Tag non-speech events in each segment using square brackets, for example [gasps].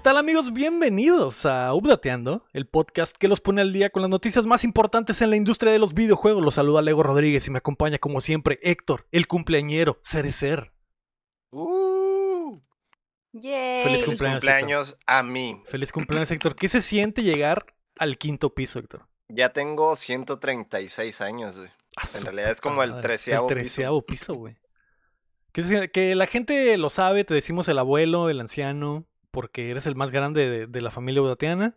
¿Qué tal amigos? Bienvenidos a Updateando, el podcast que los pone al día con las noticias más importantes en la industria de los videojuegos. Los saluda Lego Rodríguez y me acompaña como siempre Héctor, el cumpleañero, Cerecer. Uh, Yay. Feliz feliz cumpleaños, cumpleaños a mí. Feliz cumpleaños Héctor. ¿Qué se siente llegar al quinto piso, Héctor? Ya tengo 136 años, güey. A su En realidad es como el treceavo El piso. treceavo piso, güey. Que la gente lo sabe, te decimos el abuelo, el anciano, porque eres el más grande de, de la familia budateana,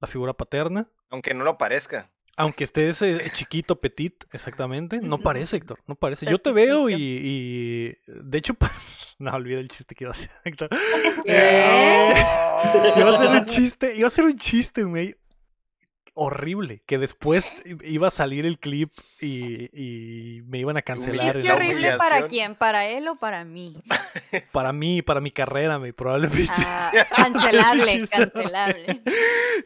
la figura paterna. Aunque no lo parezca. Aunque estés eh, chiquito, petit, exactamente, no parece, Héctor, no parece. Yo te veo y, de hecho, [laughs] no olvidé el chiste que iba a hacer, Héctor. [laughs] ¿Qué? [laughs] Iba a ser un chiste, iba a ser un chiste, güey. Horrible, que después iba a salir el clip y, y me iban a cancelar. Uy, en ¿Qué la- la horrible para quién? ¿Para él o para mí? [laughs] Para mí, para mi carrera, güey, probablemente. Ah, [laughs] cancelable, cancelable.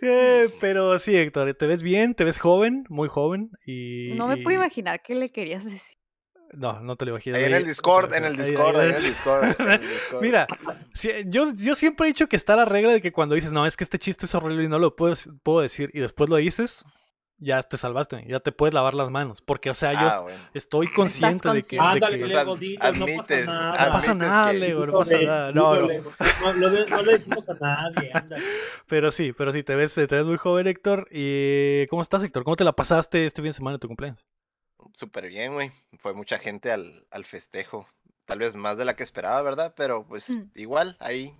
Eh, pero sí, Héctor, te ves bien, te ves joven, muy joven. Y, No me y- puedo imaginar qué le querías decir. No, no te lo imaginas. Ahí en el Discord, en el Discord, ahí- ahí en el Discord. en el [laughs] Discord. Mira, si- yo, yo siempre he dicho que está la regla de que cuando dices, no, es que este chiste es horrible y no lo puedo, puedo decir, y después lo dices, ya te salvaste, ya te puedes lavar las manos. Porque, o sea, yo Ah, bueno. estoy consciente de que. de Ándale, que- Lego, dilo, no pasa admites, nada. no pasa admites nada, que- Lego, no pasa nada. No, le decimos a nadie, ándale. Pero sí, pero sí, te ves, te ves muy joven, Héctor. ¿Y cómo estás, Héctor? ¿Cómo te la pasaste este fin de semana de tu cumpleaños? Súper bien, güey. Fue mucha gente al, al festejo. Tal vez más de la que esperaba, ¿verdad? Pero pues Mm. igual ahí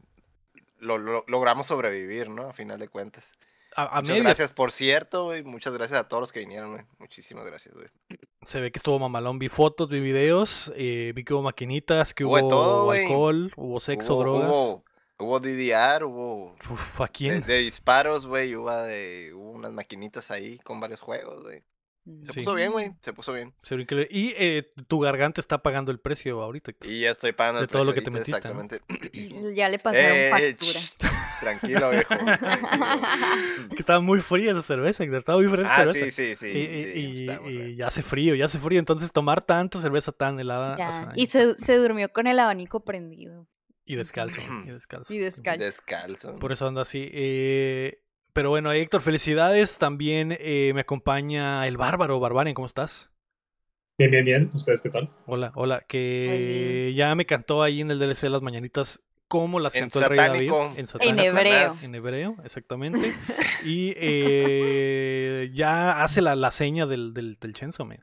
lo, lo- logramos sobrevivir, ¿no? A final de cuentas. A, a Muchas gracias, por cierto, güey. Muchas gracias a todos los que vinieron, güey. Muchísimas gracias, güey. se ve que estuvo mamalón. Vi fotos, vi videos, eh, vi que hubo maquinitas, que Hubo hubo todo, alcohol, hubo sexo, hubo, drogas. Hubo, hubo DDR, hubo Uf, ¿a de, quién? de disparos, güey. Hubo, de, hubo unas maquinitas ahí con varios juegos, güey. Se Sí. puso bien, güey. Se puso bien. Se ve increíble. Y eh, tu garganta está pagando el precio ahorita. Y ya estoy pagando De el todo lo precio que te metiste. Exactamente. Ya le pasaron Eh, factura. Tranquilo, viejo. [laughs] tranquilo. Que estaba muy fría esa cerveza. Estaba muy fría esa ah, cerveza. sí, sí, sí. y, sí, y- está muy y bien. ya hace frío, ya hace frío. Entonces tomar tanta cerveza tan helada. o Ya, sea, Y se, se durmió con el abanico prendido. y descalzo. y descalzo. Y descalzo. Descalzo. Por eso anda así. eh, pero bueno, Héctor, felicidades. También eh, me acompaña el bárbaro. Barbarian, ¿cómo estás? Bien, bien, bien. ¿Ustedes qué tal? Hola, hola. Que ya me cantó ahí en el DLC Las Mañanitas como las En cantó el Rey David. satánico. En En hebreo. En hebreo, exactamente. [laughs] Y eh, ya hace la, la seña del, del, del Chainsaw Man.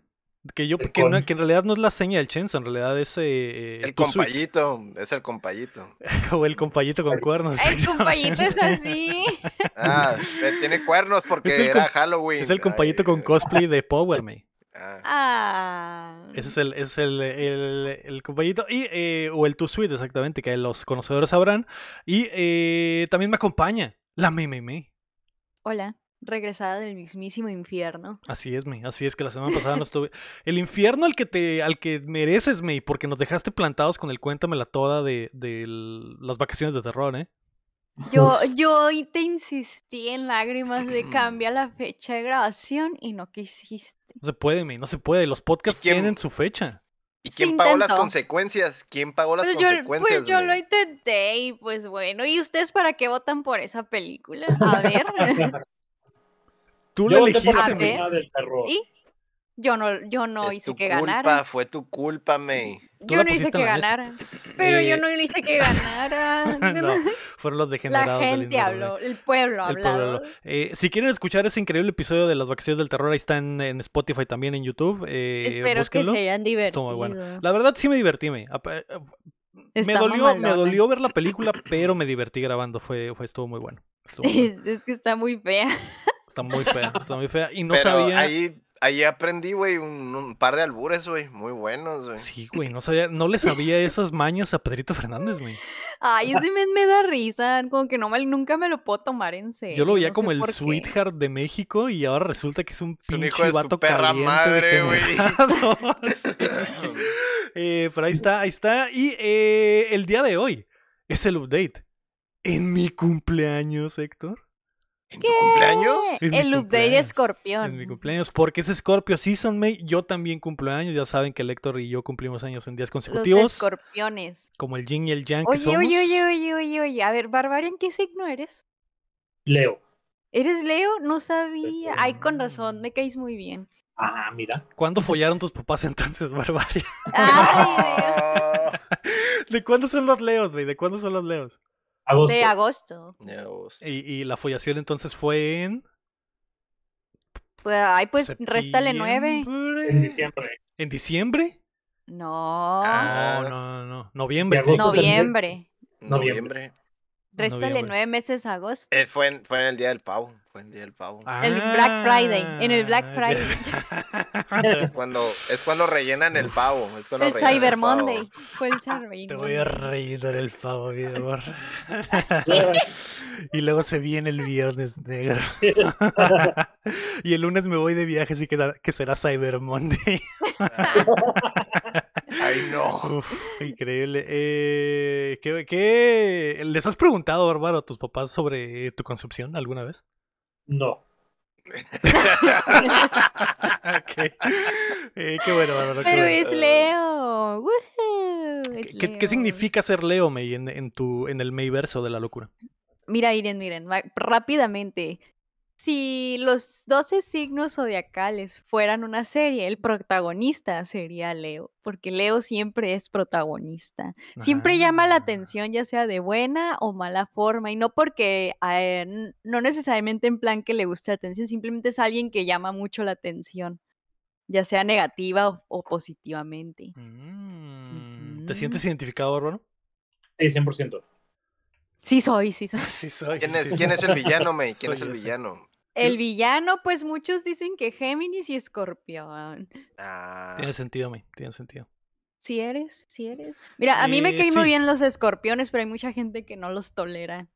Que yo, El que, no- con. que en realidad no es la seña del Chainsaw, en realidad es eh, El tu suite. compayito, es el compayito. [laughs] o el compayito con cuernos. El compañito es así. [laughs] Ah, eh, tiene cuernos porque el era com- Halloween. Es el compayito Ay, con cosplay de Power Me. [laughs] ah. Ah. Ese es el, es el, el, el compayito. Y, eh, o el Tu Suite, exactamente, que los conocedores sabrán. Y eh, también me acompaña la Meme Me. Hola, regresada del mismísimo infierno. Así es, May. Así es que la semana pasada no estuve. El infierno al que te, al que mereces, May, porque nos dejaste plantados con el cuéntamela toda de, de las vacaciones de terror, ¿eh? Yo, yo hoy te insistí en lágrimas de [clears throat] cambia la fecha de grabación y no quisiste. No se puede, May, no se puede. Los podcasts quién- tienen su fecha. ¿Y Se quién pagó las consecuencias? ¿Quién pagó las Pues yo, consecuencias? pues yo lo intenté y pues bueno, ¿y ustedes para qué votan por esa película? A ver, [laughs] [laughs] Tú Yo la por elegiste, la May. del terror. ¿y? Yo no, yo no es hice tu que culpa, ganara. fue tu culpa, May. Tú Yo la no hice que la ganara. Pero yo Eh, no hice que ganara. [laughs] no, [laughs] fueron los La degenerados del gente habló, el pueblo ha habló. Eh, si quieren escuchar ese increíble episodio de las vacaciones del terror, ahí está en, en Spotify también en YouTube. eh, Espero búsquenlo. que se hayan divertido. Estuvo muy bueno. La verdad sí me divertí, eh, Me dolió, me dolió ver la película, pero me divertí grabando. Fue, fue estuvo muy bueno. Estuvo [laughs] es que está muy fea. Está muy fea, está muy fea. Y no Pero sabía. ahí, ahí aprendí, güey, un, un par de albures, güey, muy buenos, güey. Sí, güey, no sabía, no le sabía esas mañas a Pedrito Fernández, güey. Ay, ese me, me da risa. Como que no me, nunca me lo puedo tomar en serio. Yo lo veía no como el sweetheart de México y ahora resulta que es un Es un pinche hijo de su vato perra madre, güey. Sí. Eh, pero ahí está, ahí está. Y eh, el día de hoy es el update. En mi cumpleaños, Héctor. ¿En tu cumpleaños? En El update de escorpión. En mi cumpleaños, porque es Scorpio Season, May. Yo también cumplo años. Ya saben que el Héctor y yo cumplimos años en días Los consecutivos. escorpiones. Como el yin y el yang que Oye, somos. oye, oye, oye, oye, oye. A ver, Barbarian, ¿qué signo eres? Leo. ¿Eres Leo? No sabía. Ay, con razón, me caes muy bien. Ah, mira. ¿Cuándo follaron tus papás entonces, Barbaria? Ay, [laughs] ¿De cuándo son los leos, güey? ¿De cuándo son los leos? Agosto. de agosto. Y, y la follación entonces fue en. Pues, ay, pues réstale nueve. En diciembre. ¿En diciembre? No. Ah. No, no, no. Noviembre. Si agosto Noviembre. Noviembre. Réstale noviembre. nueve meses a agosto. Eh, fue, en, fue en el día del pavo. Fue en el día del pavo. El Black Friday, en el Black Ah, Friday. Es cuando, es cuando rellenan el [laughs] pavo. Es cuando El rellenan Cyber pavo. Monday. Fue el [laughs] Cyber Te voy a Monday. rellenar el pavo, mi [laughs] amor. y luego se viene el viernes negro. y el lunes me voy de viaje, así que, que será Cyber Monday. Ay, no. Uf, increíble. Eh, ¿qué, qué- les has preguntado, Bárbaro, a tus papás sobre tu concepción alguna vez? No. [laughs] Ok. Eh, qué bueno, Bárbaro. qué Pero bueno. es Leo. ¡Woohoo! Es ¿Qué, significa ser Leo, May, en, en tu, en el Mayverso de la locura? Mira, miren, miren, rápidamente. Si los 12 signos zodiacales fueran una serie, el protagonista sería Leo, porque Leo siempre es protagonista. Siempre llama la Ah. atención, ya sea de buena o mala forma, y no porque eh, no necesariamente en plan que le guste la atención, simplemente es alguien que llama mucho la atención, ya sea negativa o, o positivamente. Mm, ¿Te sientes identificado, Bárbaro? Sí, 100%. Sí soy, sí soy. [laughs] Sí, soy. ¿Quién es, sí quién soy. es el villano, May? ¿Quién Soy es el villano? El villano, pues muchos dicen que Géminis y Escorpión. Ah, Tiene sentido, May, tiene sentido. Si eres, si eres. Mira, a mí me Eh, caen muy bien los escorpiones, pero hay mucha gente que no los tolera.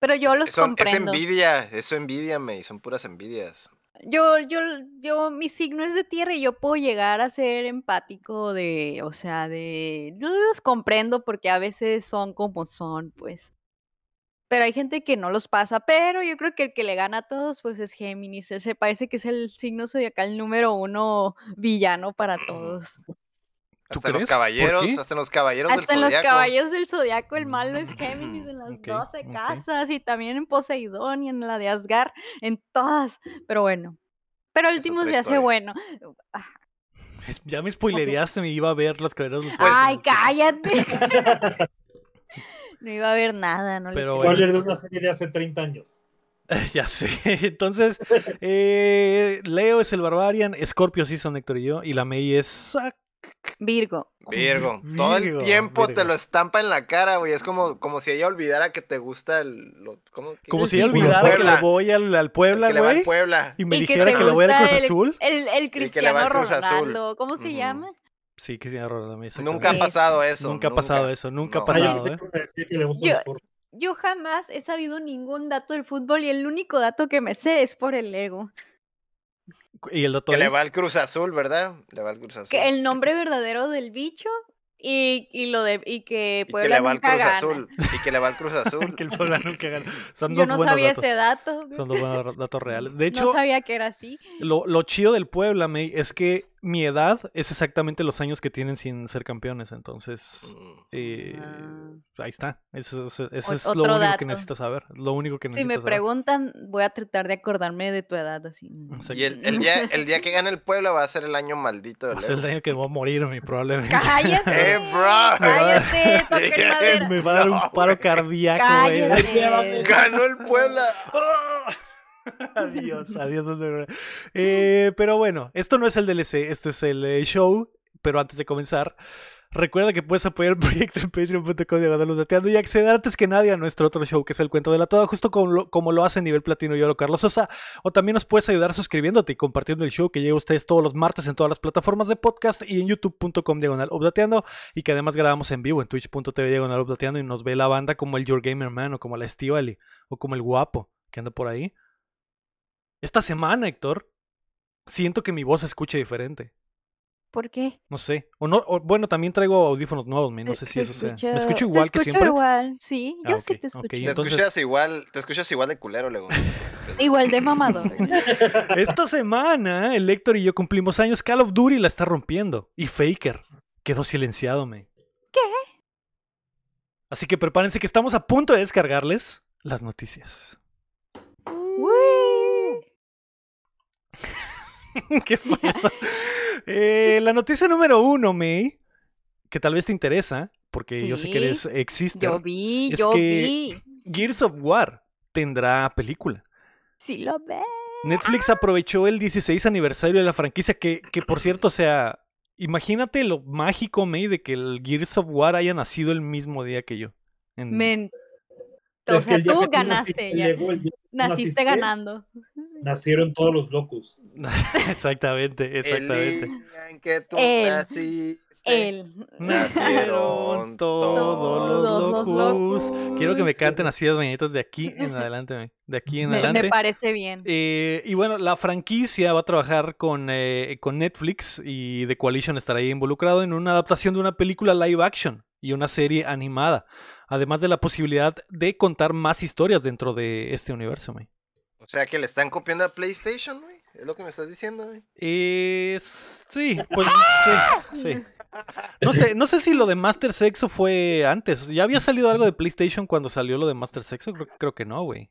Pero yo los son- es comprendo. envidia, eso envidia, May. Son puras envidias. Yo, yo, yo, mi signo es de tierra y yo puedo llegar a ser empático de, o sea, de, yo los comprendo porque a veces son como son, pues. Pero hay gente que no los pasa, pero yo creo que el que le gana a todos, pues es Géminis. Ese parece que es el signo zodiacal número uno villano para todos. ¿Tú Hasta en los ¿Por caballeros, hasta en los caballeros Hasta del en los Zodiaco. caballos del zodiaco, el malo es Géminis en las Ok, 12 ok. casas y también en Poseidón y en la de Asgard, en todas. Pero bueno. Pero el último se hace bueno. Ah, [laughs] Ya me spoilereaste, me iba a ver las caballeros del Pues- Ay, Zodiaco. cállate. [laughs] [laughs] no iba a haber nada, no le Pero bueno. Spoiler de una serie de hace 30 años. [laughs] Ya sé. Entonces, eh, Leo es el Barbarian, Scorpio sí son Héctor y yo, y la May es Virgo. Virgo. Todo el Virgo, tiempo Virgo. te lo estampa en la cara, güey. Es como, como si ella olvidara que te gusta el. lo- ¿cómo? que- Como El si ella Puebla. olvidara que le voy al, al Puebla, El que le va al güey, Puebla. y me Y que dijera te que le voy a gusta Cruz el- Azul. El, el que le va al Cristiano Azul. Ronaldo. ¿Cómo se llama? Sí, Cristiano Ronaldo. Nunca ha pasado eso. Nunca ha pasado eso, nunca ha pasado. Ayer ¿eh? Yo-. Yo jamás he sabido ningún dato del fútbol y el único dato que me sé es por el ego. Y el dato Que le va al Cruz Azul, ¿verdad? Le va al Cruz Azul. Que el nombre verdadero del bicho y, y lo de y que y que Puebla le va al Cruz gana. Azul. Y que le va al Cruz [laughs] Azul. que el Puebla nunca gana. Son Yo dos no buenos sabía datos. ese dato. Son dos buenos datos reales. De hecho, no sabía que era así. lo, lo chido del Puebla, May, es que mi edad es exactamente los años que tienen sin ser campeones. Entonces, eh, Ah. ahí está. Eso, eso- es lo único que necesitas saber. Lo único que Si necesitas me saber. preguntan, voy a tratar de acordarme de tu edad así. mm. Y el, el día, el día que gane el Puebla va a ser el año maldito de Va a ser el año que voy a morir, mi, probablemente. ¡Cállate! Eh, bro. ¡Cállate! [laughs] madera. Me va a dar un paro güey. [laughs] cardíaco, güey. ¡Cállate! Ganó el Puebla. [laughs] [laughs] adiós, [laughs] adiós. Eh, pero bueno, esto no es el DLC, este es el eh, show. Pero antes de comenzar, recuerda que puedes apoyar el proyecto en patreon.com Dateando y acceder antes que nadie a nuestro otro show que es el cuento de la toda, justo como lo, como lo hace nivel platino y oro Carlos Sosa. O también nos puedes ayudar suscribiéndote y compartiendo el show que llega a ustedes todos los martes en todas las plataformas de podcast y en youtube.com diagonal y que además grabamos en vivo en twitch.tv diagonal y nos ve la banda como el Your Gamer Man o como la Estivali o como el guapo que anda por ahí. Esta semana, Héctor, siento que mi voz se escucha diferente. ¿Por qué? No sé. O no, o- bueno, también traigo audífonos nuevos, me- no sé Se- si se eso sea. ¿Me escucho te igual que escucho siempre? igual, sí. Ah, Yo sí te escucho. y Te escuchas igual, te escuchas igual de culero, luego. Igual de mamador. [laughs] Esta semana, el Héctor y yo cumplimos años. Call of Duty la está rompiendo. Y Faker quedó silenciado, me. ¿Qué? Así que prepárense que estamos a punto de descargarles las noticias. [laughs] ¿Qué fue eso? Eh, la noticia número uno, May, que tal vez te interesa, porque yo sé que eres exister. Yo vi, Es yo que- vi. Gears of War tendrá película. Sí lo ve. Netflix aprovechó el 16 aniversario de la franquicia, que, que por cierto, o sea, imagínate lo mágico, May, de que el Gears of War haya nacido el mismo día que yo. En- Men. O sea, tú ganaste naciste ya. Naciste ganando. Nacieron todos los locos. exactamente, [laughs] exactamente. El día en que tú Él. naciste, Él. Nacieron [laughs] todos los todos los locos. Quiero que me canten así las mañanitas de aquí en adelante, de aquí en Me, me adelante. parece bien. Eh, y bueno, la franquicia va a trabajar con, eh, con Netflix y The Coalition estará ahí involucrado en una adaptación de una película live action y una serie animada, además de la posibilidad de contar más historias dentro de este universo. May. O sea que le están copiando a PlayStation, güey. Es lo que me estás diciendo, güey. Eh, sí, [laughs] pues sí, sí. No sé, no sé si lo de Master Sexo fue antes. ¿Ya había salido algo de PlayStation cuando salió lo de Master Sexo? Creo, creo que no, güey.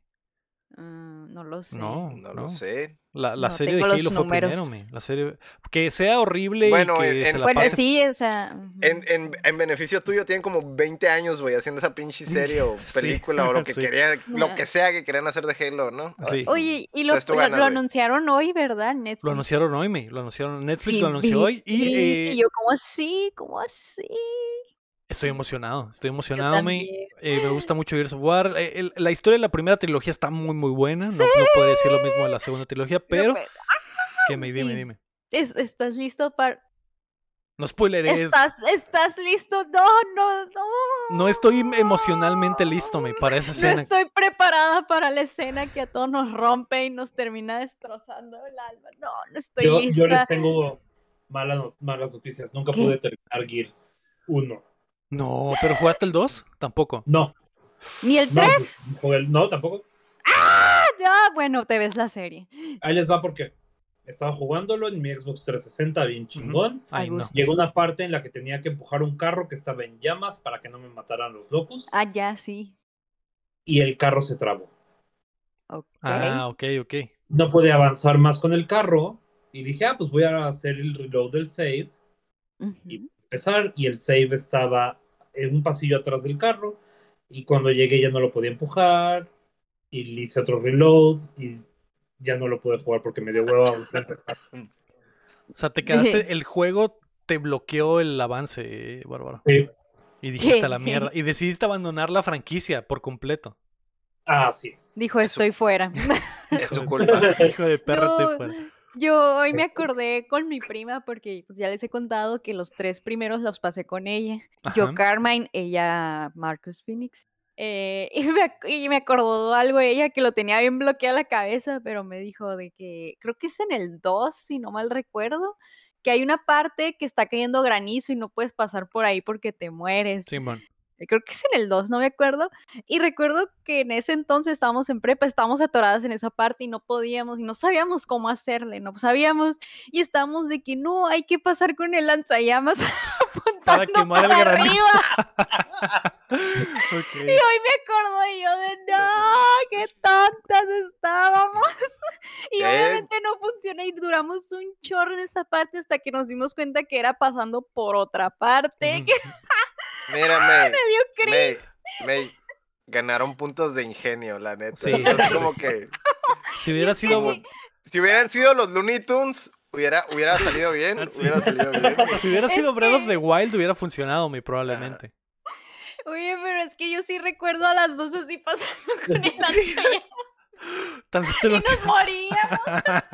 Mm, no lo sé. No, No, no. lo sé. La, la No serie de Halo fue números. primero, me. La serie... Que sea horrible Bueno, y que en- se en- la Bueno, pase sí, o sea. En, en, en beneficio tuyo tienen como 20 años, güey, haciendo esa pinche serie o [laughs] Sí, película o lo que sí. querían, lo Ah. que sea que querían hacer de Halo, ¿no? Sí. Oye, y lo, ganas, anunciaron hoy, ¿verdad? Netflix. Lo anunciaron hoy, me. Lo anunciaron. Netflix Sí, lo anunció vi, hoy. Y vi, eh, y yo, ¿cómo así? ¿Cómo así? Estoy emocionado. Estoy emocionado, me. Eh, me gusta mucho Gears of War. Eh, el- la historia de la primera trilogía está muy, muy buena. No, no puedo decir lo mismo de la segunda trilogía, No, pero. pero- Que me dime, sí. dime. es- ¿Estás listo para.? No spoileres. ¿Estás, ¿Estás listo? No, no, no. No estoy emocionalmente listo, me, para esa No escena. estoy preparada para la escena que a todos nos rompe y nos termina destrozando el alma. No, no estoy Yo, lista. yo les tengo malas, no- malas noticias. Nunca ¿Qué? pude terminar Gears 1. No, pero jugaste el 2? Tampoco. No. Ni el No, 3. pues, jugué el- no, tampoco. Ah, bueno, te ves la serie. Ahí les va porque estaba jugándolo en mi Xbox 360 bien chingón. Ay, no. Llegó una parte en la que tenía que empujar un carro que estaba en llamas para que no me mataran los locos. Ah, ya, sí. Y el carro se trabó. Ah, ok, ok. No pude avanzar más con el carro. Y dije, ah, pues voy a hacer el reload del save. Y empezar. Y el save estaba en un pasillo atrás del carro. Y cuando llegué ya no lo podía empujar. Y le hice otro reload. Y ya no lo pude jugar porque me dio hueva a empezar. O sea, te quedaste. El juego te bloqueó el avance, Bárbaro. Sí. Y dijiste a la mierda. Y decidiste abandonar la franquicia por completo. Así es. Dijo, estoy fuera. [laughs] Es su [laughs] culpa. Hijo de perra, No, estoy fuera. Yo hoy me acordé con mi prima porque pues, ya les he contado que los tres primeros los pasé con ella. Yo. Carmine, ella Marcus Phoenix. Eh, [laughs] y, me, y me acordó algo ella que lo tenía bien bloqueada la cabeza, pero me dijo de que creo que es en el 2, si no mal recuerdo, que hay una parte que está cayendo granizo y no puedes pasar por ahí porque te mueres. Simón. Eh, creo que es en el 2, no me acuerdo. Y recuerdo que en ese entonces estábamos en prepa, estábamos atoradas en esa parte y no podíamos y no sabíamos cómo hacerle, no sabíamos y estábamos de que no, hay que pasar con el lanzallamas [laughs] apuntando Para quemar el para granizo. [laughs] Ok. Y hoy me acuerdo yo de no, qué tontas estábamos. [laughs] Y obviamente no funciona y duramos un chorro en esa parte hasta que nos dimos cuenta que era pasando por otra parte. Que Mira, May, [laughs] me dio cringe. May, May, ganaron puntos de ingenio, la neta. Sí. Entonces, como que Si hubiera sido. hubieran sido los Looney Tunes, hubiera, hubiera salido bien. Ah, sí. Hubiera salido bien. güey. [laughs] Si hubiera Es sido Breath of the Wild, hubiera funcionado, muy probablemente. Oye, pero es que yo sí recuerdo a las dos así pasando [laughs] con el Tal vez te lo y nos moríamos. [laughs]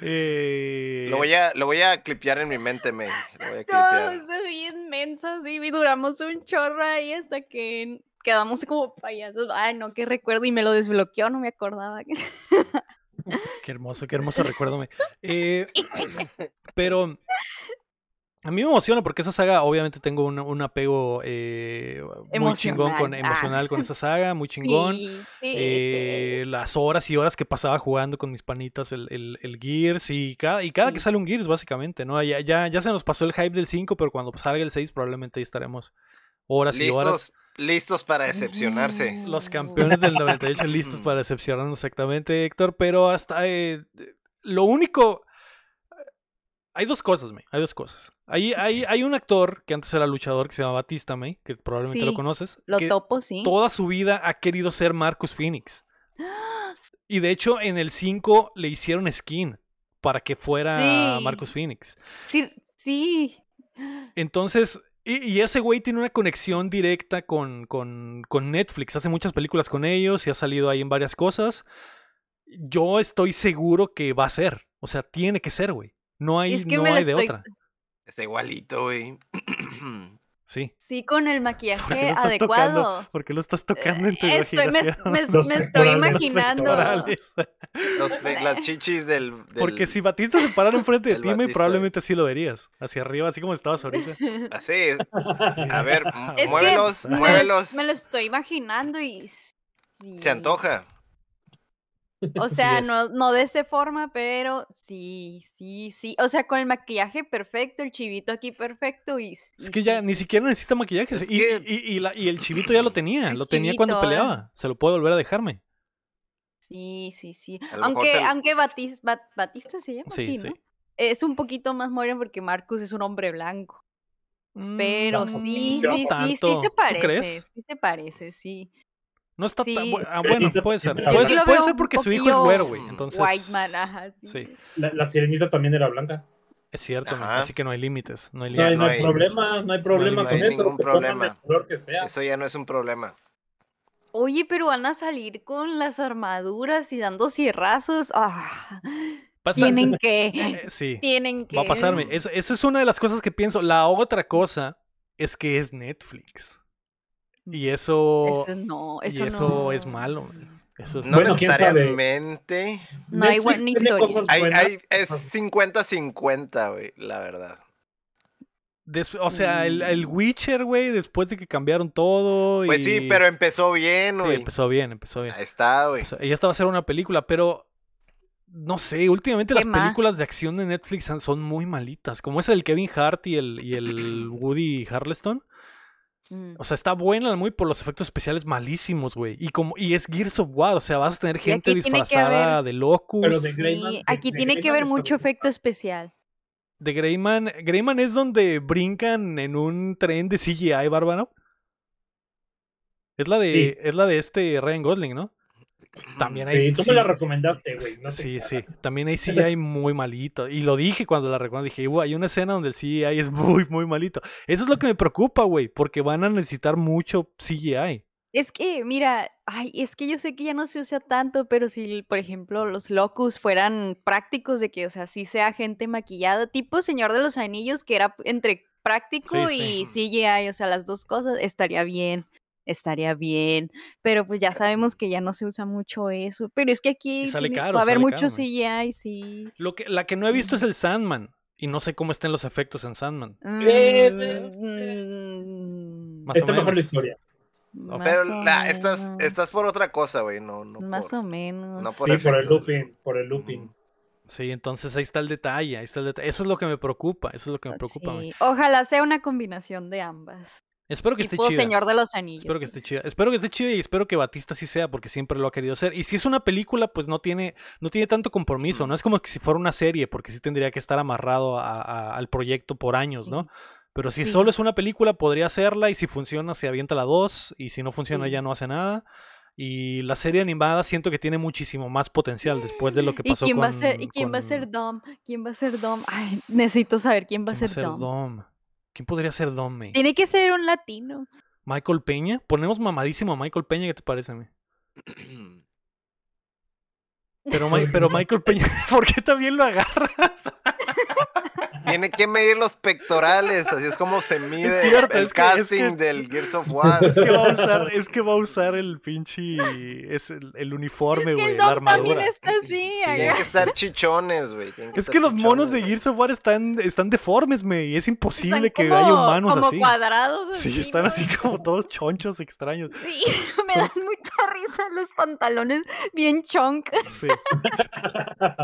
Eh, Lo voy a, lo voy a clipear en mi mente, May. Lo voy a No, clipear. es bien mensa, sí, y duramos un chorro ahí hasta que quedamos como payasos. Ay, no, qué recuerdo, y me lo desbloqueó, no me acordaba. Qué hermoso, qué hermoso recuerdo. me- [laughs] Eh, pero A mí me emociona porque esa saga, obviamente tengo un, un apego eh, muy chingón con, Emocional, ah. emocional con esa saga, muy [laughs] chingón. Sí, sí, Eh, sí. las horas y horas que pasaba jugando con mis panitas el, el, el Gears y cada, y cada que sale un Gears básicamente, ¿no? Ya, ya, ya se nos pasó el hype del 5, pero cuando salga el 6 probablemente ahí estaremos horas y horas. Listos, listos para decepcionarse. Los campeones del 98 listos [laughs] para decepcionarnos exactamente, Héctor, pero hasta eh, lo único... Hay dos cosas, me. Hay dos cosas. Hay, hay, hay un actor que antes era luchador que se llama Batista, me, que probablemente lo conoces. Lo que topo, sí. toda su vida ha querido ser Marcus Phoenix. [gasps] Y de hecho, en el 5 le hicieron skin para que fuera Sí. Marcus Phoenix. Sí, sí. Entonces, y, y ese güey tiene una conexión directa con, con, con Netflix. Hace muchas películas con ellos y ha salido ahí en varias cosas. Yo estoy seguro que va a ser. O sea, tiene que ser, güey. No hay, Es que no hay de estoy- otra. Está igualito, güey. [clears throat] Sí. Sí, con el [laughs] ¿Por qué maquillaje adecuado. tocando? ¿Por qué lo estás tocando en tu Eh, Estoy, me, imaginación? me- [laughs] Los me estoy imaginando. Los pe- [laughs] las chichis del. del- Porque si Batista se parara enfrente de ti, Batista. probablemente así lo verías. Hacia arriba, así como estabas ahorita. Así. A ver, Es que muévelos, me lo- muévelos. Me lo estoy imaginando y. sí. Se antoja. [laughs] O sea, no, no de esa forma, pero sí, sí, sí. O sea, con el maquillaje perfecto, el chivito aquí perfecto y. Es y que sí, ya ni sí. siquiera necesita maquillaje. Y, que- y- y la- y el chivito ya lo tenía. El Lo tenía cuando chivito, eh. peleaba. Se lo puede volver a dejarme. Sí, sí, sí. A lo mejor Aunque, se aunque Batis- Bat- Batista se llama Sí, así, sí. ¿no? Es un poquito más moreno porque Marcus es un hombre blanco. Pero Mm, sí, no sí, sí, sí tanto. se ¿Tú parece. crees? Sí se parece, sí. No está tan Sí. bu- ah, bueno, puede ser. Puede sí ser, puede porque su hijo es güero, güey. Entonces. White man, ajá, sí. Sí, La, la sirenita también era blanca. es cierto. Ajá. Así que no hay límites. No hay No, hay- límites. no no hay hay- problema, no hay problema no con hay eso. ningún que pongan problema. el color que sea. Eso ya no es un problema. Oye, pero van a salir con las armaduras y dando cierrazos. Ah, tienen que. [laughs] Sí. Tienen que. Va a pasarme. Es- Esa es una de las cosas que pienso. La otra cosa es que es Netflix. Y eso. Eso no, y eso, eso no. es malo. Eso es No Bueno, quién sabe. necesariamente. No hay buena historia. Hay, hay, es 50-50, güey, la verdad. Des- o sea, el, el Mm. Witcher, güey, después de que cambiaron todo. Pues sí, y- pero empezó bien, Sí, güey. empezó bien, empezó bien. Ahí está, güey. Sea, ella estaba a hacer una película, pero. No sé, últimamente ¿Qué las más? películas de acción de Netflix son muy malitas. Como esa del Kevin Hart y el, y el [clears throat] Woody Harleston. Mm. O sea, está buena muy por los efectos especiales malísimos, güey. Y como y es Gears of War, o sea, vas a tener gente disfrazada haber- de Locus. Pero de Sí, Greyman- de- aquí de tiene que ver mucho efecto especial. De Greyman. Greyman es donde brincan en un tren de CGI, bárbaro. Es la de, Sí. es la de este Ryan Gosling, ¿no? También hay. Sí, tú sí, me la recomendaste, güey. No sí, sí. También [laughs] hay CGI muy malito. Y lo dije cuando la recomendé. Dije, "Uh, hay una escena donde el CGI es muy, muy malito. Eso es lo que me preocupa, güey. Porque van a necesitar mucho CGI. Es que, mira, ay, es que yo sé que ya no se usa tanto, pero si, por ejemplo, los locus fueran prácticos de que, o sea, sí sea gente maquillada, tipo Señor de los Anillos, que era entre práctico Sí, y CGI, o sea, las dos cosas, estaría bien, estaría bien, pero pues ya sabemos que ya no se usa mucho eso, pero es que aquí sale tiene- caro, va a haber mucho. CGI, sí. Lo que, la que no he visto es el Sandman. Y no sé cómo estén los efectos en Sandman. Eh, Mm, Más o Está mejor la historia. Pero la- estás, por otra cosa, güey. No, no Más por- o menos. no por Sí, por el looping, por el looping. Sí, entonces ahí está el detalle, ahí está el detalle. Eso es lo que me preocupa, eso es lo que me preocupa. Sí, Ojalá sea una combinación de ambas. Espero que esté chida. Señor de los Anillos. Espero que esté chida. Espero que esté chida y espero que Batista sí sea, porque siempre lo ha querido hacer. Y si es una película, pues no tiene, no tiene tanto compromiso. No es como que si fuera una serie, porque sí tendría que estar amarrado a- a- al proyecto por años, ¿no? Pero si Sí. solo es una película, podría hacerla. Y si funciona, se avienta la 2. Y si no funciona, Sí. ya no hace nada. Y la serie animada siento que tiene muchísimo más potencial después de lo que ¿Y pasó quién con. va a ser, y quién va a ser Dom? ¿Quién va a ser Dom? Ay, necesito saber quién va a ¿quién ser Dom. Dom? ¿Quién podría ser Dom, May? Tiene que ser un latino. Michael Peña. Ponemos mamadísimo a Michael Peña, ¿qué te parece, May? [clears throat] Pero, Mi- pero Michael Peña, [laughs] ¿por qué también lo agarras? [laughs] Tiene que medir los pectorales, así es como se mide cierto, el es que- es casting que- del Gears of [laughs] War. Es que va a usar, es que va a usar el pinche. Es el, el uniforme, es que güey, el la armadura. está así. Tienen que estar chichones, güey. Es que los monos de Gears of War están, están deformes, güey. Es imposible Están que como- haya humanos como así. cuadrados así. Sí, están ¿no? así como todos chonchos extraños. Sí, [laughs] me dan mucha risa los pantalones bien chonk. Sí. [laughs]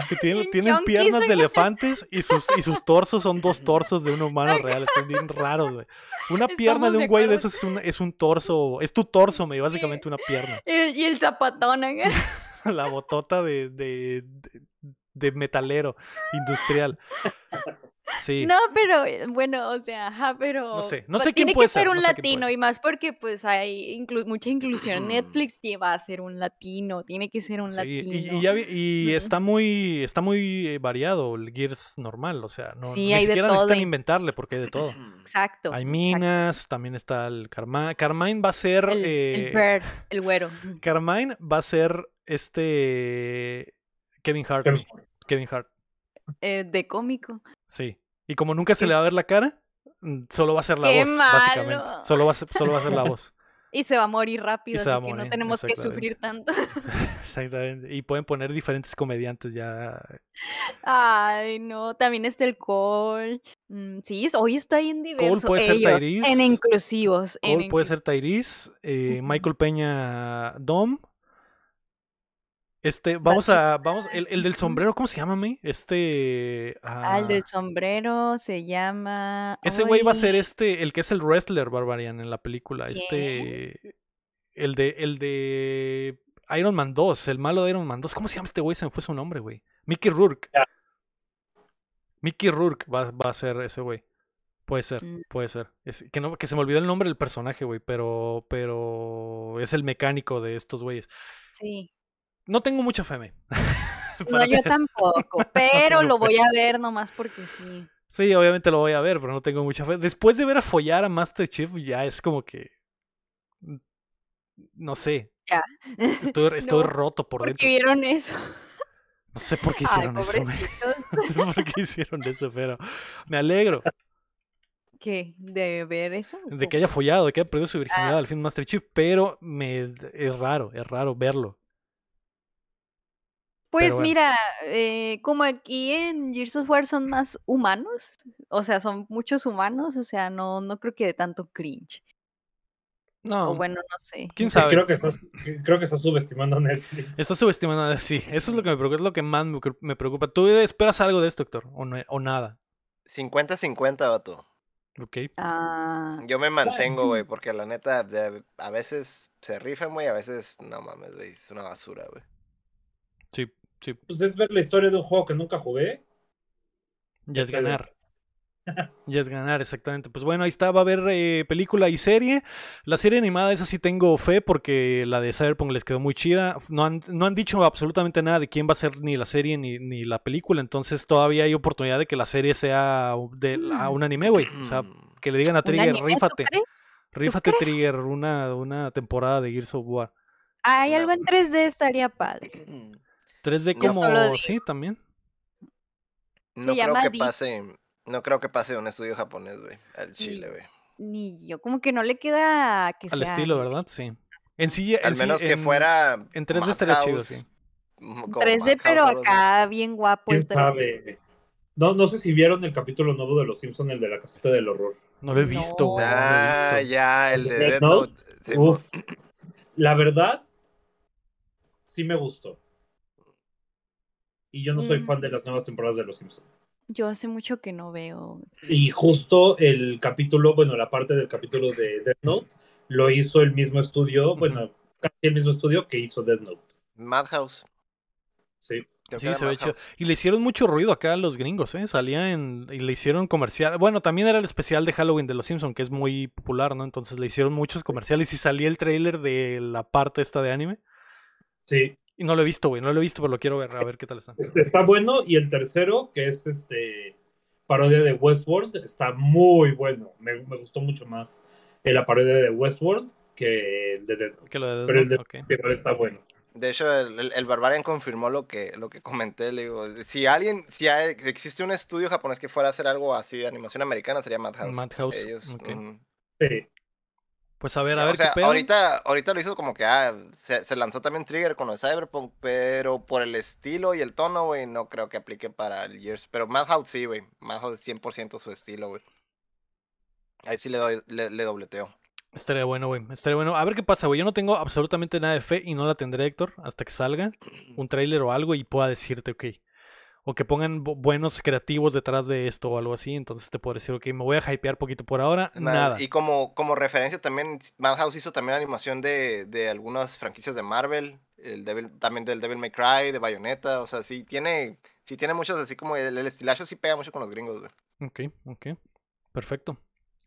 Que tienen, tienen piernas de elefantes y sus, y sus torsos son dos torsos de un humano real. Están bien raros, güey. Una pierna Estamos de de un güey de esos es un, es un torso. Es tu torso, me básicamente una pierna. Y el zapatón acá. [laughs] La botota de, de, de, de metalero industrial. Sí. No, pero eh, bueno, o sea, ajá, pero. No sé, no pues, sé quién tiene puede que ser ser, un no sé latino ser. y más porque pues hay inclu- mucha inclusión. [clears throat] Netflix lleva a ser un latino, tiene que ser un Sí, latino. y, y ya vi- y está muy está muy eh, variado el Gears normal, o sea, no, Sí, ni hay de siquiera todo necesitan y- inventarle porque hay de todo. [clears throat] Exacto. Hay exacto. minas, también está el Carmine. Carmine va a ser El, eh, el bird, el güero. [laughs] Carmine va a ser este Kevin Hart. Kevin Hart. eh, de cómico. Sí. Y como nunca se le va a ver la cara, mm, solo va a ser la ¡Qué voz, básicamente. malo! Solo va a ser, solo va a ser la voz. [laughs] Y se va a morir rápido, así a que no morir, tenemos que sufrir tanto. [laughs] Exactamente. Y pueden poner diferentes comediantes ya. Ay, no, también está el Cole. Mm, sí, hoy está ahí en diversos. puede ser Tyrese, En inclusivos. en Cole puede ser Tyrese, eh. Michael Peña Dom. Este, vamos a, vamos, el, el del sombrero, ¿cómo se llama, me? Este, Ah, el del ah, sombrero se llama. ese güey va a ser este, el que es el wrestler Barbarian en la película, ¿Quién? este, el de, el de Iron Man 2, el malo de Iron Man 2, ¿cómo se llama este güey? Se me fue su nombre, güey. Mickey Rourke. Mickey Rourke va, va a ser ese güey. Puede ser, Mm. puede ser. Es- que, no, que se me olvidó el nombre del personaje, güey, pero, pero es el mecánico de estos güeyes. Sí. No tengo mucha fe. [laughs] No, yo [laughs] tampoco, pero lo voy a ver nomás porque sí. Sí, obviamente lo voy a ver, pero no tengo mucha fe. Después de ver a follar a Master Chief, ya es como que. mm, No sé. Ya. Estoy, [laughs] estoy No, roto por dentro. vieron eso. No sé por qué Ay, hicieron eso, me. pobrecitos. No sé por qué hicieron eso, pero me alegro ¿Qué? ¿De ver eso? de que haya follado, de que haya perdido su virginidad Ah. al fin Master Chief, pero me es raro, es raro verlo. Pues bueno. mira, eh, como aquí en Gears of War son más humanos, o sea, son muchos humanos, o sea, no, no creo que de tanto cringe. No, O bueno, no sé. quién sabe. Creo que estás, creo que estás subestimando a Netflix. Está subestimando, sí, eso es lo que me preocupa, es lo que más me, me preocupa. ¿Tú esperas algo de esto, Héctor? ¿O, no- o nada? 50-50, vato. Ok. Ah, Yo me mantengo, güey, porque la neta, de- a veces se rifan, güey, a veces, no mames, güey, es una basura, güey. Sí, Pues es ver la historia de un juego que nunca jugué. ya es ganar. Ya es ganar, exactamente. Pues bueno, ahí está, va a haber eh, película y serie. La serie animada, esa sí tengo fe porque la de Cyberpunk les quedó muy chida. No han, no han dicho absolutamente nada de quién va a ser ni la serie ni, ni la película, entonces todavía hay oportunidad de que la serie sea de, a un anime, güey. O sea, que le digan a ¿un Trigger, anime, tú rífate, rífate? Trigger, una, una temporada de Gears of War. Hay algo en 3D estaría padre. 3D Yo como, sí, también. No creo que pase, no creo que pase un estudio japonés, güey, al Chile, güey. Ni yo, como que no le queda que Al sea estilo. ¿verdad? Sí. En sí, Al en sí- menos que en- fuera En 3D estaría chido, Madhouse, sí. mm, como 3D, Madhouse pero acá bien guapo. ¿Quién el 3D. sabe? No, no sé si vieron el capítulo nuevo de Los Simpsons, el de la caseta del horror. No lo he visto, güey. no he Ah, visto. ya, el de Death Death Note? Note. sí, Uf. La verdad, sí me gustó. Y yo no soy Mm. fan de las nuevas temporadas de Los Simpsons. Yo hace mucho que no veo. Y justo el capítulo, bueno, la parte del capítulo de Death Note lo hizo el mismo estudio, bueno, casi el mismo estudio que hizo Death Note. Madhouse. Sí. Sí, se ve. Madhouse. Y le hicieron mucho ruido acá a los gringos, ¿eh? Salía en... Y le hicieron comercial. Bueno, también era el especial de Halloween de Los Simpsons, que es muy popular, ¿no? Entonces le hicieron muchos comerciales y salía el trailer de la parte esta de anime. Sí. Y no lo he visto, güey. No lo he visto, pero lo quiero ver. A ver qué tal está. Este, está bueno. Y el tercero, que es este parodia de Westworld, está muy bueno. Me, me gustó mucho más eh, la parodia de Westworld que el de Death Note. Que lo de Pero el de ok. igual está bueno. De hecho, el, el- el Barbarian confirmó lo que, lo que comenté. Le digo, si alguien, si hay- si existe un estudio japonés que fuera a hacer algo así de animación americana, sería Madhouse. Madhouse, Ellos, ujú. Sí. Pues a ver, a O ver sea, qué pedo. ahorita, ahorita lo hizo como que ah, se, se lanzó también Trigger con lo de Cyberpunk, pero por el estilo y el tono, güey, no creo que aplique para el Gears. Pero Madhouse sí, güey. Madhouse es 100% su estilo, güey. Ahí sí le doy, le, le dobleteo. Estaría bueno, güey. Estaría bueno. A ver qué pasa, güey. Yo no tengo absolutamente nada de fe y no la tendré, Héctor, hasta que salga un tráiler o algo y pueda decirte, ok. O que pongan bu- buenos creativos detrás de esto o algo así. Entonces te puedo decir, ok, me voy a hypear poquito por ahora. Nada. Y como, como referencia también, Madhouse hizo también animación de, de algunas franquicias de Marvel, el Devil, también del Devil May Cry, de Bayonetta, o sea, sí tiene, sí tiene muchos así como el, el estilacho sí pega mucho con los gringos, güey. Ok, ok. Perfecto.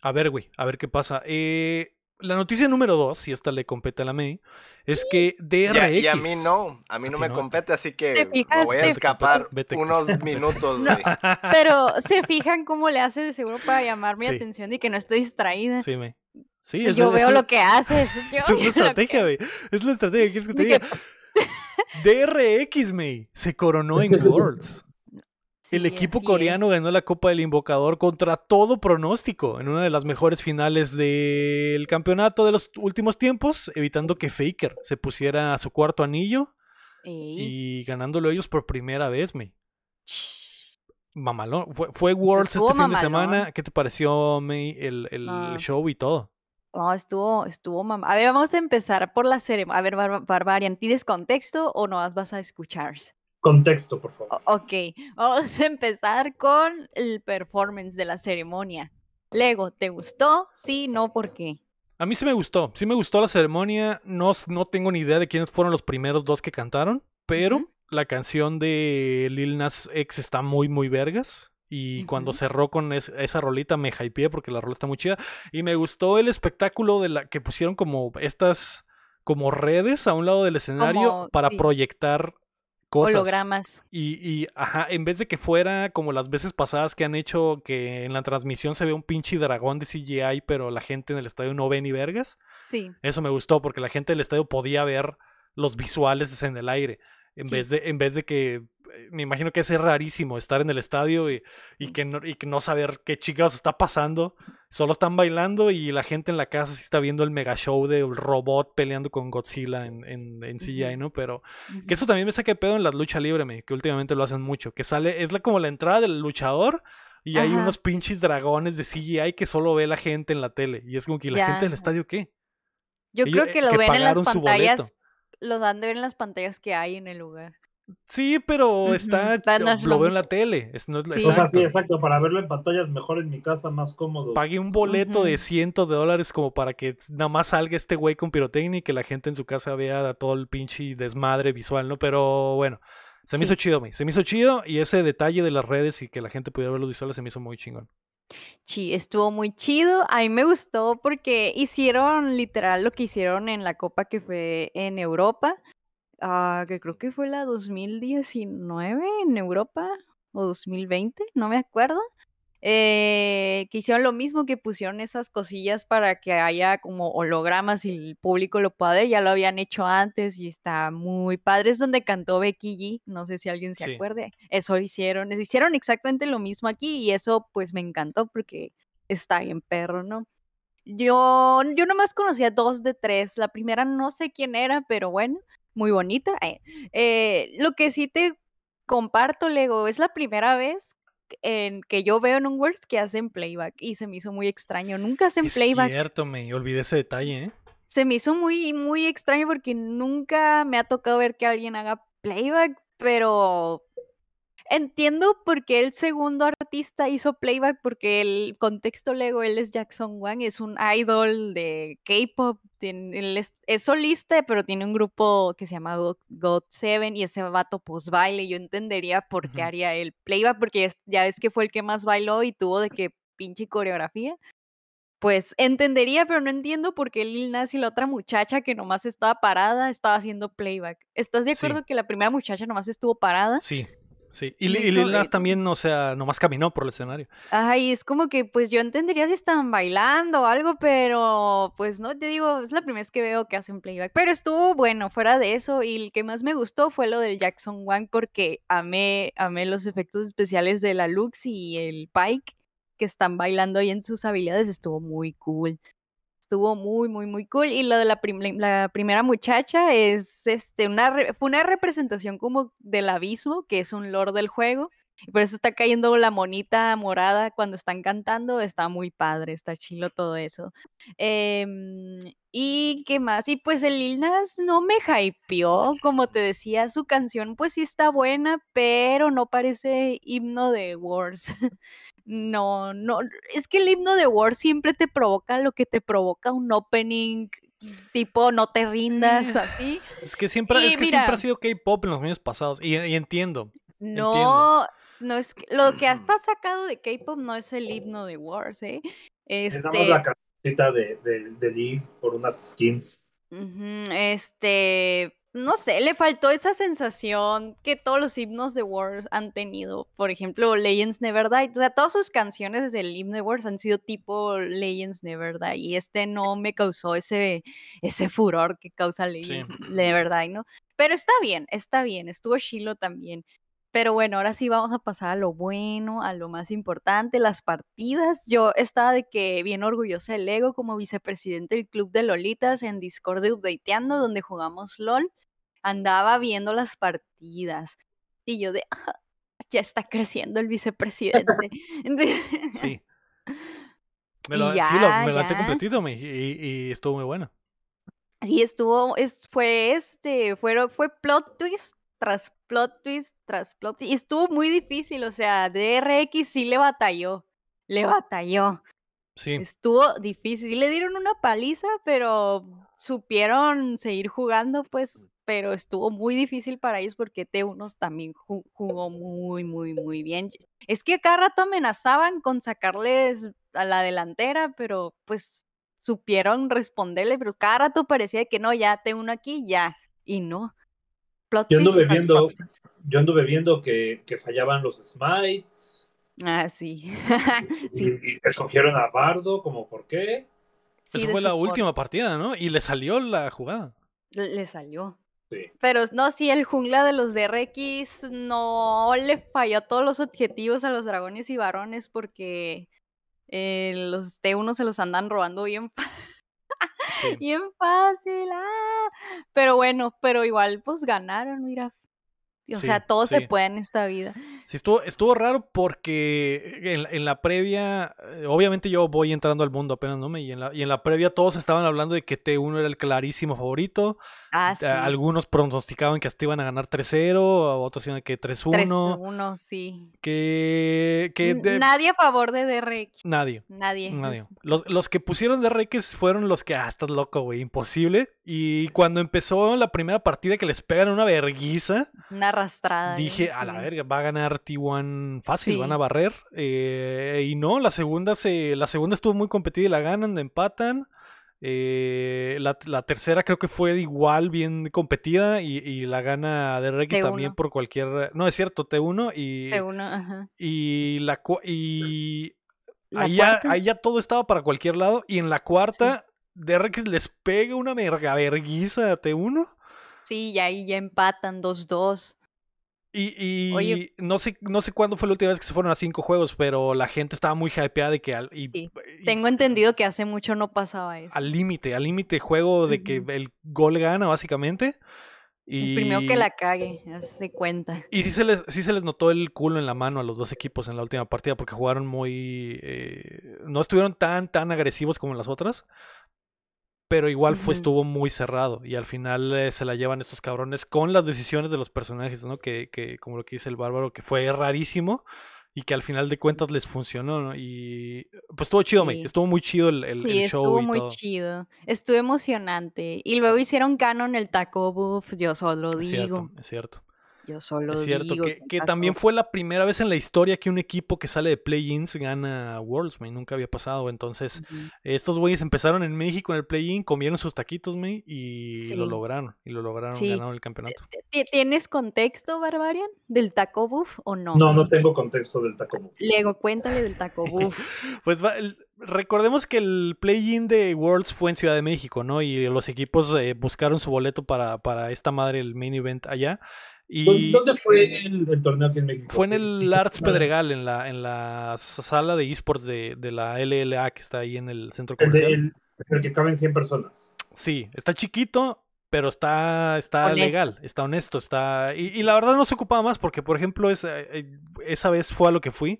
A ver, güey, a ver qué pasa. Eh, la noticia número dos, si esta le compete a la May, es que Y a, DRX. y a mí no, a mí no me no. compete, así que ¿Te me voy a escapar Vete. unos minutos, No. güey. Pero [laughs] se fijan cómo le hace de seguro para llamar mi Sí. atención y que no estoy distraída. Sí, me. Sí, Y es, yo es- veo es- lo que haces. [laughs] Yo es la que- estrategia, güey. Es la estrategia que quieres que te que, diga. DRX, May, se coronó en [laughs] Worlds. El equipo coreano es. ganó la Copa del Invocador contra todo pronóstico en una de las mejores finales del campeonato de los últimos tiempos, evitando que Faker se pusiera a su cuarto anillo Ey. y ganándolo ellos por primera vez, May. Mamalón. Fue, fue Worlds estuvo este fin de semana. ¿Qué te pareció, May, el, show y todo? No, estuvo, estuvo mamá. A ver, vamos a empezar por la ceremonia. A ver, Bar- Barbarian, ¿tienes contexto o no vas a escuchar? Contexto, por favor. Ok, vamos a empezar con el performance de la ceremonia. Lego, ¿te gustó? Sí, no, ¿por qué? A mí sí me gustó, sí me gustó la ceremonia, no, no tengo ni idea de quiénes fueron los primeros dos que cantaron, pero la canción de Lil Nas X está muy, muy vergas. Y cuando cerró con es- esa rolita me hypeé porque la rola está muy chida. Y me gustó el espectáculo de la que pusieron como estas como redes a un lado del escenario Como- para sí. proyectar cosas. Hologramas. Y, y, ajá, en vez de que fuera como las veces pasadas que han hecho que en la transmisión se ve un pinche dragón de CGI, pero la gente en el estadio no ve ni vergas. Sí, Eso me gustó porque la gente del estadio podía ver los visuales en el aire. En, Sí. vez, de, en vez de que, me imagino que es rarísimo estar en el estadio y, y que, no, y que no saber qué chicas está pasando. Solo están bailando y la gente en la casa sí está viendo el mega show del robot peleando con Godzilla en, en, en CGI. ¿no? Pero que eso también me saca de pedo en la lucha libre, me, que últimamente lo hacen mucho. Que sale, es la, como la entrada del luchador y hay unos pinches dragones de CGI que solo ve la gente en la tele. Y es como que ¿y la gente del Ya. estadio qué? Yo ellos, creo que eh, lo que ven en las pantallas, los dan de ver en las pantallas que hay en el lugar. Sí, pero está, es lo lo veo en la tele. Es, no es, Sí. O sea, sí, exacto. Para verlo en pantallas mejor en mi casa, más cómodo. Pagué un boleto de cientos de dólares como para que nada más salga este güey con pirotecnia y que la gente en su casa vea todo el pinche desmadre visual, ¿no? Pero bueno, se me Sí. hizo chido, güey. Se me hizo chido y ese detalle de las redes y que la gente pudiera ver los visuales se me hizo muy chingón. Sí, estuvo muy chido. A mí me gustó porque hicieron literal lo que hicieron en la copa que fue en Europa, ah, que creo que fue la 2019 en Europa o 2020, no me acuerdo. eh, que hicieron lo mismo, que pusieron esas cosillas para que haya como hologramas y el público lo pueda ver. Ya lo habían hecho antes y está muy padre. Es donde cantó Becky G. No sé si alguien se Sí. acuerde. Eso hicieron. Hicieron exactamente lo mismo aquí y eso pues me encantó porque está bien perro, ¿no? Yo, yo nomás conocía dos de tres. La primera no sé quién era, pero bueno, muy bonita. Eh, eh, lo que sí te comparto, Lego, es la primera vez en que yo veo en un Words que hacen playback y se me hizo muy extraño. Nunca hacen Es playback. cierto, me olvidé ese detalle, ¿eh? Se me hizo muy, muy extraño porque nunca me ha tocado ver que alguien haga playback, pero entiendo por qué el segundo artista hizo playback, porque el contexto Lego, él es Jackson Wang, es un idol de K-pop, él es, es solista, pero tiene un grupo que se llama God, God Seven y ese vato pues baile. Yo entendería por qué Ujú. haría el playback, porque es- ya ves que fue el que más bailó y tuvo de que pinche coreografía. Pues entendería, pero no entiendo por qué Lil Nas y la otra muchacha que nomás estaba parada estaba haciendo playback. ¿Estás de Sí. acuerdo que la primera muchacha nomás estuvo parada? Sí, Sí, y, y Lil Nas también, o sea, nomás caminó por el escenario. Ay, es como que pues yo entendería si estaban bailando o algo, pero pues no te digo, es la primera vez que veo que hacen playback. Pero estuvo bueno, fuera de eso, y el que más me gustó fue lo del Jackson Wang porque amé, amé los efectos especiales de la Lux y el Pike que están bailando ahí en sus habilidades, estuvo muy cool. Estuvo muy, muy, muy cool. Y lo de la, prim- la primera muchacha es este, una, fue una representación como del abismo, que es un lord del juego. Por eso está cayendo la monita morada cuando están cantando. Está muy padre, está chilo todo eso. Em, ¿y qué más? Y pues el Lil Nas no me hypeó, como te decía, su canción pues sí está buena, pero no parece himno de Wars. [laughs] No, no, es que el himno de War siempre te provoca lo que te provoca un opening tipo no te rindas, así. Es que siempre, Y es que siempre ha sido K-pop en los años pasados. Y, y entiendo. No, no es que lo que has pas- sacado de K-pop no es el himno de Wars, ¿eh? Este, la camiseta de, de, de League por unas skins. este, no sé, le faltó esa sensación que todos los himnos de Wars han tenido. Por ejemplo, Legends Never Die. O sea, todas sus canciones del himno de Wars han sido tipo Legends Never Die. Y este no me causó ese, ese furor que causa Legends Never Die, ¿no? Pero está bien, está bien. Estuvo chilo también. Pero bueno, ahora sí vamos a pasar a lo bueno, a lo más importante, las partidas. Yo estaba de que bien orgullosa del Ego como vicepresidente del Club de Lolitas en Discord de Updateando, donde jugamos LOL. Andaba viendo las partidas. Y yo de, "Ah, ya está creciendo el vicepresidente. Sí. [laughs] Me lo, sí, ya, lo, me lo completito me- y, y estuvo muy bueno. Sí, estuvo, es, fue este, fueron, fue plot twist tras plot twist tras plot twist. Y estuvo muy difícil, o sea, DRX sí le batalló, le batalló. Sí. Estuvo difícil. Sí le dieron una paliza, pero supieron seguir jugando, pues, pero estuvo muy difícil para ellos porque T1 también ju- jugó muy, muy, muy bien. Es que cada rato amenazaban con sacarles a la delantera, pero pues supieron responderle, pero cada rato parecía que no, ya T1 aquí, ya, y no. Plot Yo anduve viendo-. Yo anduve viendo que, que fallaban los smites. Ah, sí. Y, [laughs] sí, y escogieron a Bardo, como por qué. sí, Esa fue la support. última partida, ¿no? Y le salió la jugada. Le salió. Sí. Pero no, sí, el jungla de los DRX no le falló todos los objetivos a los dragones y varones porque eh, los T1 se los andan robando bien, Sí. [laughs] bien fácil. ah. Pero bueno, pero igual pues ganaron, mira. O Sí, sea, todo se puede en esta vida. Sí, estuvo, estuvo raro porque en, en la previa, eh, obviamente yo voy entrando al mundo apenas, ¿no? Y en, la, y en la previa todos estaban hablando de que T1 era el clarísimo favorito. Ah, sí. A- Eh, Algunos pronosticaban que hasta iban a ganar 3-0, otros iban que 3-1. 3-1, sí. Que, que de- Nadie a favor de DRX. nadie. Nadie. Los, los que pusieron Reques fueron los que, ah, estás loco, güey, imposible. Y cuando empezó la primera partida que les pegan una verguiza, Una arrastrada. dije, a la sí. verga, va a ganar T1 fácil, van Sí. a barrer. Eh, y no, la segunda se, la segunda estuvo muy competida y la ganan, empatan. Eh, la, la tercera creo que fue igual, bien competida y, y la gana de Rex también T1. por cualquier... No, es cierto, T1 y, T1, ajá. y la... ahí ya, ahí ya todo estaba para cualquier lado. Y en la cuarta, DRX les pega una verga verguiza a T1. Sí, y ahí ya empatan 2-2. Y, y Oye. no sé, no sé cuándo fue la última vez que se fueron a cinco juegos, pero la gente estaba muy hypeada de que al, y- Sí, y Tengo entendido que hace mucho no pasaba eso. al límite, al límite juego de que el gol gana, básicamente. Y, El primero que la cague, hace cuenta. Y sí se, les, sí se les notó el culo en la mano a los dos equipos en la última partida porque jugaron muy... eh, no estuvieron tan, tan agresivos como en las otras. Pero igual fue, estuvo muy cerrado. Y al final eh, se la llevan estos cabrones con las decisiones de los personajes, ¿no? Que, que como lo que dice el bárbaro, que fue rarísimo. Y que al final de cuentas les funcionó, ¿no? Y pues estuvo chido, Sí. Estuvo muy chido el, el- Sí, el show estuvo y muy todo. chido. Estuvo emocionante. Y luego hicieron canon el taco buff, yo solo Es digo. cierto, es cierto. Yo solo Es cierto, digo que, que que pasó. también fue la primera vez en la historia que un equipo que sale de play-ins gana Worlds, man. Nunca había pasado. Entonces, estos güeyes empezaron en México en el play-in, comieron sus taquitos, man, y Sí. lo lograron. Y lo lograron, Sí. ganaron el campeonato. ¿Ti- ¿Tienes contexto, Barbarian, del Taco Buff o no? No, no tengo contexto del Taco Buff. Lego, cuéntale del Taco [laughs] Buff. Pues va- el- recordemos que el play-in de Worlds fue en Ciudad de México, ¿no? Y los equipos eh, buscaron su boleto para, para esta madre, el main event allá. Y ¿Dónde fue el, el torneo aquí en México? fue en el sí, Arts Pedregal, en la, en la sala de esports de, de la LLA que está ahí en el centro El, de- comercial. el- el que caben 100 personas. Sí, está chiquito, pero está, está Honesto. legal, está honesto, está. Y, y la verdad no se ocupaba más, porque, por ejemplo, esa, eh, esa vez fue a lo que fui.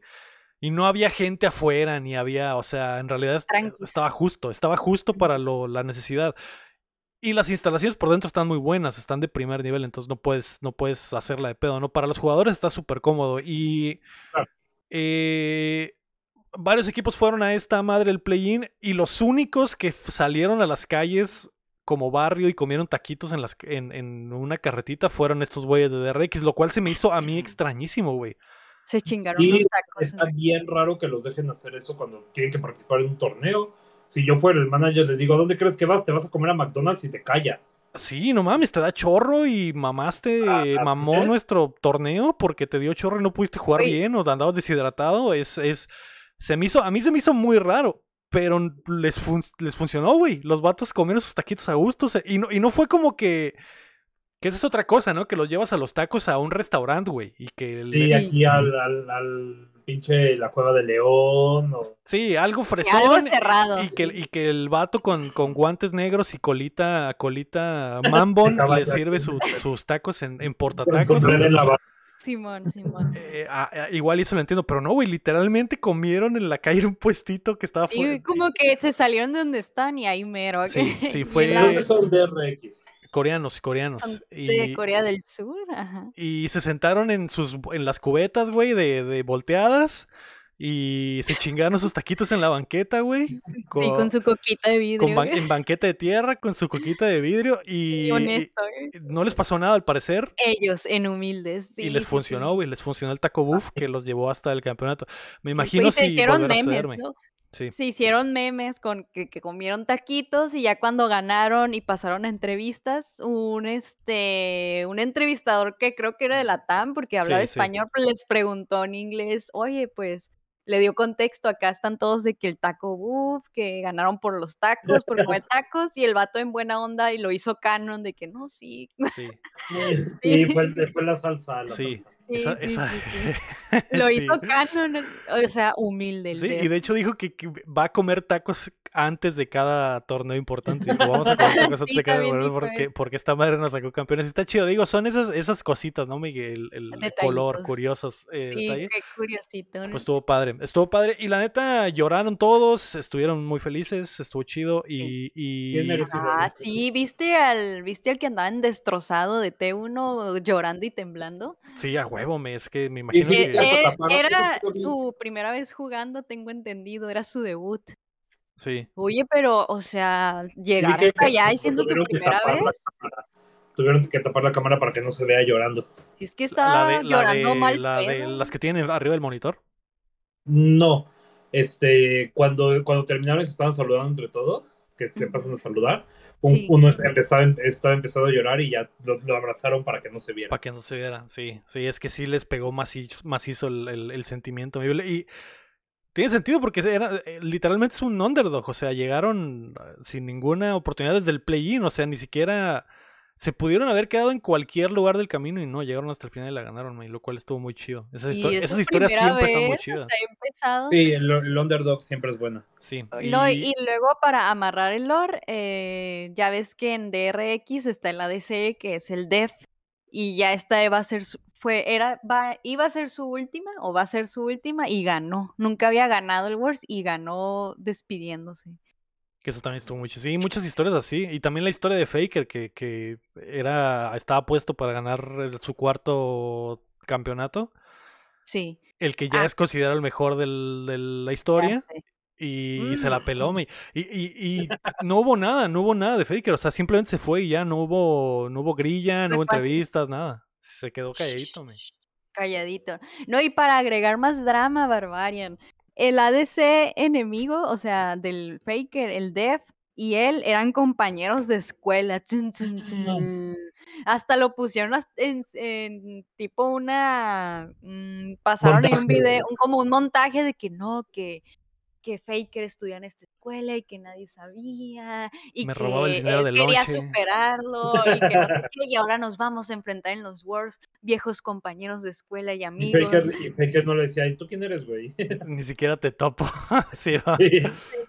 Y no había gente afuera, ni había, o sea, en realidad estaba justo, estaba justo para lo, la necesidad. Y las instalaciones por dentro están muy buenas, están de primer nivel, entonces no puedes, no puedes hacerla de pedo, ¿no? Para los jugadores está súper cómodo. Y Claro. eh, varios equipos fueron a esta madre el play-in y los únicos que salieron a las calles como barrio y comieron taquitos en, las, en, en una carretita fueron estos güeyes de DRX, lo cual se me hizo a mí extrañísimo, güey. Se chingaron Sí, los tacos. Está bien raro que los dejen hacer eso cuando tienen que participar en un torneo. Si yo fuera el manager, les digo, ¿a dónde crees que vas? Te vas a comer a McDonald's y te callas. Sí, no mames, te da chorro y mamaste, Ah, mamó es. nuestro torneo porque te dio chorro y no pudiste jugar bien o andabas deshidratado. Es, es, se me hizo, a mí se me hizo muy raro, pero les, fun- les funcionó, güey. Los vatos comieron sus taquitos a gusto se- y no, y no fue como que, que esa es otra cosa, ¿no? Que los llevas a los tacos a un restaurante, güey, y que el- Sí, Sí. aquí al, al, al pinche La Cueva de León. O... Sí, algo fresón. algo y- cerrado, Y, que, y que el vato con, con guantes negros y colita, colita mambón [laughs] caballo le sirve su- sus tacos en, en portatacos. Simón, Simón. Eh, ah, igual eso lo entiendo, pero no, güey, literalmente comieron en la calle un puestito que estaba fuera. como que se salieron de donde están y ahí mero. Sí, sí, [laughs] y fue- son DRX. Coreanos, coreanos. son Y, de Corea del Sur, ajá. y se sentaron en sus en las cubetas, güey, de, de volteadas. Y se chingaron sus taquitos en la banqueta, güey. [laughs] Sí, con su coquita de vidrio. con ban- en banqueta de tierra, con su coquita de vidrio. Y, Sí, honesto, ¿eh? y no les pasó nada al parecer. Ellos en humildes. y sí, les sí, funcionó, sí. güey. Les funcionó el taco buff que los llevó hasta el campeonato. Me imagino y si hicieron a memes, sucederme. ¿no? Sí. Se hicieron memes con que, que comieron taquitos y ya cuando ganaron y pasaron a entrevistas, un este un entrevistador que creo que era de la TAM porque hablaba Sí, español, pues les preguntó en inglés, oye, pues le dio contexto, acá están todos de que el taco buff, que ganaron por los tacos, por comer [laughs] tacos, y el vato en buena onda y lo hizo canon de que no, sí, Sí. [laughs] Sí, fue, el- fue la salsa. La Sí. salsa. sí, Esa- sí, esa- sí, sí. [laughs] Lo Sí. hizo canon, o sea, humilde el Sí, y de hecho dijo que, que va a comer tacos antes de cada torneo importante. Vamos a antes Sí, de cada torneo porque, porque esta madre nos sacó campeones. Y está chido, digo, son esas, esas cositas, ¿no, Miguel? El, el color, curiosos eh, Sí, detalle. qué curiosito. ¿no? Pues estuvo padre, estuvo padre. Y la neta, lloraron todos, estuvieron muy felices, estuvo chido. Y, y- Bien merecido. Ah, sí, ¿viste al, ¿viste al que andaba en destrozado de T1 llorando y temblando? sí, a huevo, me, es que me imagino sí, que... era su primera vez jugando, tengo entendido, era su debut. Sí, Oye, pero, o sea, llegar que- hasta allá y siendo tu tuvieron que primera tapar la vez, cámara. Tuvieron que tapar la cámara para que no se vea llorando. si es que la estaba de, la llorando de- mal la de las que tienen arriba del monitor. No. Este, cuando, cuando terminaron y se estaban saludando entre todos, que se pasan a saludar, un- Sí. uno empezaba, estaba empezando a llorar y ya lo, lo abrazaron para que no se viera. Para que no se viera, sí. Sí, es que sí les pegó macizo, macizo el, el- el sentimiento. Y tiene sentido porque era, eh, literalmente es un underdog. O sea, llegaron eh, sin ninguna oportunidad desde el play-in. O sea, ni siquiera se pudieron haber quedado en cualquier lugar del camino y no, llegaron hasta el final y la ganaron, man, lo cual estuvo muy chido. Esas, historias siempre están muy chidas. Sí, el, el underdog siempre es buena. Sí. No, y- y luego para amarrar el lore, eh, ya ves que en DRX está el ADC, que es el DEF, y ya esta va a ser su, fue, era, va, iba a ser su última, o va a ser su última, y ganó. Nunca había ganado el Worlds y ganó despidiéndose. Que eso también estuvo mucho. Sí, muchas historias así. Y también la historia de Faker, que, que era, estaba puesto para ganar su cuarto campeonato. Sí. El que ya Ah. es considerado el mejor de la historia. sé. Y se la Mm. peló. me- Y, y, y [laughs] no hubo nada, no hubo nada de Faker. O sea, simplemente se fue y ya no hubo, no hubo grilla, no hubo entrevistas, nada. Se quedó calladito, me. Calladito. No, y para agregar más drama, Barbarian, el ADC enemigo, o sea, del Faker, el Def, y él eran compañeros de escuela. Chun, chun, chun. Hasta lo pusieron en, en tipo una. mm, pasaron ahí un video, un- como un montaje de que no, que, que Faker estudia en esta escuela y que nadie sabía. Y Me que robaba el dinero él del quería lonche. superarlo y que no sé [laughs] qué, y ahora nos vamos a enfrentar en los Wars, viejos compañeros de escuela y Y amigos. Faker, y Faker no le decía, ¿y tú quién eres, güey? [laughs] Ni siquiera te topo. [laughs] sí. Sí,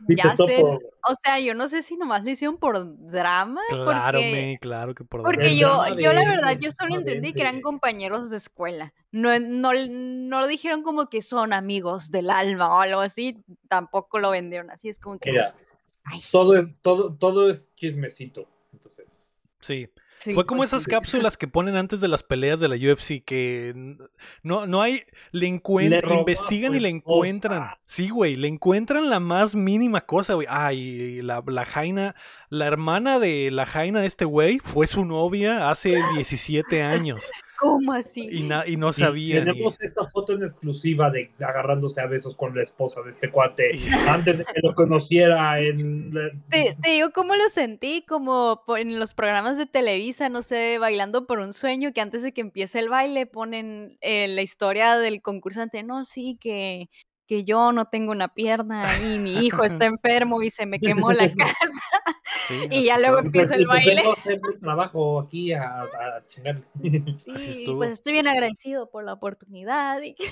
Ya te sé, topo. O sea, yo no sé si nomás lo hicieron por drama, Claro, porque, me, claro que por porque El yo, drama yo la verdad, yo solo drama entendí que eran compañeros de escuela. No, no, no lo dijeron como que son amigos del alma o algo así, tampoco lo vendieron así, es como que... Mira, todo es, todo, todo es chismecito. Entonces, Sí. sí, Fue como pues esas sí. cápsulas que ponen antes de las peleas de la UFC que no, no hay, le encuentran, investigan y le encuentran. Sí, güey, le encuentran la más mínima cosa, güey. Ay, la, la Jaina, la hermana de la Jaina de este güey fue su novia hace 17 años ¿Cómo así? y, na- y no y- tenemos esta foto en exclusiva de agarrándose a besos con la esposa de este cuate antes de que lo conociera en Te, te digo cómo lo sentí, como en los programas de Televisa, no sé, bailando por un sueño, que antes de que empiece el baile ponen eh, la historia del concursante, no, sí, que, que yo no tengo una pierna y mi hijo está [laughs] enfermo y se me quemó la [laughs] casa. sí, y ya luego empieza el Pues, baile. a trabajo aquí a, a chingar. [laughs] Sí, pues estoy bien agradecido por la oportunidad. y que-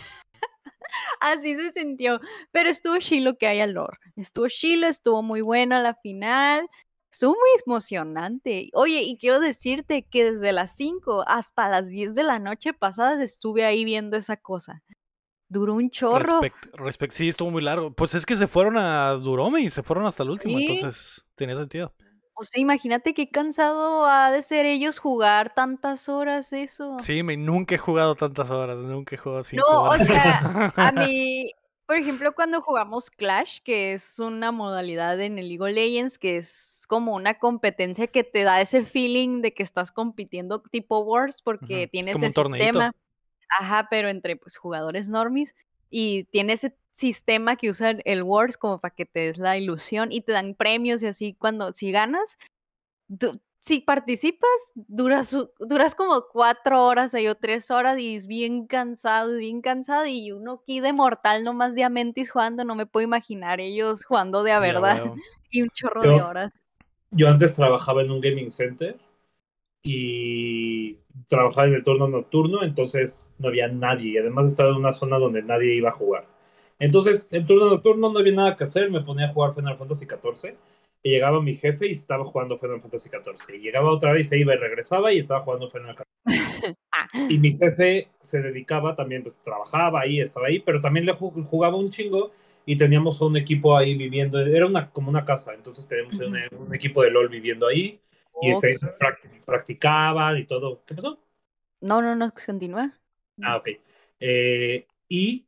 Así se sintió. Pero estuvo chilo que haya lore. Estuvo chilo, estuvo muy buena la final. Estuvo muy emocionante. Oye, y quiero decirte que desde las 5 hasta las 10 de la noche pasadas estuve ahí viendo esa cosa. Duró un chorro. Respect, respect- sí, estuvo muy largo. Pues es que se fueron a Durome y se fueron hasta el último, Sí. entonces tenía sentido. O sea, imagínate qué cansado ha de ser ellos jugar tantas horas eso. Sí, me, nunca he jugado tantas horas, nunca he jugado cinco No, o sea, [laughs] A mí, por ejemplo, cuando jugamos Clash, que es una modalidad en el League of Legends, que es como una competencia que te da ese feeling de que estás compitiendo tipo Wars, porque Ujú, es tienes como un el torneito. sistema. Ajá, pero entre pues jugadores normis. Y tiene ese sistema que usa el- Wars como para que te des la ilusión y te dan premios y así cuando, si ganas, du- si participas, duras, duras como cuatro horas ahí o tres horas y es bien cansado, bien cansado y uno aquí de mortal nomás de Amentis jugando, no me puedo imaginar ellos jugando de a Sí, verdad [laughs] y un chorro de Yo- horas. Yo antes trabajaba en un gaming center y trabajaba en el turno nocturno, entonces no había nadie. Y además estaba en una zona donde nadie iba a jugar. Entonces, en turno nocturno no había nada que hacer, me ponía a jugar Final Fantasy XIV. Y llegaba mi jefe y estaba jugando Final Fantasy XIV. Y llegaba otra vez, se iba y regresaba y estaba jugando Final XIV. [laughs] Ah, Y mi jefe se dedicaba también, pues trabajaba ahí, estaba ahí, pero también le ju- jugaba un chingo y teníamos un equipo ahí viviendo, era una, como una casa, entonces teníamos un, un equipo de LOL viviendo ahí y se ok. prac- practicaban y todo. ¿Qué pasó? No, no, no, pues continúa. Ah, ok. Eh, y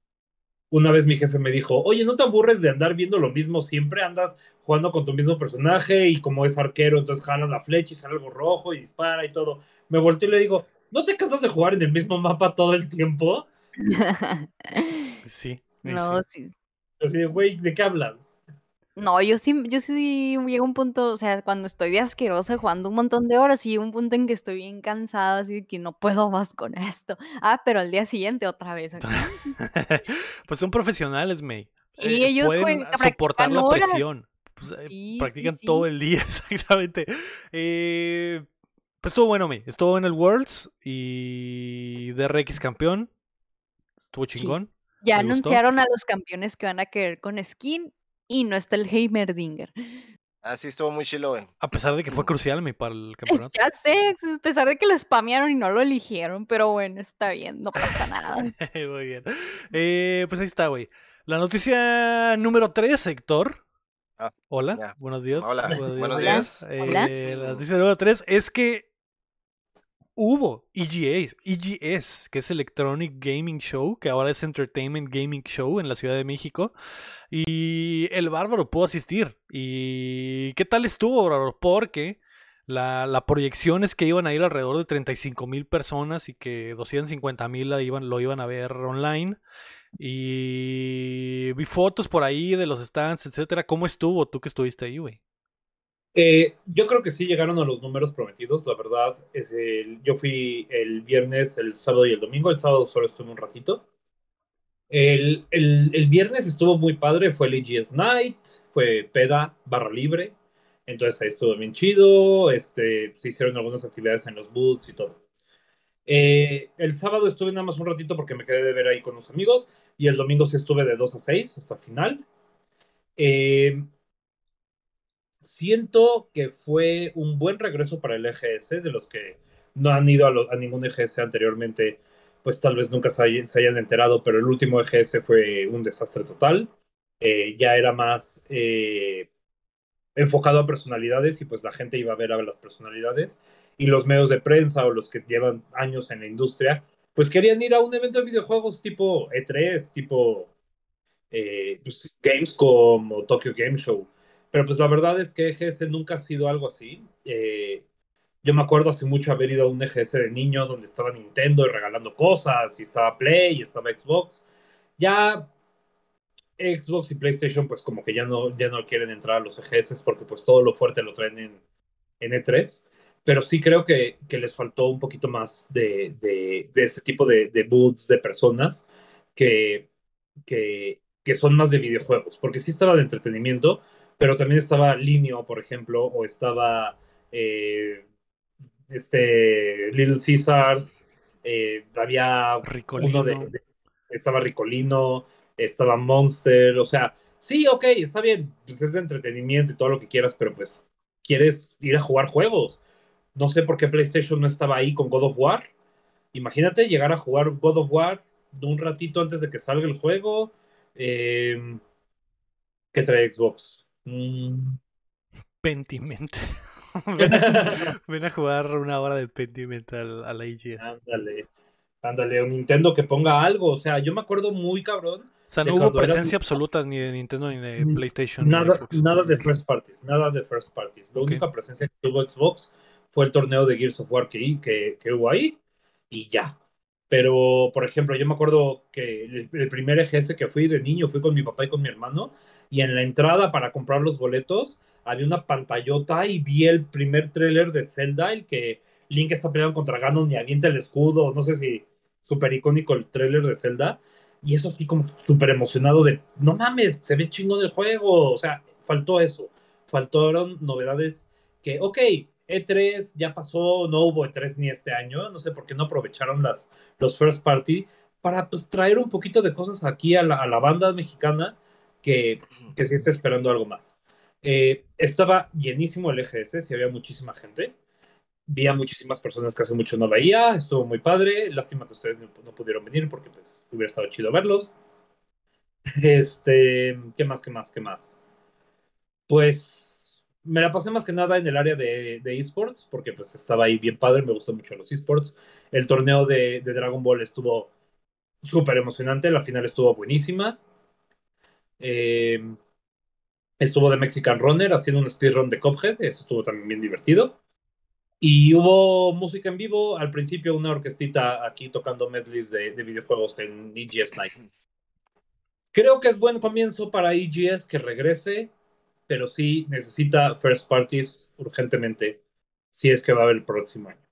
una vez mi jefe me dijo, oye, ¿no te aburres de andar viendo lo mismo siempre? Andas jugando con tu mismo personaje y como es arquero, entonces jalas la flecha y sale algo rojo y dispara y todo. Me volteé y le digo, ¿no te cansas de jugar en el mismo mapa todo el tiempo? [laughs] Sí. sí, no, sí. sí. Así de, güey, ¿de qué hablas? No, yo sí, yo sí llego a un punto, o sea, cuando estoy de asquerosa jugando un montón de horas y llega un punto en que estoy bien cansada, así que no puedo más con esto. Ah, pero al día siguiente otra vez. [laughs] pues son profesionales, May. Y Eh, ellos pueden juegan- soportar la horas. presión. Pues, eh, Sí, practican sí. todo el día, [laughs] exactamente. Eh, pues estuvo bueno, May. Estuvo en el Worlds y DRX campeón. Estuvo chingón. Ya anunciaron a los campeones que van a querer con skin y no está el Heimerdinger. Así estuvo muy chilo, güey. A pesar de que fue crucial, May, para el campeonato. Ya sé, a pesar de que lo spamearon y no lo eligieron, pero bueno, está bien, no pasa nada. [laughs] Muy bien. Eh, pues ahí está, güey. La noticia número 3, Héctor. Ah, Hola, ya. buenos días. Hola, buenos [laughs] Hola. días. Eh, Hola. La noticia número 3 es que hubo E EGA, EGS, que es Electronic Gaming Show, que ahora es Entertainment Gaming Show en la Ciudad de México. Y el bárbaro pudo asistir. ¿Y qué tal estuvo, bárbaro? Porque La, la proyección es que iban a ir alrededor de 35 mil personas y que 250 mil lo iban a ver online. Y vi fotos por ahí de los stands, etcétera. ¿Cómo estuvo tú que estuviste ahí, güey? Eh, yo creo que sí llegaron a los números prometidos, la verdad. Es el, yo fui el viernes, el sábado y el domingo. El sábado solo estuve un ratito. El, el, el viernes estuvo muy padre, fue el EGS Night, fue peda, barra libre. Entonces ahí estuvo bien chido. Este, se hicieron algunas actividades en los booths y todo. Eh, el sábado estuve nada más un ratito porque me quedé de ver ahí con los amigos. Y el domingo sí estuve de 2 a 6 hasta el final. Eh, siento que fue un buen regreso para el EGS, de los que no han ido a, ningún EGS anteriormente, pues tal vez nunca se, hayan enterado, pero el último EGS fue un desastre total. Eh, ya era más eh, enfocado a personalidades y pues la gente iba a ver a las personalidades y los medios de prensa o los que llevan años en la industria, pues querían ir a un evento de videojuegos tipo E3, tipo eh, pues, Gamescom o Tokyo Game Show. Pero pues la verdad es que EGS nunca ha sido algo así. Eh, yo me acuerdo hace mucho haber ido a un EGS de niño donde estaba Nintendo y regalando cosas, y estaba Play, y estaba Xbox. Ya Xbox y PlayStation pues como que ya no, ya no quieren entrar a los EGS porque pues todo lo fuerte lo traen en, en E3. Pero sí creo que, que, les faltó un poquito más de, de, ese tipo de, de booths de personas que, que, que son más de videojuegos. Porque sí estaba de entretenimiento, pero también estaba Linio, por ejemplo, o estaba eh, este Little Caesars, eh, había Ricolino. uno de, de, estaba Ricolino, estaba Monster, o sea, sí, ok, está bien, pues es de entretenimiento y todo lo que quieras, pero pues quieres ir a jugar juegos. No sé por qué PlayStation no estaba ahí con God of War. Imagínate llegar a jugar God of War un ratito antes de que salga el juego. Eh, ¿Qué trae Xbox? Mm. Pentiment. [laughs] ven, a, ven, a, jugar una hora de Pentiment a, a la IGN. Ándale, ándale, un Nintendo que ponga algo. O sea, yo me acuerdo muy cabrón. O sea, no hubo presencia era... absoluta ni de Nintendo ni de PlayStation. Nada, de nada de first parties, nada de first parties. La okay. única presencia que tuvo Xbox fue el torneo de Gears of War que, que, que hubo ahí y ya. Pero, por ejemplo, yo me acuerdo que el, el, primer EGS que fui de niño fui con mi papá y con mi hermano y en la entrada para comprar los boletos había una pantallota y vi el primer tráiler de Zelda, el que Link está peleando contra Ganon y avienta el escudo, no sé si súper icónico el tráiler de Zelda, y eso así como súper emocionado de, no mames, se ve chingón el juego, o sea, faltó eso, faltaron novedades que, ok, E3 ya pasó, no hubo E3 ni este año, no sé por qué no aprovecharon las, los first party para pues, traer un poquito de cosas aquí a la, a la banda mexicana que, que sí está esperando algo más. Eh, estaba llenísimo el EGS, sí había muchísima gente. Vi a muchísimas personas que hace mucho no veía, estuvo muy padre. Lástima que ustedes no, pudieron venir porque pues hubiera estado chido verlos. Este, ¿qué más, qué más, qué más? Pues me la pasé más que nada en el área de, de esports, porque pues estaba ahí bien padre, me gustó mucho los esports. El torneo de, de Dragon Ball estuvo súper emocionante, la final estuvo buenísima. Eh, estuvo de Mexican Runner haciendo un speedrun de Cophead, eso estuvo también bien divertido. Y hubo música en vivo, al principio una orquestita aquí tocando medleys de, de videojuegos en EGS Night. Creo que es buen comienzo para EGS que regrese, pero sí necesita first parties urgentemente, si es que va a haber el próximo año.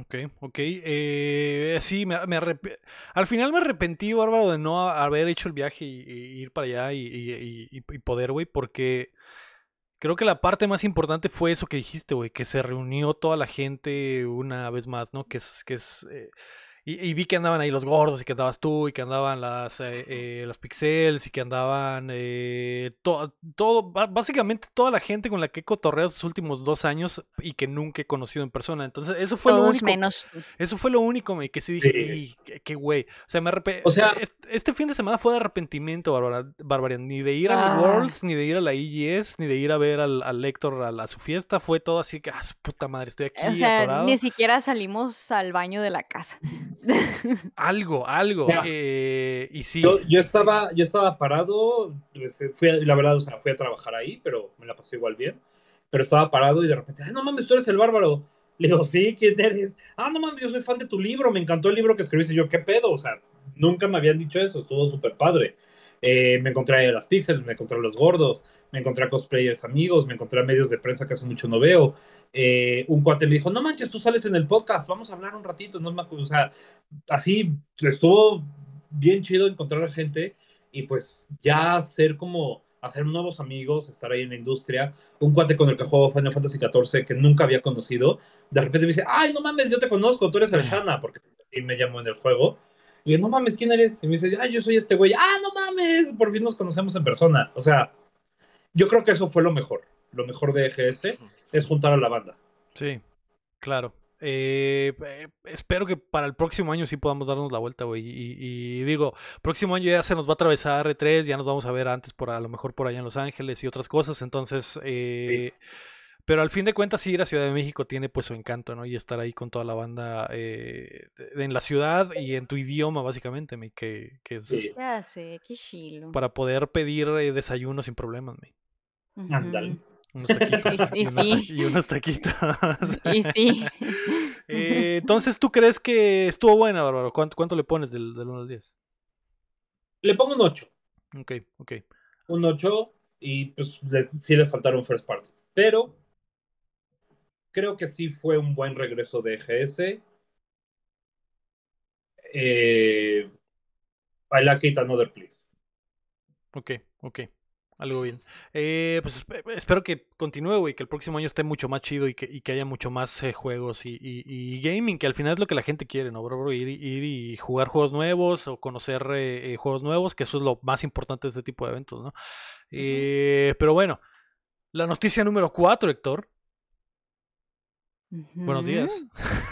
Ok, ok. Eh, sí, me, me al final me arrepentí, Bárbaro, de no haber hecho el viaje y, ir para allá y poder, güey, porque creo que la parte más importante fue eso que dijiste, güey, que se reunió toda la gente una vez más, ¿no? Que es, que es eh, y, y, vi que andaban ahí los gordos y que andabas tú y que andaban las, eh, eh, los pixels y que andaban eh, to, todo, básicamente toda la gente con la que he cotorreado estos últimos dos años y que nunca he conocido en persona. Entonces, eso fue Todos lo único. menos. Eso fue lo único me, que sí dije, sí. qué güey. O sea, me arrep o sea, este fin de semana fue de arrepentimiento, Bárbara, Bárbara. Ni de ir a ah. Worlds, ni de ir a la EGS, ni de ir a ver al, al Lector a, la, a, su fiesta. Fue todo así que, ah, su puta madre, estoy aquí. O sea, atorado. ni siquiera salimos al baño de la casa. [laughs] algo, algo. Eh, y sí. Yo, yo, estaba, yo estaba parado, pues, fui, la verdad, o sea, fui a trabajar ahí, pero me la pasé igual bien. pero estaba parado y de repente, ay, no mames, tú eres el bárbaro. Le digo, sí, ¿quién eres? Ah, no mames, yo soy fan de tu libro, me encantó el libro que escribiste. Y yo, ¿qué pedo? O sea, nunca me habían dicho eso, estuvo súper padre. Eh, me encontré a las Pixels, me encontré a los gordos, me encontré a cosplayers amigos, me encontré a medios de prensa que hace mucho no veo. Eh, un cuate me dijo, no manches, tú sales en el podcast, vamos a hablar un ratito. No me acuerdo. O sea, así estuvo bien chido encontrar a gente y pues ya ser como hacer nuevos amigos, estar ahí en la industria. Un cuate con el que juego Final Fantasy XIV que nunca había conocido, de repente me dice, ay, no mames, yo te conozco, tú eres el Shana, porque así me llamo en el juego. Y yo, no mames, ¿quién eres? Y me dice, ay, yo soy este güey. Ah, no mames, por fin nos conocemos en persona. O sea, yo creo que eso fue lo mejor. Lo mejor de EGS es juntar a la banda. Sí, claro. Eh, eh, espero que para el próximo año sí podamos darnos la vuelta, güey. Y, digo, próximo año ya se nos va a atravesar R3, ya nos vamos a ver antes por a lo mejor por allá en Los Ángeles y otras cosas. Entonces, eh, pero al fin de cuentas sí ir a Ciudad de México tiene pues su encanto, ¿no? Y estar ahí con toda la banda en la ciudad y en tu idioma, básicamente, me, que, que es para poder pedir desayuno sin problemas. Ándale. Unos taquitos. [laughs] Y y, unos sí. y unos taquitos. [laughs] Y sí. [laughs] Eh, entonces, ¿tú crees que estuvo buena, Bárbaro? ¿Cuánto, cuánto le pones del, del 1 al 10? Le pongo un 8. Ok, ok. Un 8 y pues le- sí le faltaron first parties. Pero creo que sí fue un buen regreso de EGS. Eh, I like it another please. Ok, ok. Algo bien. Eh, pues esp- espero que continúe, güey, que el próximo año esté mucho más chido y que, y que haya mucho más eh, juegos y, y- y gaming, que al final es lo que la gente quiere, ¿no, bro? bro? Ir, ir y jugar juegos nuevos o conocer eh, juegos nuevos, que eso es lo más importante de este tipo de eventos, ¿no? Pero bueno, la noticia número 4, Héctor. Buenos días.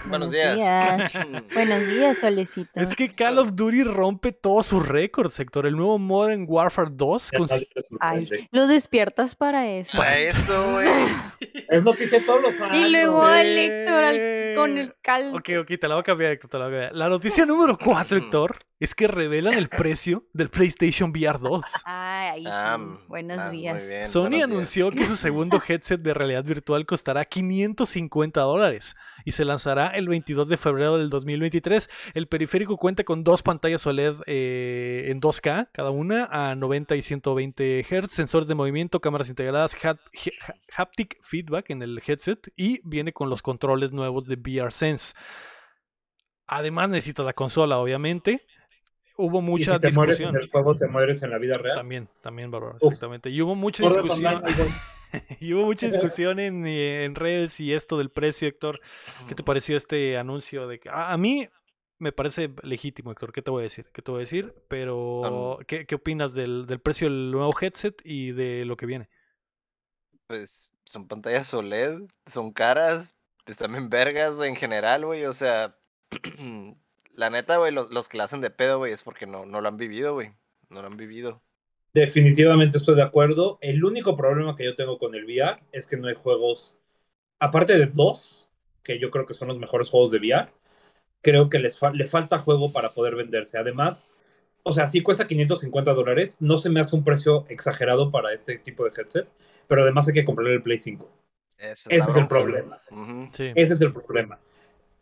Buenos días. [laughs] Buenos días, Solecito. Es que Call of Duty rompe todos sus récords, Héctor. El nuevo Modern Warfare 2 Ya con. Ay, lo despiertas para eso. Para esto, [laughs] güey. Es noticia todos los años. Y luego al Héctor al- con el cal. Ok, ok, te la voy a cambiar, Héctor, te la voy a cambiar. La noticia número 4, Héctor, es que revelan el precio del PlayStation VR 2. Ah, ahí sí. Mm, Buenos ah, muy días. bien, Sony buenos días. anunció que su segundo [laughs] headset de realidad virtual costará 550 dólares y se lanzará el 22 de febrero del 2023. El periférico cuenta con dos pantallas OLED eh, en 2K, cada una a 90 y 120 Hz, sensores de movimiento, cámaras integradas, hap- ha- haptic feedback en el headset y viene con los controles nuevos de VR Sense. Además necesita la consola, obviamente. Hubo Y mucha si te mueres en discusión. el juego, te mueres en la vida real. También, también, Bárbara, Uf. exactamente. Y hubo mucha discusión. [laughs] Y hubo mucha discusión en, en redes y esto del precio, Héctor. ¿Qué te pareció este anuncio? de que A, a mí me parece legítimo, Héctor. ¿Qué te voy a decir? ¿Qué te voy a decir? Pero, ¿qué, qué opinas del, del precio del nuevo headset y de lo que viene? Pues son pantallas OLED, son caras, están bien vergas en general, güey. O sea, [clears throat] la neta, güey, los, los que la hacen de pedo, güey, es porque no, no lo han vivido, güey. No lo han vivido. Definitivamente estoy de acuerdo. El único problema que yo tengo con el VR es que no hay juegos, aparte de dos, que yo creo que son los mejores juegos de VR, creo que les fa- le falta juego para poder venderse. Además, o sea, sí cuesta 550 dólares, no se me hace un precio exagerado para este tipo de headset, pero además hay que comprarle el Play 5. Ese es el problema. Sí. Ese es el problema.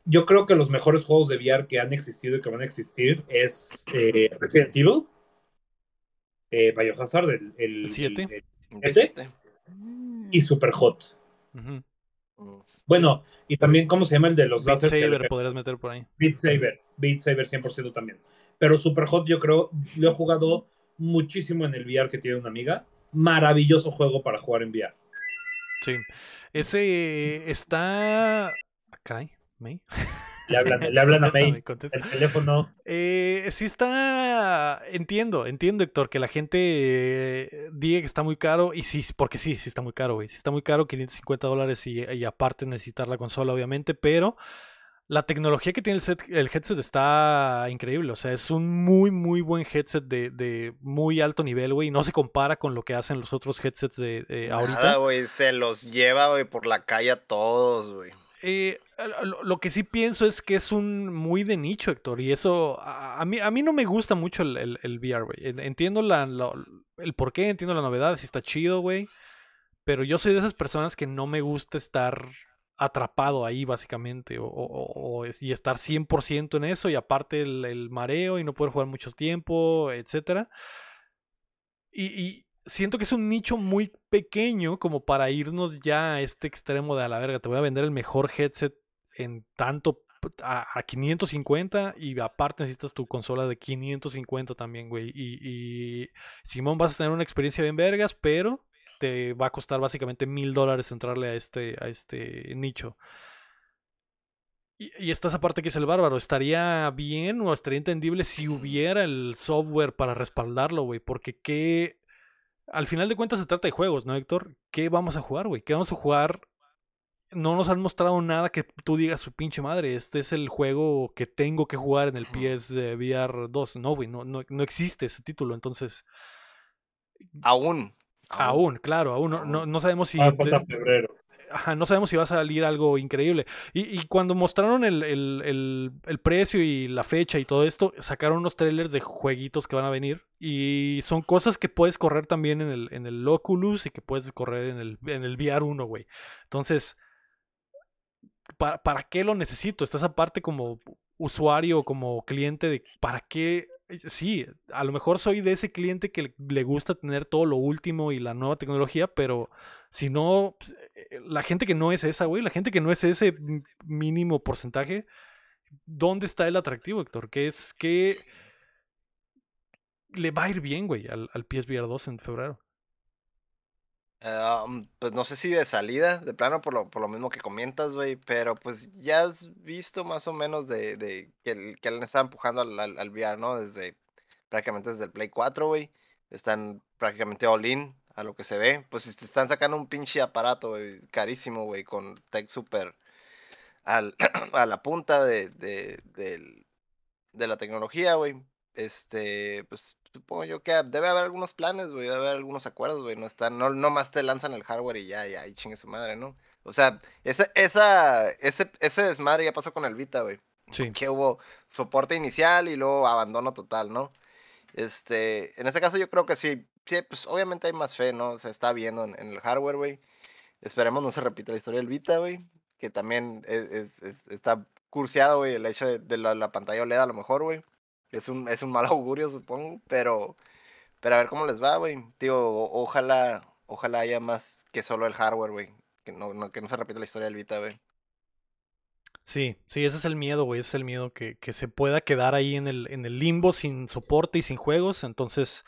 Yo creo que los mejores juegos de VR que han existido y que van a existir es eh, Resident Evil, eh, Biohazard, el, el, El siete. el- Un ¿Este? siete. Mm. y Superhot. Ujú. Mm. Bueno, y también, ¿cómo se llama el de los Beat láseres? que Saber pe- podrías meter por ahí. Beat Saber. Beat Saber 100% también. Pero Superhot yo creo, lo he jugado muchísimo en el VR que tiene una amiga. Maravilloso juego para jugar en VR. Sí. Ese está. Ah, Caray, May. Le hablan, le hablan a [laughs] May. El teléfono. Eh, sí está, entiendo, entiendo Héctor, que la gente eh, diga que está muy caro y sí, porque sí, sí está muy caro, güey, sí está muy caro, 550 dólares y, y aparte necesitar la consola obviamente, pero la tecnología que tiene el, set- el headset está increíble, o sea, es un muy, muy buen headset de, de muy alto nivel, güey, no se compara con lo que hacen los otros headsets de, de ahorita. Nada, güey, se los lleva, güey, por la calle a todos, güey. Eh, lo, que sí pienso es que es un muy de nicho, Héctor, y eso a, mí, a mí no me gusta mucho el, el, VR, güey. En- Entiendo la, el por qué, entiendo la novedad, si está chido, güey. Pero yo soy de esas personas que no me gusta estar atrapado ahí básicamente o, o- o y estar 100% en eso y aparte el, el mareo y no poder jugar mucho tiempo, etcétera. Y, y siento que es un nicho muy pequeño como para irnos ya a este extremo de a la verga, te voy a vender el mejor headset en tanto a, a 550 y aparte necesitas tu consola de 550 también, güey. Y, y Simón vas a tener una experiencia bien vergas, pero te va a costar básicamente mil dólares entrarle a este, a este nicho. Y, y está esa parte que es el bárbaro. ¿Estaría bien o estaría entendible si hubiera el software para respaldarlo, güey? Porque qué... Al final de cuentas se trata de juegos, ¿no, Héctor? ¿Qué vamos a jugar, güey? ¿Qué vamos a jugar? No nos han mostrado nada que tú digas su pinche madre. Este es el juego que tengo que jugar en el Ujú. PS VR 2. No, güey, no, no, no existe ese título. Entonces, Aún. aún, claro, aún no, no, no sabemos si... Ah, falta febrero. No sabemos si va a salir algo increíble. Y, cuando mostraron el, el- el- precio y la fecha y todo esto, sacaron unos trailers de jueguitos que van a venir. Y son cosas que puedes correr también en el, en el Oculus y que puedes correr en el, en el VR 1, güey. Entonces, ¿para, ¿para qué lo necesito? Estás aparte como usuario, como cliente de ¿para qué? Sí, a lo mejor soy de ese cliente que le- gusta tener todo lo último y la nueva tecnología, pero si no, pues, eh, la gente que no es esa, güey, la gente que no es ese mínimo porcentaje, ¿dónde está el atractivo, Héctor? ¿Qué es que le va a ir bien, güey, al, al PSVR 2 en febrero? Mm, pues no sé si de salida, de plano, por lo, por lo mismo que comentas, güey, pero pues ya has visto más o menos de, de que, el- que le estaba empujando al, al, al VR, ¿no? Desde prácticamente desde el Play 4, güey. Están prácticamente all in a lo que se ve. Pues te están sacando un pinche aparato, güey, carísimo, güey, con tech super [clears throat] a la punta de, de, de la tecnología, güey. Este, pues supongo yo que debe haber algunos planes, güey, debe haber algunos acuerdos, güey. No están, no, no más te lanzan el hardware y ya, ya, y chingue su madre, ¿no? O sea, esa, esa, ese, ese desmadre ya pasó con el Vita, güey. Sí. Que hubo soporte inicial y luego abandono total, ¿no? Este, en este caso yo creo que sí, sí, pues obviamente hay más fe, ¿no? Se está viendo en, en el hardware, güey. Esperemos no se repita la historia del Vita, güey. Que también es, es- es- está curseado, güey, el hecho de, de la, la pantalla OLED a lo mejor, güey. Es un, es un mal [laughs] augurio, supongo, pero, pero a ver cómo les va, güey. Tío, o- ojalá, ojalá haya más que solo el hardware, güey. Que no, no- que no se repita la historia del Vita, güey. Sí, sí, ese es el miedo, güey. Ese es el miedo que, que se pueda quedar ahí en el, en el limbo sin soporte y sin juegos. Entonces,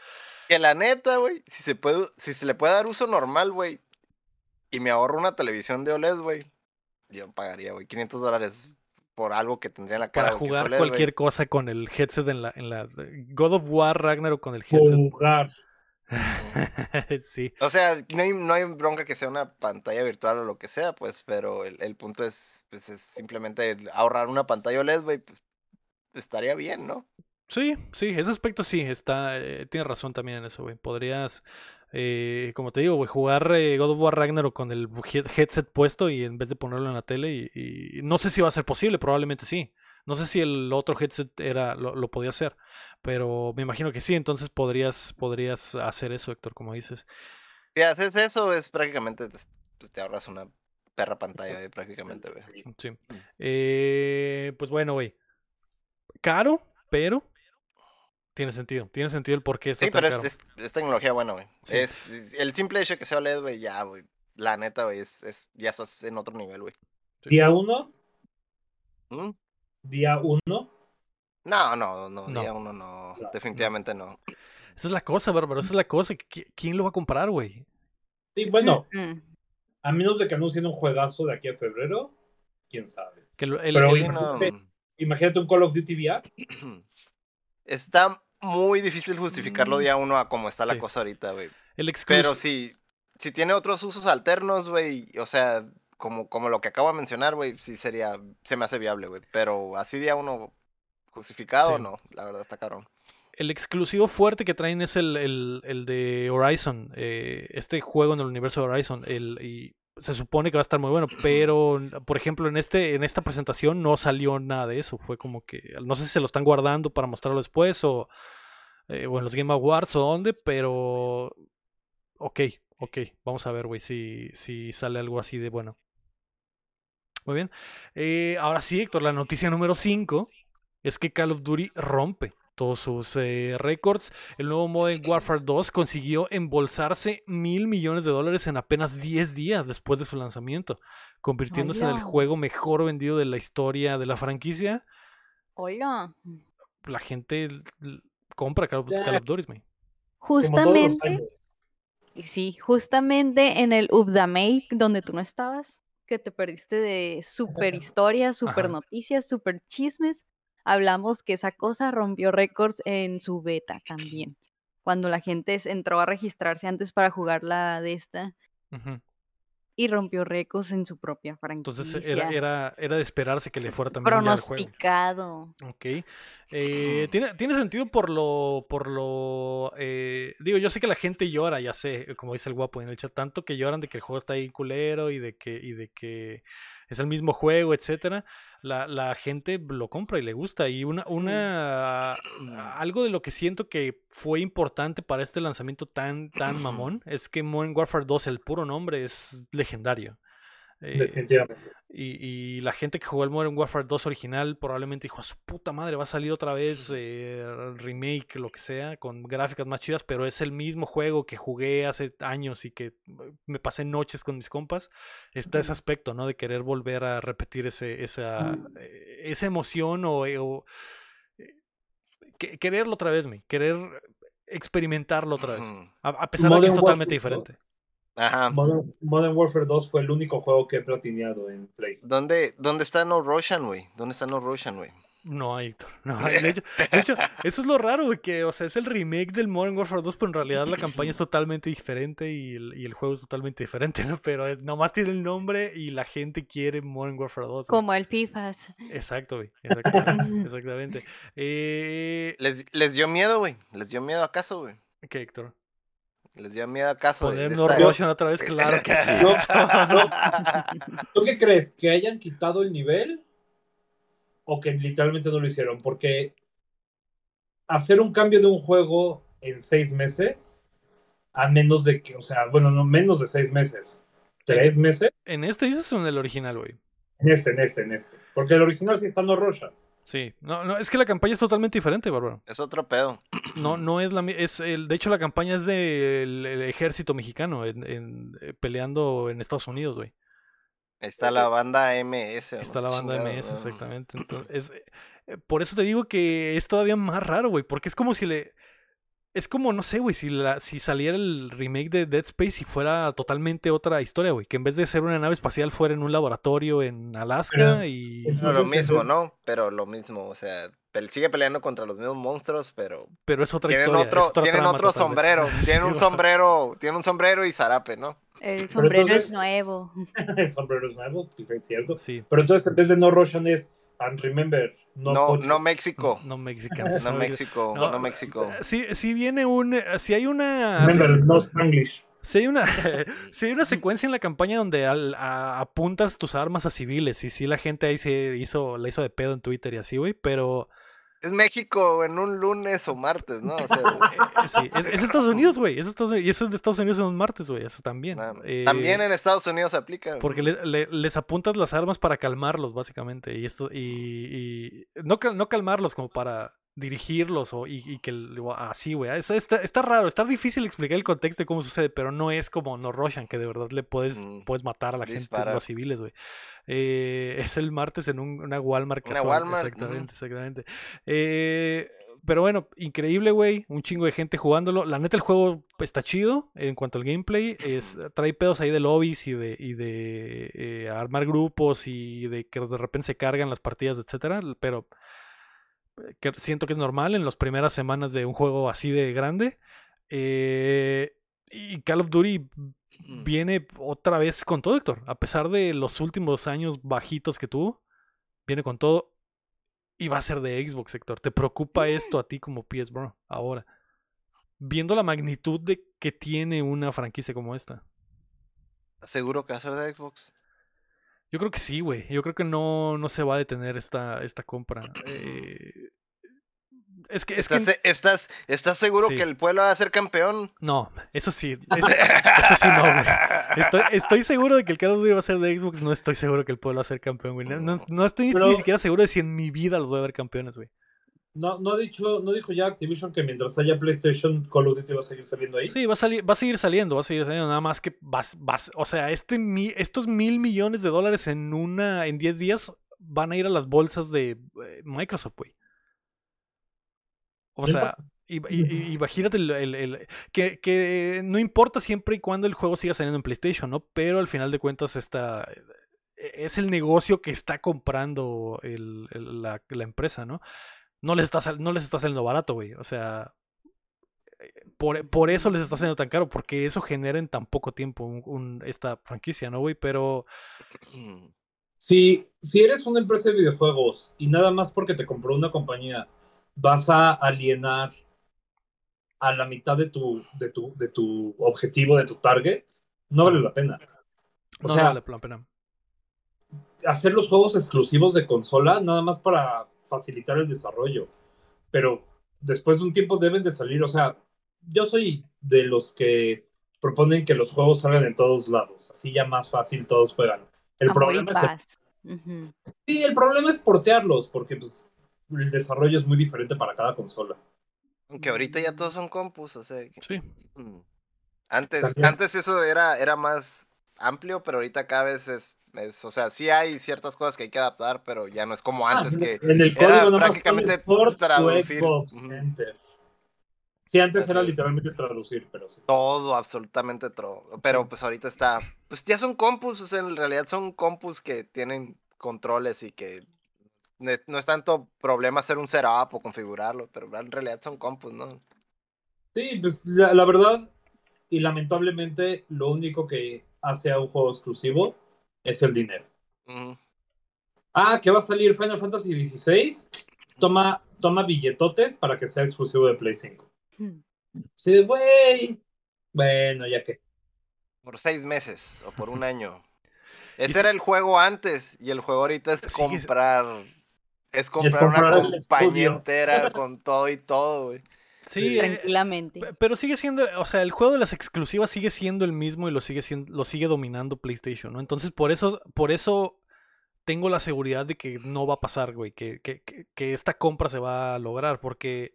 Que la neta, güey, si se puede, si se le puede dar uso normal, güey, y me ahorro una televisión de OLED, güey, yo pagaría, güey, 500 dólares por algo que tendría en la cara. para jugar cualquier cosa con el headset en la, en la God of War Ragnarok con el headset. Jugar. [laughs] sí, O sea, no hay, no hay bronca que sea una pantalla virtual o lo que sea, pues, pero el, el punto es, pues, es simplemente ahorrar una pantalla OLED, güey, pues, estaría bien, ¿no? sí, sí, ese aspecto sí, está, eh, tienes razón también en eso, güey. Podrías, eh, como te digo, güey, jugar eh, God of War Ragnarok con el head- headset puesto y en vez de ponerlo en la tele y, y no sé si va a ser posible, probablemente sí. No sé si el otro headset era, lo, lo podía hacer, pero me imagino que sí, entonces podrías, podrías hacer eso, Héctor, como dices. Si haces eso, es prácticamente, te- pues, te ahorras una perra pantalla, güey, prácticamente, güey. Sí. Eh, pues bueno, güey. Caro, pero tiene sentido. Tiene sentido el por qué está Sí, tan pero es, caro. es, es tecnología buena, güey. Sí. Es, es- el simple hecho de que sea OLED, güey, ya, güey. La neta, güey, es, es, ya estás en otro nivel, güey. Sí. Día uno, ¿Mm? día uno. No, no, no, No. día uno no. No, Definitivamente no. Esa es la cosa, bárbaro. Esa es la cosa. ¿Qui- ¿Quién lo va a comprar, güey? Sí, bueno, Mm, a menos de que anuncien un juegazo de aquí a febrero, quién sabe. Que el- Pero el- imagínate- no. Imagínate un Call of Duty VR. [clears throat] [clears throat] Está muy difícil justificarlo Mm. día uno a cómo está la cosa ahorita, güey. el Pero si, si tiene otros usos alternos, güey, o sea, como, como lo que acabo de mencionar, güey, sí sería, se me hace viable, güey. Pero así día uno justificado, Sí. no, la verdad está cabrón. el exclusivo fuerte que traen es el, el- el de Horizon. eh, este juego en el universo de Horizon. El, y se supone que va a estar muy bueno. Pero, por ejemplo, en, este, en esta presentación no salió nada de eso. Fue como que. No sé si se lo están guardando para mostrarlo después o, eh, o en los Game Awards o dónde. Pero. Ok, ok. Ok, vamos a ver, güey, si, si sale algo así de bueno. Muy bien. Eh, ahora sí, Héctor, la noticia número 5 es que Call of Duty rompe todos sus eh, récords. El nuevo Modern Warfare 2 consiguió embolsarse mil millones de dólares en apenas 10 días después de su lanzamiento, convirtiéndose en el juego mejor vendido de la historia de la franquicia. Hola. La gente compra Call of, Ya. Call of Duty, Justamente, sí, justamente en el Updamate, donde tú no estabas, que te perdiste de [laughs] super historias, super Ajá. noticias, super chismes, hablamos que esa cosa rompió récords en su beta también. Cuando la gente entró a registrarse antes para jugar la de esta y rompió récords en su propia franquicia. Entonces era, era, era de esperarse que le fuera también al juego. pronosticado. Ok. Eh, tiene, tiene sentido por lo. por lo. eh, digo, yo sé que la gente llora, ya sé, como dice el guapo en el chat, tanto que lloran de que el juego está ahí culero y de que, y de que es el mismo juego, etcétera. La, la gente lo compra y le gusta. Y una, una algo de lo que siento que fue importante para este lanzamiento tan, tan mamón es que Modern Warfare 2, el puro nombre, es legendario. Eh, Definitivamente. y, y la gente que jugó el Modern Warfare 2 original probablemente dijo, a su puta madre, va a salir otra vez eh, remake, lo que sea, con gráficas más chidas, pero es el mismo juego que jugué hace años y que eh, me pasé noches con mis compas. Está ese aspecto, ¿no? De querer volver a repetir ese, esa, Mm. eh, esa emoción o, o, que- quererlo otra vez, me, querer experimentarlo otra vez. A, a pesar de que es totalmente Warfare diferente. Ajá. Modern, Modern Warfare 2 fue el único juego que he platineado en Play. ¿Dónde, ¿Dónde está No Roshan, güey? ¿Dónde está No Roshan, güey? No hay, Héctor. No [laughs] hay. De hecho, de hecho, eso es lo raro, güey, que, o sea, es el remake del Modern Warfare 2, pero en realidad la campaña es totalmente diferente y el, y el juego es totalmente diferente, ¿no? Pero es- nomás tiene el nombre y la gente quiere Modern Warfare 2. güey. Como el FIFAs. Exacto, güey. Exactamente. exactamente. [laughs] Eh, ¿Les, les dio miedo, güey? ¿Les dio miedo acaso, güey? ¿Qué, Héctor? ¿Les dio miedo acaso de, ¿Poner de Russian otra vez? Claro que sí. ¿Tú qué crees? ¿Que hayan quitado el nivel? ¿O que literalmente no lo hicieron? Porque hacer un cambio de un juego en seis meses, a menos de que, o sea, bueno, no menos de seis meses, tres meses, En este dices o en el original, güey. en este, en este, en este. Porque el original sí está no Roshan. Sí. No, no, es que la campaña es totalmente diferente, Bárbaro. Es otro pedo. [clears throat] No, no es la es el, de hecho la campaña es del el ejército mexicano en, en- eh, peleando en Estados Unidos, güey. Está la banda MS. Está la banda MS, exactamente. Entonces, es- eh, por eso te digo que es todavía más raro, güey, porque es como si le es como no sé, güey, si la, si saliera el remake de Dead Space y fuera totalmente otra historia, güey, que en vez de ser una nave espacial fuera en un laboratorio en Alaska Pero- y No, lo mismo, ¿no? Pero lo mismo, o sea, sigue peleando contra los mismos monstruos, pero pero es otra tienen historia, otro, es otra tienen otro sombrero, [laughs] Sí, tienen un sombrero, tienen un sombrero y zarape, ¿no? El sombrero entonces- es nuevo. [laughs] el sombrero es nuevo, es cierto. Sí. Pero entonces en vez de no Roshan es, and remember, no, No, Pocho. no México, No Mexicans. no México, No, no México. Sí, sí viene un si hay una Remember, no Spanglish. Si hay una, [laughs] sí hay una secuencia en la campaña donde al- a- apuntas tus armas a civiles y sí la gente ahí se hizo, la hizo de pedo en Twitter y así, güey, pero Es México en un lunes o martes, ¿no? O sea, [laughs] eh, sí, es, es Estados Unidos, güey, es Estados Unidos, y eso es de Estados Unidos en un martes, güey, eso también. Eh, también en Estados Unidos se aplica. porque le- le- les apuntas las armas para calmarlos, básicamente, y esto, y, y- no, no calmarlos como para dirigirlos o y, y que así, güey. Está, está, está raro, está difícil explicar el contexto de cómo sucede, pero no es como No Roshan, que de verdad le puedes, Mm, puedes matar a la gente, los civiles, güey. Eh, es el martes en un- una Walmart Una casual. Walmart, Exactamente, exactamente. Eh, pero bueno, increíble, güey. Un chingo de gente jugándolo. La neta, el juego está chido en cuanto al gameplay. Es, trae pedos ahí de lobbies y de, y de eh, armar grupos y de que de repente se cargan las partidas, etcétera. Pero que siento que es normal en las primeras semanas de un juego así de grande. Eh, y Call of Duty viene otra vez con todo, Héctor. A pesar de los últimos años bajitos que tuvo, viene con todo. Y va a ser de Xbox, Héctor. ¿Te preocupa esto a ti como PS Bro ahora? Viendo la magnitud de que tiene una franquicia como esta. ¿Seguro que va a ser de Xbox? Yo creo que sí, güey. Yo creo que no, no se va a detener esta, esta compra. Eh, Es que, es que ¿Estás, estás, ¿Estás seguro Sí. que el pueblo va a ser campeón? no, eso sí, [laughs] es- eso sí no, güey. Estoy, estoy seguro de que el Call of Duty va a ser de Xbox, no estoy seguro que el pueblo va a ser campeón, güey. No, no- no estoy Pero- ni siquiera seguro de si en mi vida los voy a ver campeones, güey. No, no, ha dicho, no dijo ya Activision que mientras haya PlayStation, Call of Duty va a seguir saliendo ahí. Sí, va a, salir, va a seguir saliendo, va a seguir saliendo, nada más que vas, vas, o sea, este mi- estos mil millones de dólares en una, en 10 días van a ir a las bolsas de eh, Microsoft, güey. O sea, y, y- y- imagínate el, el- el- que, que no importa siempre y cuando el juego siga saliendo en PlayStation, ¿no? Pero al final de cuentas está, es el negocio que está comprando el- el- la, la empresa, ¿no? No les está, sal- no les está saliendo barato, güey. O sea, por, por eso les está saliendo tan caro, porque eso genera en tan poco tiempo un- un- esta franquicia, ¿no, güey? Pero [clears throat] Si, si eres una empresa de videojuegos y nada más porque te compró una compañía vas a alienar a la mitad de tu, de tu, de tu objetivo, de tu target, no vale la pena. O no sea, vale la pena. hacer los juegos exclusivos de consola nada más para facilitar el desarrollo. Pero después de un tiempo deben de salir. O sea, yo soy de los que proponen que los juegos salgan en todos lados. Así ya más fácil todos juegan. El problema es. Sí, el problema es portearlos, porque pues el desarrollo es muy diferente para cada consola. Aunque ahorita ya todos son compus, o sea. que- Sí. mm. Antes, También. antes eso era, era más amplio, pero ahorita cada vez es, es, o sea, sí hay ciertas cosas que hay que adaptar, pero ya no es como antes que en el era código más prácticamente traducir. Xbox. Sí, antes Así era literalmente traducir, pero sí. todo, absolutamente todo. Pero pues ahorita está, pues ya son compus, o sea, en realidad son compus que tienen controles y que no es, no es tanto problema hacer un setup o configurarlo, pero en realidad son compus, ¿no? Sí, pues la, la verdad, y lamentablemente, lo único que hace a un juego exclusivo es el dinero. Ah, que va a salir Final Fantasy XVI. Toma, toma billetotes para que sea exclusivo de Play 5. Ujú. Sí, güey. Bueno, ya que. Por seis meses o por un [laughs] año. Ese era el juego antes y el juego ahorita es comprar. Es comprar, comprar una compañía estudio. entera con todo y todo, güey. Sí, eh, Tranquilamente. Pe- Pero sigue siendo, o sea, el juego de las exclusivas sigue siendo el mismo y lo sigue siendo, lo sigue dominando PlayStation, ¿no? Entonces, por eso, por eso tengo la seguridad de que no va a pasar, güey, que, que, que, esta compra se va a lograr, porque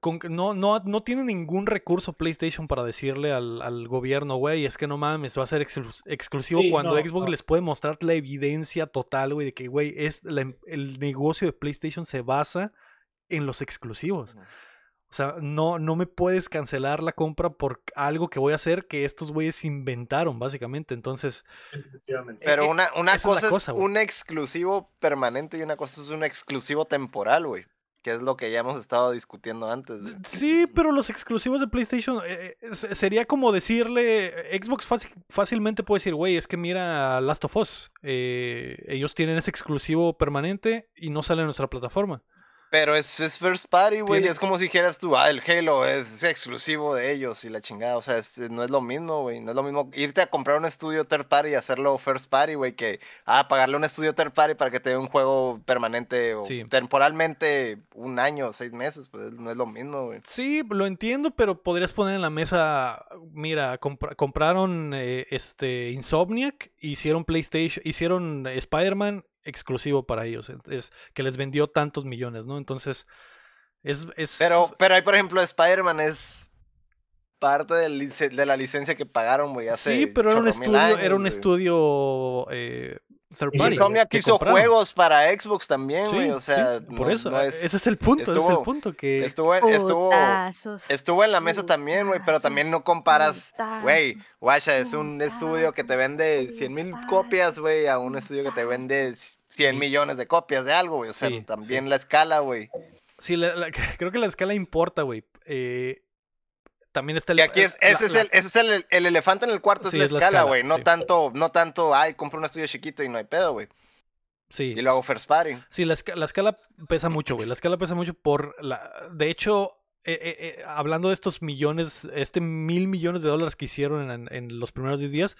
con que no, no, no tiene ningún recurso PlayStation para decirle al, al gobierno, güey, es que no mames, va a ser exclus- exclusivo Sí, cuando no, Xbox no. les puede mostrar la evidencia total, güey, de que, güey, es la em- el negocio de PlayStation se basa en los exclusivos. O sea, no, no me puedes cancelar la compra por algo que voy a hacer que estos güeyes inventaron, básicamente. Entonces. Pero eh, una, una es la cosa es, un exclusivo permanente y una cosa es un exclusivo temporal, güey. Que es lo que ya hemos estado discutiendo antes, güey. sí, pero los exclusivos de PlayStation eh, eh, se- sería como decirle, eh, Xbox fácil- fácilmente puede decir, güey, es que mira Last of Us, eh, ellos tienen ese exclusivo permanente y no sale en nuestra plataforma. Pero es, es first party, güey. Es como si dijeras tú, ah, el Halo es exclusivo de ellos y la chingada. O sea, es- no es lo mismo, güey. No es lo mismo irte a comprar un estudio third party y hacerlo first party, güey, que, ah, pagarle un estudio third party para que te dé un juego permanente o Sí. temporalmente un año, seis meses, pues no es lo mismo, güey. Sí, lo entiendo, pero podrías poner en la mesa, mira, compra- compraron eh, este Insomniac, hicieron PlayStation, hicieron Spider-Man exclusivo para ellos, es, que les vendió tantos millones, ¿no? Entonces, es... es Pero, pero ahí, por ejemplo, Spider-Man es parte del de la licencia que pagaron, güey, hace sí, pero era un estudio, años, era un estudio eh, third Y party. Insomniac hizo compraron. juegos para Xbox también, Sí, güey, o sí, sea, por no- eso, no es- ese es el punto, ese es el estuvo- punto que... Estuvo en, estuvo, Putazos. estuvo en la mesa también, güey, pero también no comparas, güey, Putazos. guacha, es un estudio que te vende 100 mil copias, güey, a un estudio que te vende 100 millones de copias de algo, güey, o sea, Sí, también sí. la escala, güey. Sí, la- la- [laughs] creo que la escala importa, güey. Eh, también está el... Y aquí es, la- ese es, la- el, ese es el, el elefante en el cuarto, Sí, es la es la escala, güey, no sí. tanto, no tanto, ay, compro un estudio chiquito y no hay pedo, güey, Sí, y lo hago first party. Sí, la, esca- la escala pesa mucho, güey. La escala pesa mucho por la. De hecho, eh, eh, eh, hablando de estos millones, este mil millones de dólares que hicieron en, en los primeros 10 días,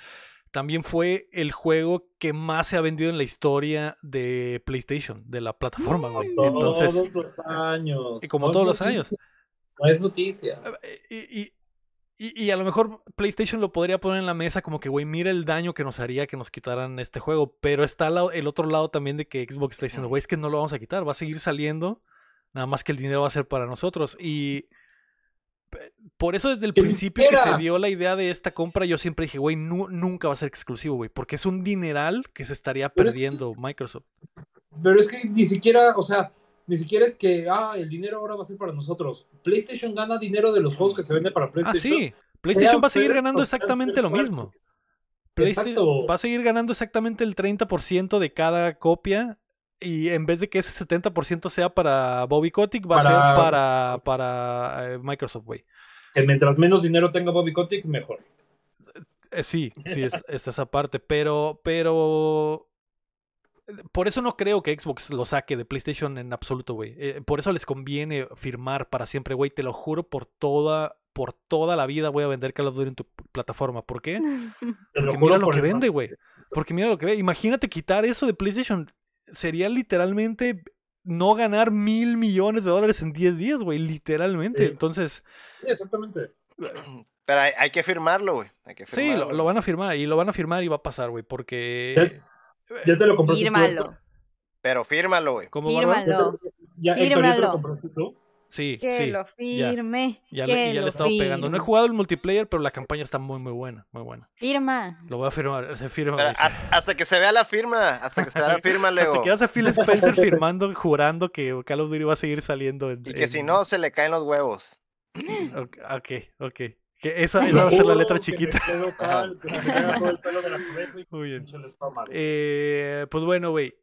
también fue el juego que más se ha vendido en la historia de PlayStation, de la plataforma, güey. Entonces, todos los años. y como es todos los años. No es noticia. Eh, Y, y- y- y a lo mejor PlayStation lo podría poner en la mesa como que, güey, mira el daño que nos haría que nos quitaran este juego. Pero está el otro lado también de que Xbox está diciendo, güey, es que no lo vamos a quitar, va a seguir saliendo. Nada más que el dinero va a ser para nosotros. Y por eso desde el principio que se dio la idea de esta compra, yo siempre dije, güey, nu- nunca va a ser exclusivo, güey. Porque es un dineral que se estaría Pero es que- perdiendo Microsoft. Pero es que ni siquiera, o sea, ni siquiera es que, ah, el dinero ahora va a ser para nosotros. PlayStation gana dinero de los juegos que se venden para Ah, PlayStation. sí. PlayStation va a seguir ganando exactamente lo mismo. PlayStation Exacto. va a seguir ganando exactamente el 30% de cada copia. Y en vez de que ese 70% sea para Bobby Kotick, va a ser Para- para, eh, Microsoft, güey. Que mientras menos dinero tenga Bobby Kotick, mejor. Eh, sí, sí, es- [laughs] esa parte. Pero, pero. Por eso no creo que Xbox lo saque de PlayStation en absoluto, güey. Eh, por eso les conviene firmar para siempre, güey. Te lo juro por toda, por toda la vida voy a vender Call of Duty en tu plataforma. ¿Por qué? [laughs] Porque mira lo por que vende, güey. Porque mira lo que ve. Imagínate quitar eso de PlayStation. Sería literalmente no ganar mil millones de dólares en 10 días, güey. Literalmente. Sí. Entonces, Sí, exactamente. Pero hay, hay que firmarlo, güey. Sí, lo van a firmar. Y lo van a firmar y va a pasar, güey. Porque. Ya te lo compraste tú, Fírmalo. Pero fírmalo, güey. Fírmalo. Ya, Héctor, ¿ya te lo Fírmalo. compraste tú? Sí, Que sí. lo firme. Ya que le, y ya le he estado pegando. No he jugado el multiplayer, pero la campaña está muy, muy buena. Muy buena. Firma. Lo voy a firmar. Se firma. Hasta, hasta que se vea la firma, hasta que se vea la firma, [laughs] Hasta Lego. que hace Phil Spencer [laughs] firmando, jurando que Call of Duty va a seguir saliendo. En, Y que si no, se le caen los huevos. Ok, ok. ok. Que esa, esa va a ser la letra chiquita. Eh, pues bueno, güey.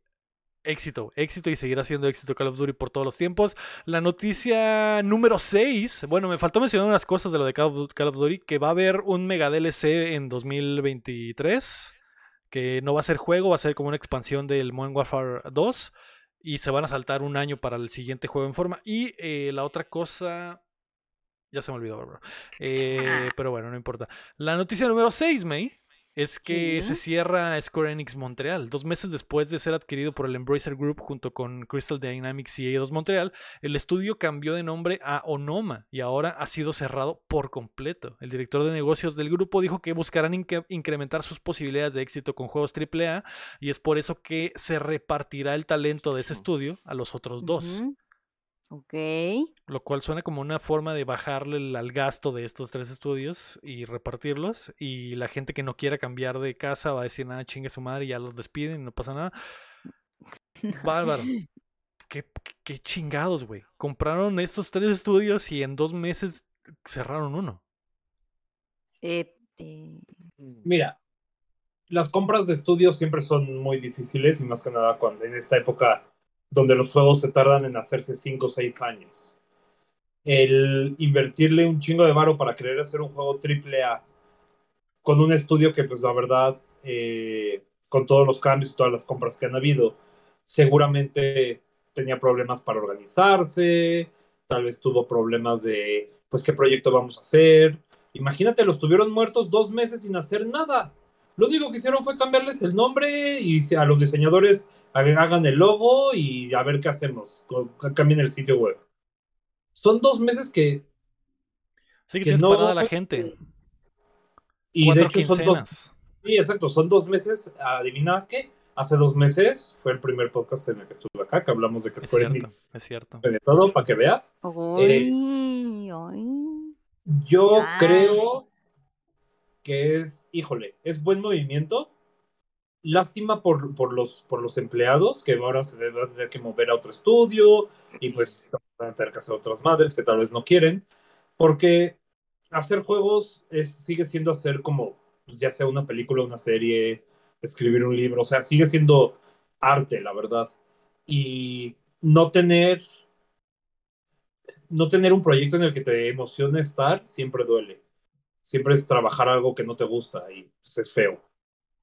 Éxito, éxito y seguirá siendo éxito Call of Duty por todos los tiempos. La noticia número 6. Bueno, me faltó mencionar unas cosas de lo de Call of, Call of Duty. Que va a haber un mega DLC en 2023. Que no va a ser juego, va a ser como una expansión del Modern Warfare 2. Y se van a saltar un año para el siguiente juego en forma. Y eh, la otra cosa. Ya se me olvidó, bro. Eh, pero bueno, no importa. La noticia número 6, May, es que Sí. se cierra Square Enix Montreal. Dos meses después de ser adquirido por el Embracer Group junto con Crystal Dynamics y Eidos Montreal, el estudio cambió de nombre a Onoma y ahora ha sido cerrado por completo. El director de negocios del grupo dijo que buscarán incrementar sus posibilidades de éxito con juegos AAA y es por eso que se repartirá el talento de ese estudio a los otros dos. Ujú. Ok. Lo cual suena como una forma de bajarle el- al gasto de estos tres estudios y repartirlos. Y la gente que no quiera cambiar de casa va a decir, nada, chingue su madre y ya los despiden y no pasa nada. [laughs] Bárbaro. Qué, qué chingados, güey. Compraron estos tres estudios y en dos meses cerraron uno. Este, Mira, las compras de estudios siempre son muy difíciles y más que nada cuando en esta época donde los juegos se tardan en hacerse 5 o 6 años. El invertirle un chingo de varo para querer hacer un juego triple A con un estudio que pues la verdad eh, con todos los cambios y todas las compras que han habido seguramente tenía problemas para organizarse, tal vez tuvo problemas de pues qué proyecto vamos a hacer, Imagínate, los tuvieron muertos dos meses sin hacer nada. Lo único que hicieron fue cambiarles el nombre y a los diseñadores hagan el logo y a ver qué hacemos. Cambien el sitio web. Son dos meses que. Sí, que, que no- parada la gente. Y Cuatro de hecho son dos. Sí, exacto, son dos meses. Adivina qué. Hace dos meses fue el primer podcast en el que estuve acá, que hablamos de que Es Square cierto, Enix es cierto. de todo, para que veas. Uy. Yo creo que es, híjole, es buen movimiento. Lástima por, por, los, por los empleados que ahora se deben tener que mover a otro estudio y pues van a tener que hacer otras madres que tal vez no quieren. Porque hacer juegos es, sigue siendo hacer como, pues, ya sea una película, una serie, escribir un libro, o sea, sigue siendo arte, la verdad. Y no tener no tener un proyecto en el que te emocione estar siempre duele. Siempre es trabajar algo que no te gusta y pues, es feo.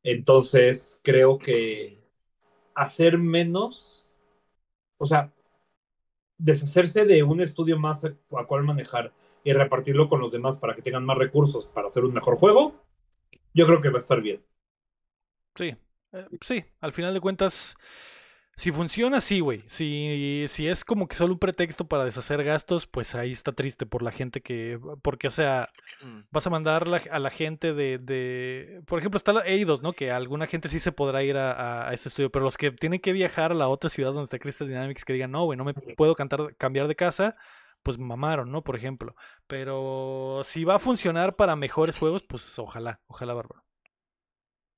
Entonces, creo que hacer menos, o sea, deshacerse de un estudio más a, a cual manejar y repartirlo con los demás para que tengan más recursos para hacer un mejor juego, yo creo que va a estar bien. Sí, eh, sí, al final de cuentas, si funciona, sí, güey. Si, si es como que solo un pretexto para deshacer gastos, pues ahí está triste por la gente que. Porque, o sea, Mm. vas a mandar la- a la gente de, de- Por ejemplo, está la Eidos, ¿no? Que alguna gente sí se podrá ir a, a- a este estudio, pero los que tienen que viajar a la otra ciudad donde está Crystal Dynamics, que digan, no, güey, no me puedo cantar, cambiar de casa, pues mamaron, ¿no? Por ejemplo. Pero si va a funcionar para mejores juegos, pues ojalá, ojalá, bárbaro.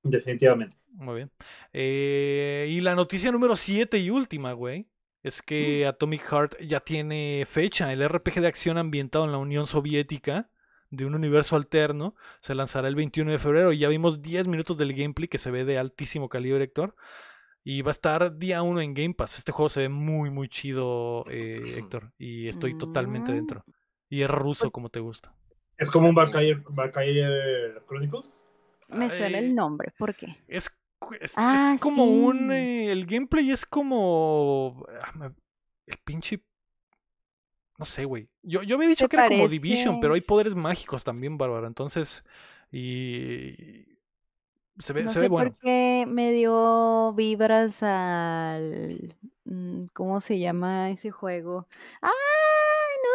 Definitivamente. Muy bien. Eh, y la noticia número 7 y última, güey, es que Atomic Heart ya tiene fecha. El RPG de acción ambientado en la Unión Soviética de un universo alterno se lanzará el 21 de febrero y ya vimos 10 minutos del gameplay que se ve de altísimo calibre, Héctor. Y va a estar día 1 en Game Pass. Este juego se ve muy, muy chido, eh, Héctor. Y estoy totalmente Mm. dentro. Y es ruso como te gusta. Es como un Valkyrie Chronicles. Me suena el nombre, ¿por qué? Es, Ah, es como un. eh, el gameplay es como. ah, El pinche. No sé, güey. Yo, yo había dicho ¿Te que era como Division, pero hay poderes mágicos también, Bárbara. Entonces. Y. Se ve, No se sé ve bueno. por qué me dio vibras al... mm, ¿Cómo se llama ese juego? ¡Ay, no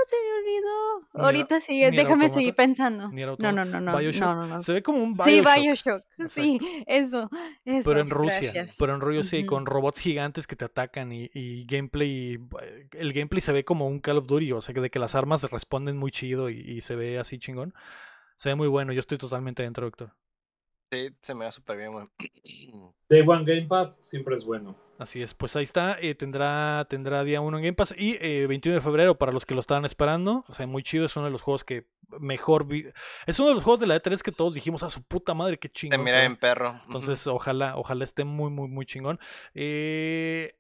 se me olvidó! Nier- Ahorita sí, déjame Automata. seguir pensando. No, no, no, no, Bioshock. no, no. Se ve como un Sí, Bioshock. Bioshock, [laughs] sí, eso, eso. Pero en Rusia, gracias. pero en Rusia y Ujú. con robots gigantes que te atacan y, y gameplay, eh, el gameplay se ve como un Call of Duty, o sea, que de que las armas responden muy chido y, y se ve así chingón. Se ve muy bueno, yo estoy totalmente dentro, Doctor. Sí, se me da súper bien, güey. [clears throat] Day One Game Pass siempre es bueno. Así es, pues ahí está, eh, tendrá, tendrá día 1 en Game Pass y eh, 21 de febrero para los que lo estaban esperando, o sea, muy chido, es uno de los juegos que mejor vi, es uno de los juegos de la E3 que todos dijimos, a su puta madre, qué Te chingón. se mira ve". en perro. Entonces, ojalá, ojalá esté muy, muy, muy chingón. Eh,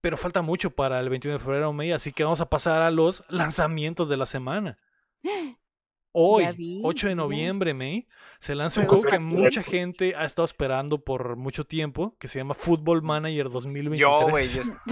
pero falta mucho para el 21 de febrero, May, así que vamos a pasar a los lanzamientos de la semana. [gasps] [laughs] Hoy, vi, 8 de noviembre, May, se lanza un juego que mucha gente ha estado esperando por mucho tiempo, que se llama Football Manager 2023. Yo, güey,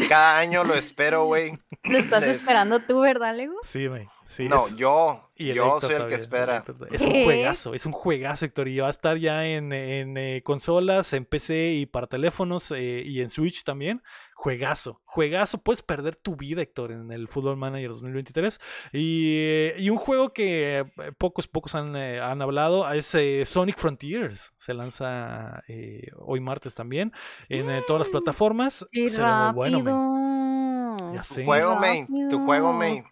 cada año lo espero, güey. [laughs] Lo estás Les- esperando tú, ¿verdad, Lego? Sí, May. Sí, No, es- yo. y el Yo Héctor soy el que espera. Es un juegazo, es un juegazo, Héctor. Y va a estar ya en, en, eh, consolas, en PC y para teléfonos eh, y en Switch también. Juegazo, juegazo. Puedes perder tu vida, Héctor, en el Football Manager 2023. Y, y un juego que eh, pocos, pocos han, eh, han hablado es eh, Sonic Frontiers. Se lanza eh, hoy martes también en eh, todas las Mm, plataformas. ¡Qué Se bueno, rápido! man. Ya Tu sé. juego, May. Tu juego. May.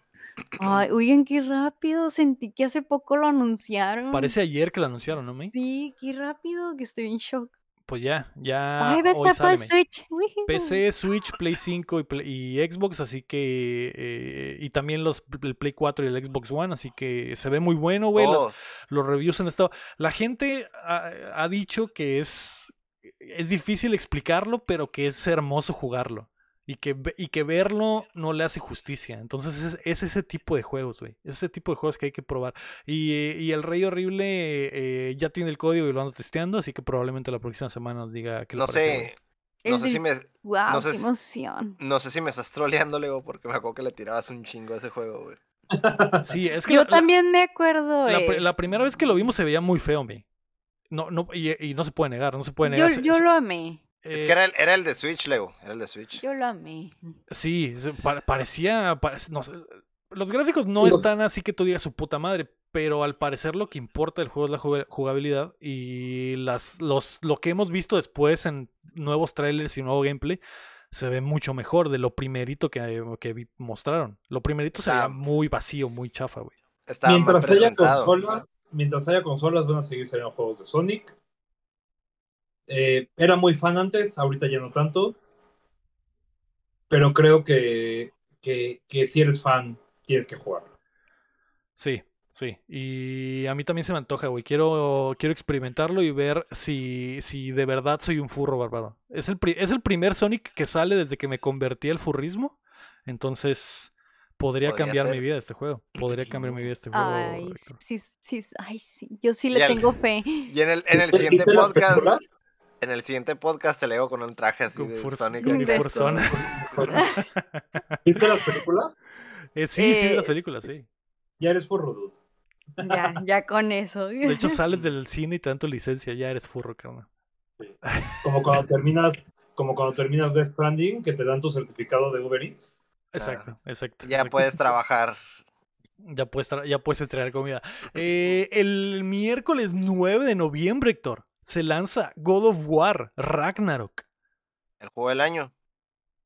Ay, oigan, qué rápido. Sentí que hace poco lo anunciaron. Parece ayer que lo anunciaron, ¿no, May? Sí, qué rápido, que estoy en shock. Pues ya, ya Ay, va a hoy estar para sale, May. Switch. PC, Switch, Play 5 y, Play- y Xbox, así que. eh, y también los el Play 4 y el Xbox One, así que se ve muy bueno, güey. Los, Todos. los reviews han estado. La gente ha, ha dicho que es. Es difícil explicarlo, pero que es hermoso jugarlo. Y que, y que verlo no le hace justicia. Entonces es, es ese tipo de juegos, güey. Es ese tipo de juegos que hay que probar. Y, eh, y el Rey Horrible eh, ya tiene el código y lo ando testeando, así que probablemente la próxima semana nos diga qué le No parece, güey. sé. No Es sé si me. Wow, no sé qué si- emoción. No sé si me estás troleando, Lego, porque me acuerdo que le tirabas un chingo a ese juego, güey. Sí, es que Yo la- la- también me acuerdo. La, la primera vez que lo vimos se veía muy feo, me. No, no, y, y no se puede negar, no se puede Yo, negar. Se- yo se- lo amé. Es eh, que era el, era el de Switch, Lego. Era el de Switch. Yo lo amé. Sí, parecía. parec- no sé, los gráficos no Los- están así que tú digas su puta madre, pero al parecer lo que importa del juego es la juga- jugabilidad y las, los, lo que hemos visto después en nuevos trailers y nuevo gameplay se ve mucho mejor de lo primerito que, que vi- mostraron. Lo primerito se veía muy vacío, muy chafa, güey. Mientras haya consolas, mientras haya consolas van a seguir saliendo juegos de Sonic. Eh, era muy fan antes, ahorita ya no tanto. Pero creo que, que, que si eres fan, tienes que jugarlo. Sí, sí. Y a mí también se me antoja, güey. Quiero, quiero experimentarlo y ver si, si de verdad soy un furro bárbaro. Es el, pri- es el primer Sonic que sale desde que me convertí al furrismo. Entonces, podría, Podría cambiar mi vida este juego. Podría cambiar mi vida este juego. Ay, sí, sí, ay, sí. Yo sí le Y tengo fe. Y en el, en el siguiente ¿Viste las podcast. En el siguiente podcast te leo con un traje así Con de furs- Sonic. con. [laughs] ¿Viste las películas? Eh, sí, sí, Eh, las películas, sí. Ya eres furro, dude. Ya, ya con eso. [laughs] De hecho, sales del cine y tanto licencia, ya eres furro, carnal. Como cuando terminas, como cuando terminas Death Stranding, que te dan tu certificado de Uber Eats. Exacto, exacto. Ya exacto. puedes trabajar. Ya puedes, tra- ya puedes entregar comida. Eh, el miércoles 9 de noviembre, Héctor, se lanza God of War Ragnarok. El juego del año.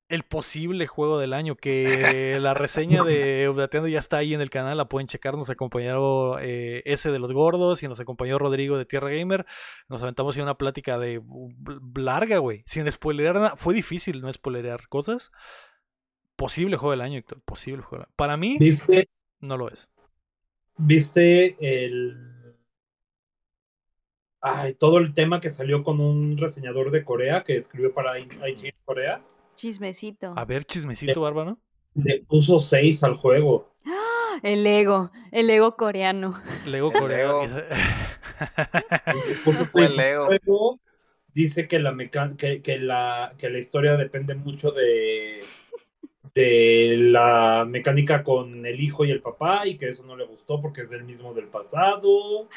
El posible juego del año, que [laughs] la reseña de Updateando ya está ahí en el canal, la pueden checar. Nos acompañó eh, ese de los gordos y nos acompañó Rodrigo de Tierra Gamer. Nos aventamos en una plática de larga, güey, sin spoilerar nada. Fue difícil no spoilerear cosas. Posible juego del año, Héctor, posible juego. Para mí, ¿Viste, no lo es. viste el. Ay, todo el tema que salió con un reseñador de Corea que escribió para IGN Corea. Chismecito. A ver, chismecito, bárbaro. Le puso 6 al juego. El ego, el ego coreano. El Corea. Lego. Le puso Fue seis al Lego. juego. Dice que la, meca- que, que la, que la historia depende mucho de, de la mecánica con el hijo y el papá y que eso no le gustó porque es del mismo del pasado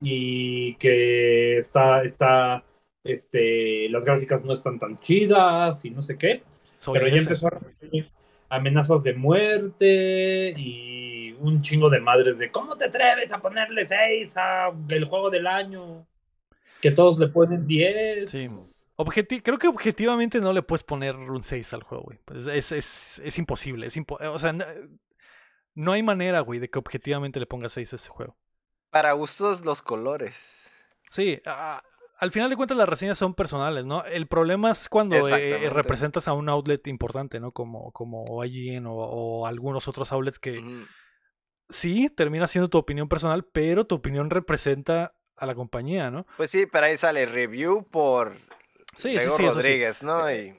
y que está, está, este, las gráficas no están tan chidas y no sé qué. Soy Pero ya empezó a recibir amenazas de muerte y un chingo de madres de ¿cómo te atreves a ponerle 6 a el juego del año? Que todos le ponen 10. Sí. Objeti- creo que objetivamente no le puedes poner un 6 al juego, güey. Pues Es, es, es imposible. Es impo- o sea, no, no hay manera, güey, de que objetivamente le pongas 6 a ese juego. Para gustos, los colores. Sí, a- al final de cuentas las reseñas son personales, ¿no? El problema es cuando eh, Exactamente. representas a un outlet importante, ¿no? Como, como IGN o, o algunos otros outlets que sí, termina siendo tu opinión personal, pero tu opinión representa a la compañía, ¿no? Pues sí, pero ahí sale review por Sí, sí, sí. Rodríguez, ¿no? Y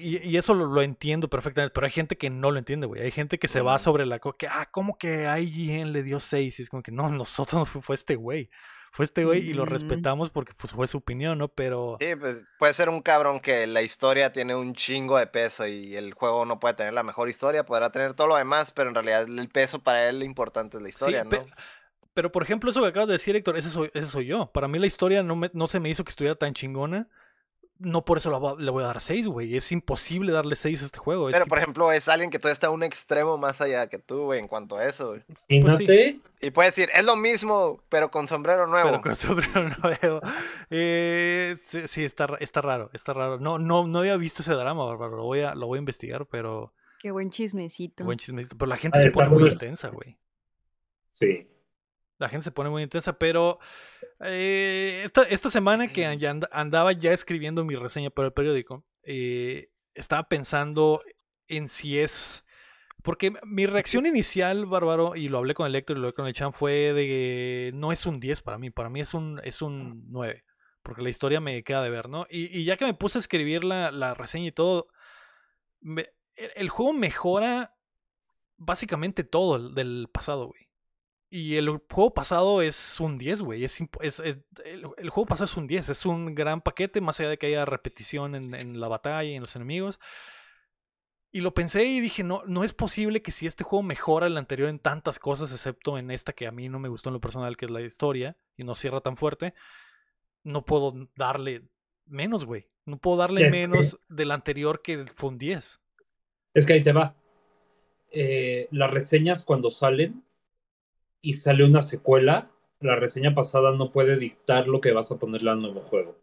Y, y eso lo, lo entiendo perfectamente, pero hay gente que no lo entiende, güey. Hay gente que se va sobre la... que Ah, ¿cómo que IGN le dio 6? Y es como que no, nosotros no fue, fue este güey. Fue este güey y lo Ujú. respetamos porque pues, fue su opinión, ¿no? Pero... sí, pues puede ser un cabrón que la historia tiene un chingo de peso y el juego no puede tener la mejor historia, podrá tener todo lo demás, pero en realidad el peso para él lo importante es la historia, Sí, ¿no? pe- Pero, por ejemplo, eso que acabas de decir, Héctor, ese soy, ese soy yo. Para mí la historia no, me- no se me hizo que estuviera tan chingona. No por eso le voy a dar 6, güey. Es imposible darle 6 a este juego. Pero por ejemplo, es alguien que todavía está a un extremo más allá que tú, güey, en cuanto a eso, güey. Imagínate, Y puede decir, es lo mismo, pero con sombrero nuevo. Pero con sombrero [laughs] nuevo. Eh, sí, sí, está, está raro, está raro. No, no, no había visto ese drama, bárbaro. Lo voy a, lo voy a investigar, pero Qué buen chismecito. buen chismecito. Pero la gente Ah, se pone muy intensa, güey. sí. La gente se pone muy intensa, pero eh, esta, esta semana que andaba ya escribiendo mi reseña para el periódico, eh, estaba pensando en si es... Porque mi reacción inicial, Bárbaro, y lo hablé con el Héctor y lo hablé con el Chan, fue de no es un 10 para mí, para mí es un, es un 9, porque la historia me queda de ver, ¿no? Y, y ya que me puse a escribir la, la reseña y todo, me- el, el juego mejora básicamente todo el- del pasado, güey. Y el juego pasado es un 10, güey. Es, imp- es- es- el, el juego pasado es un 10. Es un gran paquete, más allá de que haya repetición en, en la batalla y en los enemigos. Y lo pensé y dije, no, no es posible que si este juego mejora el anterior en tantas cosas, excepto en esta que a mí no me gustó en lo personal, que es la historia, y no cierra tan fuerte, no puedo darle menos, güey. No puedo darle que- menos del anterior que fue un 10. Es que ahí te va. Eh, las reseñas cuando salen y sale una secuela, la reseña pasada no puede dictar lo que vas a ponerle al nuevo juego.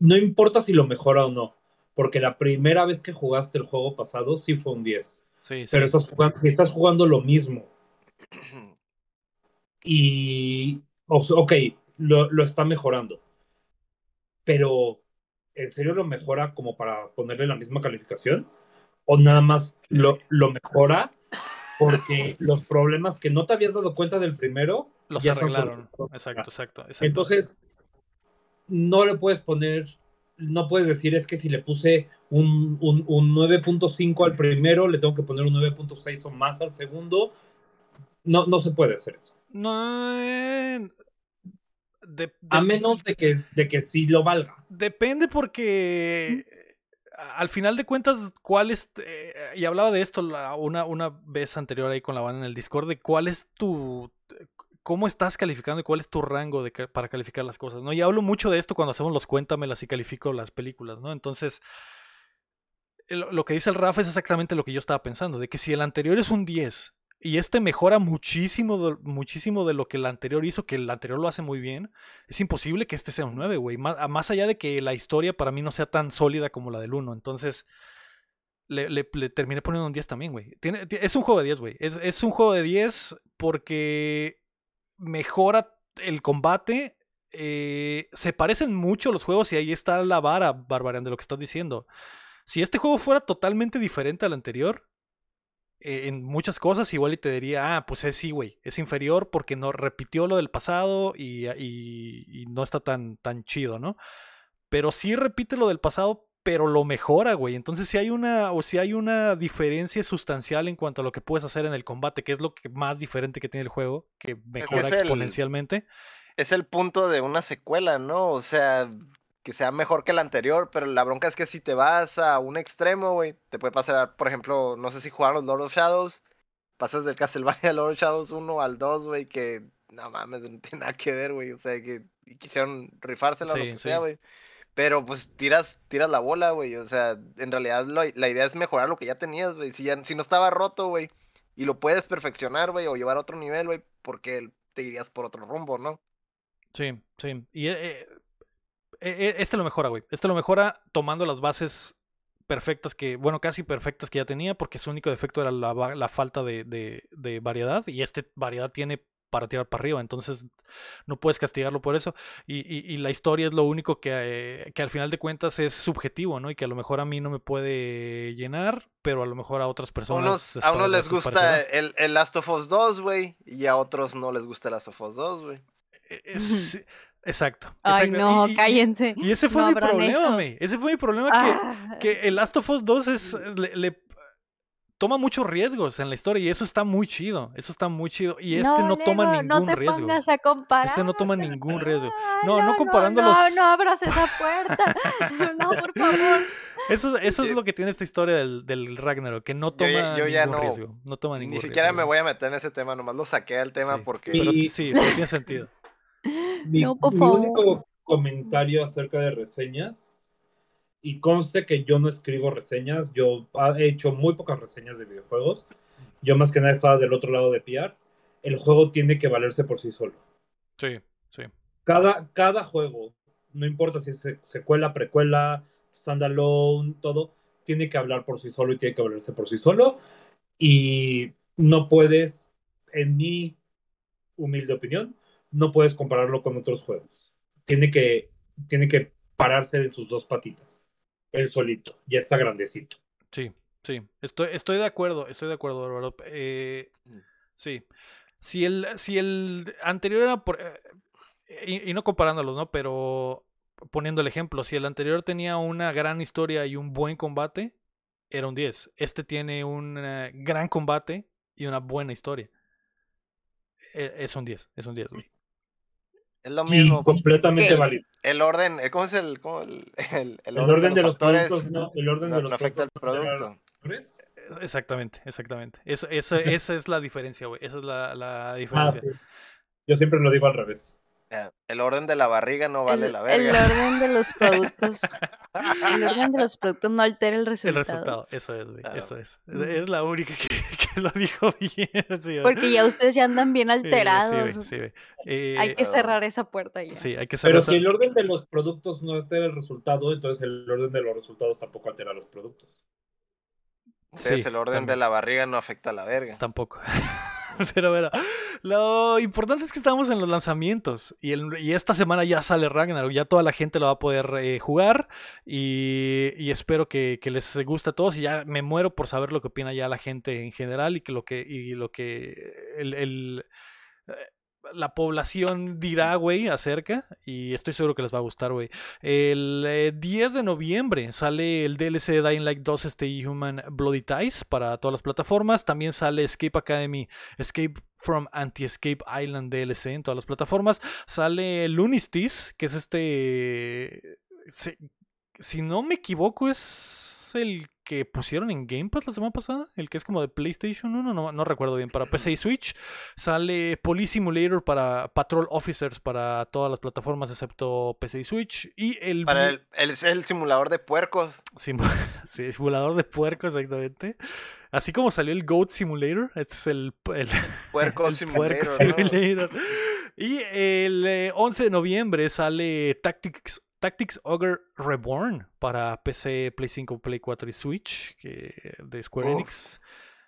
No importa si lo mejora o no, porque la primera vez que jugaste el juego pasado sí fue un 10. Sí, sí. Pero estás jugando, si estás jugando lo mismo [clears throat] y, ok, lo, lo está mejorando, pero ¿en serio lo mejora como para ponerle la misma calificación? ¿O nada más lo, lo mejora porque los problemas que no te habías dado cuenta del primero Los ya arreglaron. Exacto, exacto, exacto. Entonces, no le puedes poner, no puedes decir es que si le puse un, un, un 9.5 al primero, le tengo que poner un 9.6 o más al segundo. No, no se puede hacer eso. No. eh, de- A menos de que, de que sí lo valga. Depende porque al final de cuentas, ¿cuál es? eh, y hablaba de esto una, una vez anterior ahí con la banda en el Discord, de cuál es tu. cómo estás calificando y cuál es tu rango de, para calificar las cosas, ¿no? Y hablo mucho de esto cuando hacemos los cuéntamelas y califico las películas, ¿no? Entonces, el- lo que dice el Rafa es exactamente lo que yo estaba pensando, de que si el anterior es un 10 y este mejora muchísimo de, muchísimo de lo que el anterior hizo, que el anterior lo hace muy bien, es imposible que este sea un 9, güey. Más, allá de que la historia para mí no sea tan sólida como la del 1. Entonces, le, terminé poniendo un 10 también, güey. Es un juego de 10, güey. Es, es un juego de 10 porque mejora el combate. eh, se parecen mucho los juegos y ahí está la vara, Barbarian, de lo que estás diciendo. Si este juego fuera totalmente diferente al anterior, eh, en muchas cosas, igual y te diría, ah, pues es sí, güey, es inferior porque no repitió lo del pasado y, y- y no está tan, tan chido, ¿no? Pero sí repite lo del pasado, pero lo mejora, güey. Entonces si hay una, o si hay una diferencia sustancial en cuanto a lo que puedes hacer en el combate, que es lo que más diferente que tiene el juego, que mejora es exponencialmente. Es el punto de una secuela, ¿no? O sea, que sea mejor que la anterior, pero la bronca es que si te vas a un extremo, güey, te puede pasar, por ejemplo, no sé si jugaron los Lord of Shadows, pasas del [laughs] Castlevania Lord of Shadows 1 al 2, güey, que no mames, no tiene nada que ver, güey, o sea, que y quisieron rifársela o lo que sí. sea, güey. Pero pues tiras, tiras la bola, güey. O sea, en realidad lo- la idea es mejorar lo que ya tenías, güey. Si, ya, si no estaba roto, güey, y lo puedes perfeccionar, güey, o llevar a otro nivel, güey, porque te irías por otro rumbo, ¿no? Sí, sí. Y eh, este lo mejora, güey. Este lo mejora tomando las bases perfectas que, bueno, casi perfectas que ya tenía, porque su único defecto era la, la falta de, de- de variedad, y este variedad tiene para tirar para arriba, entonces no puedes castigarlo por eso. Y, y- y la historia es lo único que, eh, que al final de cuentas es subjetivo, ¿no? Y que a lo mejor a mí no me puede llenar, pero a lo mejor a otras personas. unos, a unos les gusta el, el Last of Us 2, güey, y a otros no les gusta el Last of Us 2, güey. Eh, sí, exacto. Ay, exacto. no, Y- y- cállense. Y ese fue No problema, eso. güey. Ese fue mi problema que, Ah, que el Last of Us 2 es, le, le- toma muchos riesgos en la historia y eso está muy chido. Eso está muy chido. Y este no, toma Lego, ningún no te riesgo. pongas a comparar. Este no toma ningún riesgo. Ah, No, no comparando no, los- No, abras esa puerta. [laughs] no, por favor. Eso, eso es lo que tiene esta historia del, del Ragnarok, que no Yo ya- toma yo ya ningún no- riesgo. No toma ningún Ni siquiera me voy a meter en ese tema, nomás lo saqué del tema Sí. porque... Pero sí, pero tiene sentido. Mi, No, por mi favor. único comentario acerca de reseñas, y conste que yo no escribo reseñas, yo he hecho muy pocas reseñas de videojuegos, yo más que nada estaba del otro lado de PR, el juego tiene que valerse por sí solo. Sí, sí. Cada, cada juego, no importa si es se- secuela, precuela, standalone, todo, tiene que hablar por sí solo y tiene que valerse por sí solo, y no puedes, en mi humilde opinión, no puedes compararlo con otros juegos. Tiene que, tiene que pararse en sus dos patitas. Él solito. Ya está grandecito. Sí, sí, estoy, estoy de acuerdo, estoy de acuerdo, Álvaro. Eh, sí. Si el, si el anterior era por. eh, y, no comparándolos, ¿no? Pero poniendo el ejemplo, si el anterior tenía una gran historia y un buen combate, era un 10. Este tiene un eh, gran combate y una buena historia. Eh, Es un 10, es un 10, güey. Es lo Y mismo. completamente válido. El orden, eh, ¿cómo es el, cómo el, el, El orden de los factores productos no, el orden no- de los no afecta al producto? ¿Ves? Exactamente, exactamente. Esa, esa, [laughs] esa es la diferencia, güey. Esa es la, la Ah, diferencia. sí. Yo siempre lo digo al revés. Eh, El orden de la barriga no vale el, la el verga. orden de los productos. El [laughs] orden de los productos no altera el El resultado. resultado, eso es, güey, eso es. Es la única que, [laughs] que lo dijo [laughs] bien. sí. Porque ya ustedes ya andan bien sí, alterados. güey, sí, güey. Eh, Hay que cerrar esa puerta ya. Sí, hay que Pero cerrar si esa- el orden de los productos no altera el resultado, entonces el orden de los resultados tampoco altera los productos. Entonces, sí, el orden de la barriga no afecta a la verga. Tampoco. [laughs] Pero bueno, lo importante es que estamos en los lanzamientos y, el- y esta semana ya sale Ragnarok, ya toda la gente lo va a poder eh, jugar y, espero que, les guste a todos y ya me muero por saber lo que opina ya la gente en general y que lo que, y lo que el, el, eh, la población dirá, güey, acerca y estoy seguro que les va a gustar, güey. El eh, 10 de noviembre sale el DLC de Dying Light 2 Stay Human Bloody Ties para todas las plataformas. También sale Escape Academy Escape from Anti-Escape Island DLC en todas las plataformas. Sale Lunistis, que es este... se- si no me equivoco, es es el que pusieron en Game Pass la semana pasada, el que es como de PlayStation 1, no, no recuerdo bien, para PC y Switch. Sale Police Simulator para Patrol Officers para todas las plataformas excepto PC y Switch. Y el... Para el, el, el simulador de puercos. Sim- [laughs] sí, simulador de puercos, exactamente. Así como salió el Goat Simulator, este es el, el, Puerco [laughs] el Simulator, Puerco ¿no? Simulator. Y el eh, 11 de noviembre sale Tactics, Tactics Ogre Reborn para PC, Play 5, Play 4 y Switch que, de Square Uf. Enix.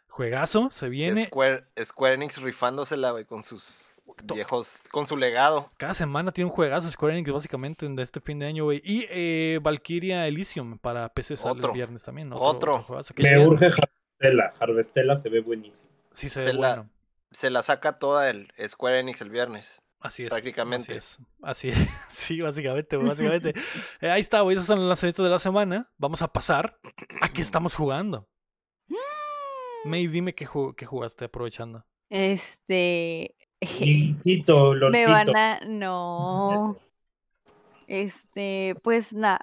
Juegazo, se viene. Square, Square Enix rifándosela, güey, con sus To- viejos, con su legado. Cada semana tiene un juegazo Square Enix básicamente de este fin de año, güey. Y eh, Valkyria Elysium para PC sale Otro. el viernes también. Otro. juegazo que Me ya- urge Harvestella. Harvestella se ve buenísimo. Sí, se ve la- bueno. Se la saca toda el Square Enix el viernes. Así es. prácticamente. Así es. Así es. [laughs] Sí, básicamente, básicamente. Eh, ahí está, güey. Esos son los lanzamientos de la semana. Vamos a pasar a qué estamos jugando. May, dime qué, qué jugaste aprovechando. Este. [laughs] Lolcito, Me Lolcito. van a. No. Este, pues nada.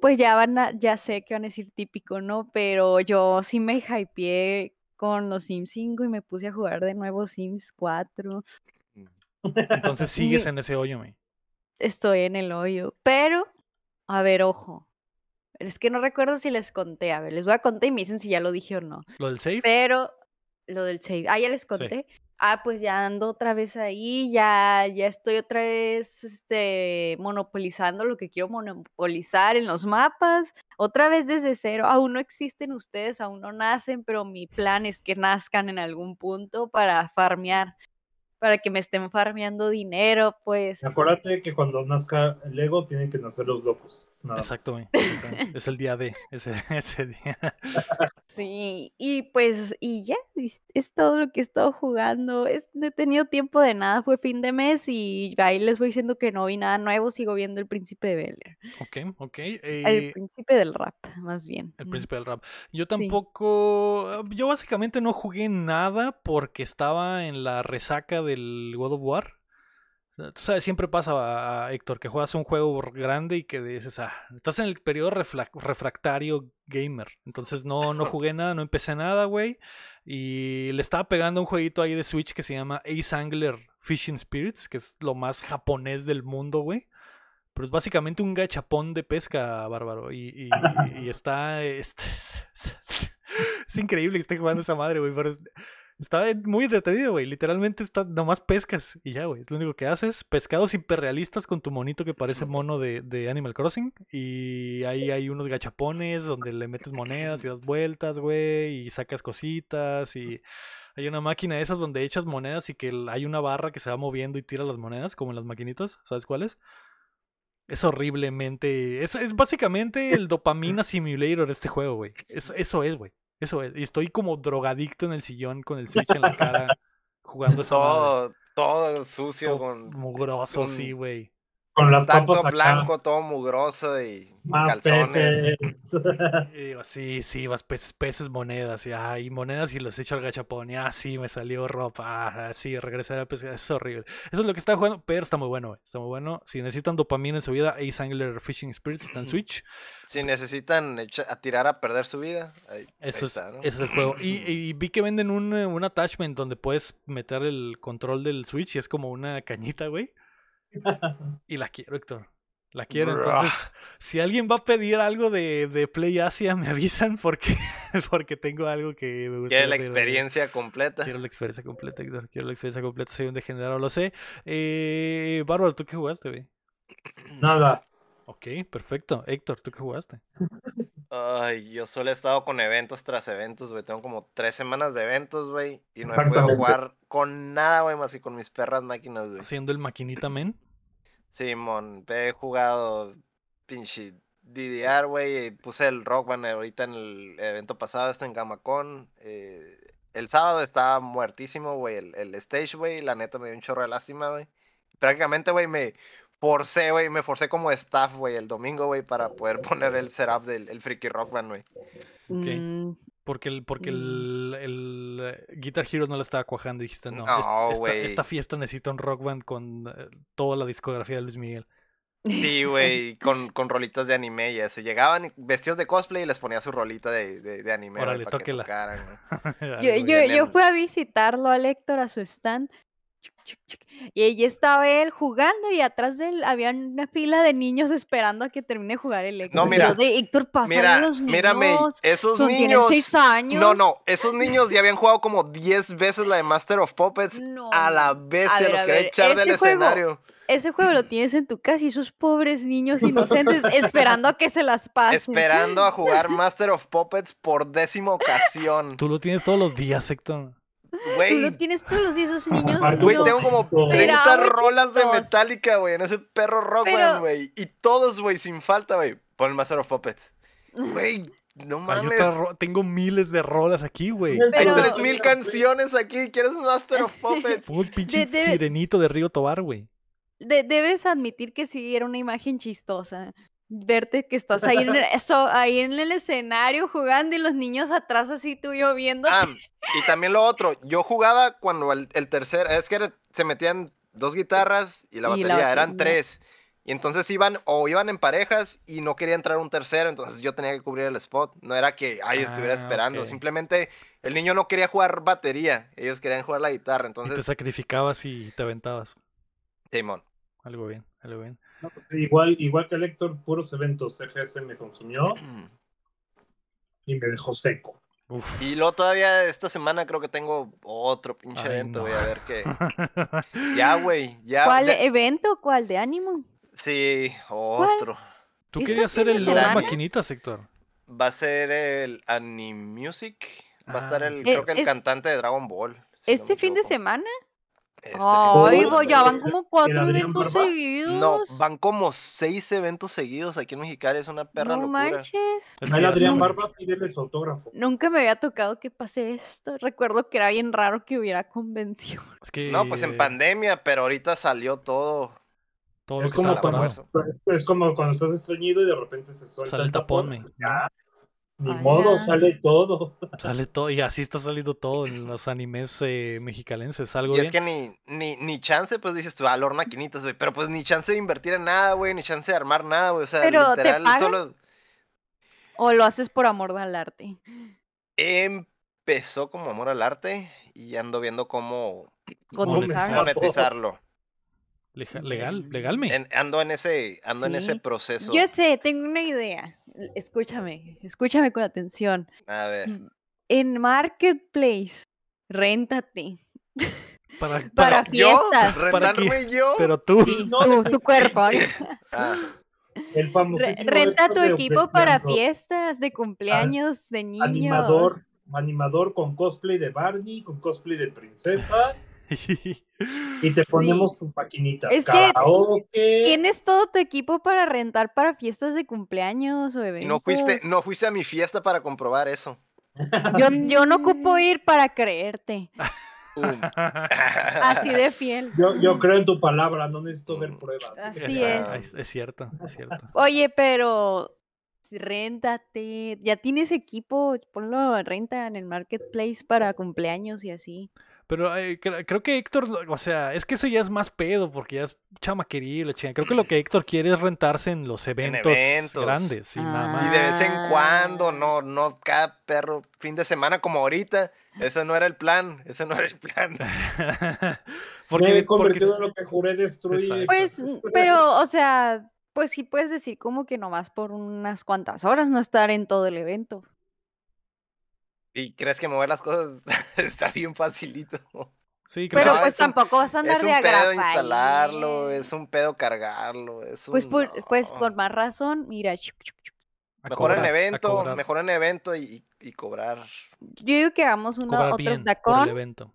Pues ya van a, ya sé que van a decir típico, ¿no? Pero yo sí me hypeé con los Sims 5 y me puse a jugar de nuevo Sims 4. Entonces sigues en ese hoyo, May. Estoy en el hoyo. Pero, a ver, ojo. Es que no recuerdo si les conté. A ver, les voy a contar y me dicen si ya lo dije o no. ¿Lo del save? Pero lo del save. Ah, ya les conté. Ah, pues ya ando otra vez ahí, ya, ya estoy otra vez este, monopolizando lo que quiero monopolizar en los mapas. Otra vez desde cero. Aún no existen ustedes, aún no nacen, pero mi plan es que nazcan en algún punto para farmear, para que me estén farmeando dinero, pues. Acuérdate que cuando nazca el Lego tienen que nacer los locos. Exacto. Es el día de ese, [laughs] ese día. [laughs] Sí, y pues, y ya, es, todo lo que he estado jugando. Es, no he tenido tiempo de nada, fue fin de mes y ahí les voy diciendo que no vi nada nuevo, sigo viendo El Príncipe de Bel Air. Ok, ok. El eh, Príncipe del Rap, más bien. El príncipe del rap. Yo tampoco. Yo básicamente no jugué nada porque estaba en la resaca del God of War. Sea, Tú sabes, siempre pasa, a Héctor, que juegas un juego grande y que dices, ah, estás en el periodo refractario gamer. Entonces no, no jugué nada, no empecé nada, güey. Y le estaba pegando un jueguito ahí de Switch que se llama Ace Angler Fishing Spirits, que es lo más japonés del mundo, güey. Pero es básicamente un gachapón de pesca, bárbaro. Y, y- y [laughs] está. este, [laughs] es increíble que esté jugando esa madre, güey. Pero es- está muy entretenido, güey. Literalmente está nomás pescas y ya, güey. Es lo único que haces. Pescados hiperrealistas con tu monito que parece mono de, de Animal Crossing. Y ahí hay unos gachapones donde le metes monedas y das vueltas, güey. Y sacas cositas. Y hay una máquina de esas donde echas monedas y que hay una barra que se va moviendo y tira las monedas, como en las maquinitas. ¿Sabes cuáles? Es horriblemente. Es, es básicamente el [laughs] dopamina simulator de este juego, güey. Es- eso es, güey. Eso es. Y estoy como drogadicto en el sillón con el Switch en la cara jugando esa madre. Todo, todo sucio, Todo con mugroso, con- sí, güey. Con las tanto papas acá, blanco, todo mugroso y más calzones. peces. Y digo, sí, sí, vas peces, peces, monedas. Y, ah, y monedas y los echo al gachapón. Y ah, sí, me salió ropa. Ah, sí, regresar a pescar. Es horrible. Eso es lo que está jugando, pero está muy bueno, güey. Está muy bueno. Si necesitan dopamina en su vida, Ace Angler Fishing Spirits está en Switch. Si necesitan a tirar a perder su vida, ahí, Eso es, está, ¿no? ese es el juego. Y, y vi que venden un, un attachment donde puedes meter el control del Switch y es como una cañita, güey. [laughs] Y la quiero, Héctor. La quiero. Entonces, si alguien va a pedir algo de, de Play Asia, me avisan porque, [laughs] porque tengo algo que me gusta. Quiere la experiencia completa. Quiero la experiencia completa, Héctor. Quiero la experiencia completa. Soy un degenerado, lo sé. Eh, Bárbaro, ¿tú qué jugaste, güey? Nada. Ok, perfecto. Héctor, ¿tú qué jugaste? Ay, yo solo he estado con eventos tras eventos, güey. Tengo como tres semanas de eventos, güey. Y no he podido Exactamente. jugar con nada, güey, más que con mis perras máquinas, güey. Haciendo el maquinita men. Simón, he jugado pinche DDR, güey. Puse el Rock Band ahorita en el evento pasado, está en Gamacon. eh, el sábado estaba muertísimo, güey. El, el stage, güey. La neta me dio un chorro de lástima, güey. Prácticamente, güey, me forcé, güey. Me forcé como staff, güey, el domingo, güey, para poder poner el setup del el Freaky Rock Band, güey. Mm, Porque el, porque el, el, eh, Guitar Hero no la estaba cuajando y dijiste, no, No, es- esta, fiesta necesita un rock band con eh, toda la discografía de Luis Miguel. Sí, güey, con, con rolitas de anime y eso. Llegaban vestidos de cosplay y les ponía su rolita de, de, de anime. Órale, para que tocaran. [laughs] Yo, yo, yo fui a visitarlo al Héctor a su stand. Y allí estaba él jugando y atrás de él había una fila de niños esperando a que termine de jugar el Héctor. Y mira, de Héctor, Mira, los niños. mírame, esos son- niños. seis años. No, no, esos niños ya habían jugado como 10 veces la de Master of Puppets. No, A la no. bestia, ver, los a quería echar del juego- escenario. Ese juego lo tienes en tu casa y esos pobres niños [laughs] inocentes esperando a que se las pasen. Esperando a jugar [laughs] Master of Puppets por décima ocasión. Tú lo tienes todos los días, Héctor. Tú Güey, lo tienes todos los días esos niños. Güey, no. tengo como No. 30 Será muy rolas de. Metallica, güey, en ese perro rock, Pero- güey. Y todos, güey, sin falta, güey. Pon el Master of Puppets. [laughs] Güey, no Hay mames. ro- Tengo miles de rolas aquí, güey. Hay Pero- 3000 canciones aquí. ¿Quieres un Master of [laughs] Puppets? Pongo el pinche De- de- sirenito de Río Tobar, güey. De- debes admitir que sí era una imagen chistosa. Verte que estás ahí en, el, [laughs] eso, ahí en el escenario jugando y los niños atrás así tuyo viendo. Ah, y también lo otro, yo jugaba cuando el, el tercer, es que era- se metían dos guitarras y la Y la batería, eran tres. Y entonces iban, o iban en parejas y no quería entrar un tercero, entonces yo tenía que cubrir el spot. No era que, ay, estuviera Ah, esperando, simplemente el niño no quería jugar batería, ellos querían jugar la guitarra, Y te entonces, sacrificabas y te aventabas. Simón. Algo bien, algo bien. No, pues, igual, igual que el Héctor, puros eventos CGS me consumió y me dejó seco. Uf. Y luego todavía esta semana creo que tengo otro pinche Ay, evento, no. voy a ver qué. [laughs] Ya, güey, ya. ¿Cuál de- evento? ¿Cuál de ánimo? Sí, otro. Tú ¿Esta querías hacer el de las semana? maquinitas, Héctor. Va a ser el Animusic. Va a estar Ah, el, sí. creo Eh, que el es- cantante de Dragon Ball. si no ¿Este fin de semana? Este Ay, semana. ya van como cuatro eventos Barba? seguidos. No, van como seis eventos seguidos aquí en Mexicali. Es una perra No locura. manches. Ya Adrián Barba, pídele su autógrafo. Nunca me había tocado que pase esto. Recuerdo que era bien raro que hubiera convención. Es que No, pues en pandemia, pero ahorita salió todo. todo Es como, cuando, es como cuando estás estreñido y de repente se suelta Sale el tapón, ya, ni Ah, modo, ya. sale todo. Sale todo, y así está saliendo todo en los animes eh, mexicalenses. Algo Y bien. es que ni, ni, ni chance, pues dices tú, valor maquinitas, güey. Pero pues ni chance de invertir en nada, güey. Ni chance de armar nada, güey. O sea, Pero, ¿te literal, solo O lo haces por amor al arte. empezó como amor al arte y ando viendo cómo. Monetizar. monetizarlo. Legal, legalmente. En- ando en ese, ando en ese proceso. Yo sé, tengo una idea. Escúchame, escúchame con atención. A ver. Mm, En Marketplace, réntate. [laughs] Para, Para ¿Yo? fiestas. ¿Para yo? Pero tú, Sí, [laughs] No, tu, cuerpo. [laughs] Ah, El Renta tu equipo para fiestas de cumpleaños de niños. Animador, animador con cosplay de Barney, con cosplay de princesa, [laughs] y te ponemos tus maquinitas. Es que karaoke. Tienes todo tu equipo para rentar para fiestas de cumpleaños o eventos. y no fuiste, no fuiste a mi fiesta para comprobar eso. Yo, [laughs] yo no ocupo ir para creerte. Um. [laughs] Así de fiel. Yo, yo creo en tu palabra, no necesito ver pruebas. Así es. Ah, es, es cierto, es cierto. Oye, pero réntate. Ya tienes equipo, ponlo a renta en el marketplace para cumpleaños y así. Pero eh, cre- creo que Héctor, o sea, es que eso ya es más pedo, porque ya es chamaquería y la chingada. Creo que lo que Héctor quiere es rentarse en los eventos, eventos. grandes, sí, nada Y más. de vez en cuando, Ah. no, no cada perro fin de semana como ahorita. Ese no era el plan, ese no era el plan. [laughs] porque, Me he porque- convertido en lo que juré destruir. Exacto. Pues, [laughs] pero, o sea, pues sí puedes decir como que nomás por unas cuantas horas no estar en todo el evento. ¿Y crees que mover las cosas [laughs] está bien facilito? sí, creo Pero No, pues es un- tampoco vas a andar Es de un pedo agrapa ahí, instalarlo, ¿eh? es un pedo cargarlo, es un... Pues, por- pues no. con más razón, mira, chuc, chuc, chuc. a Mejor en cobrar, evento, mejor en evento y, y cobrar. yo digo que hagamos cobrar otro bien por el dacón, evento.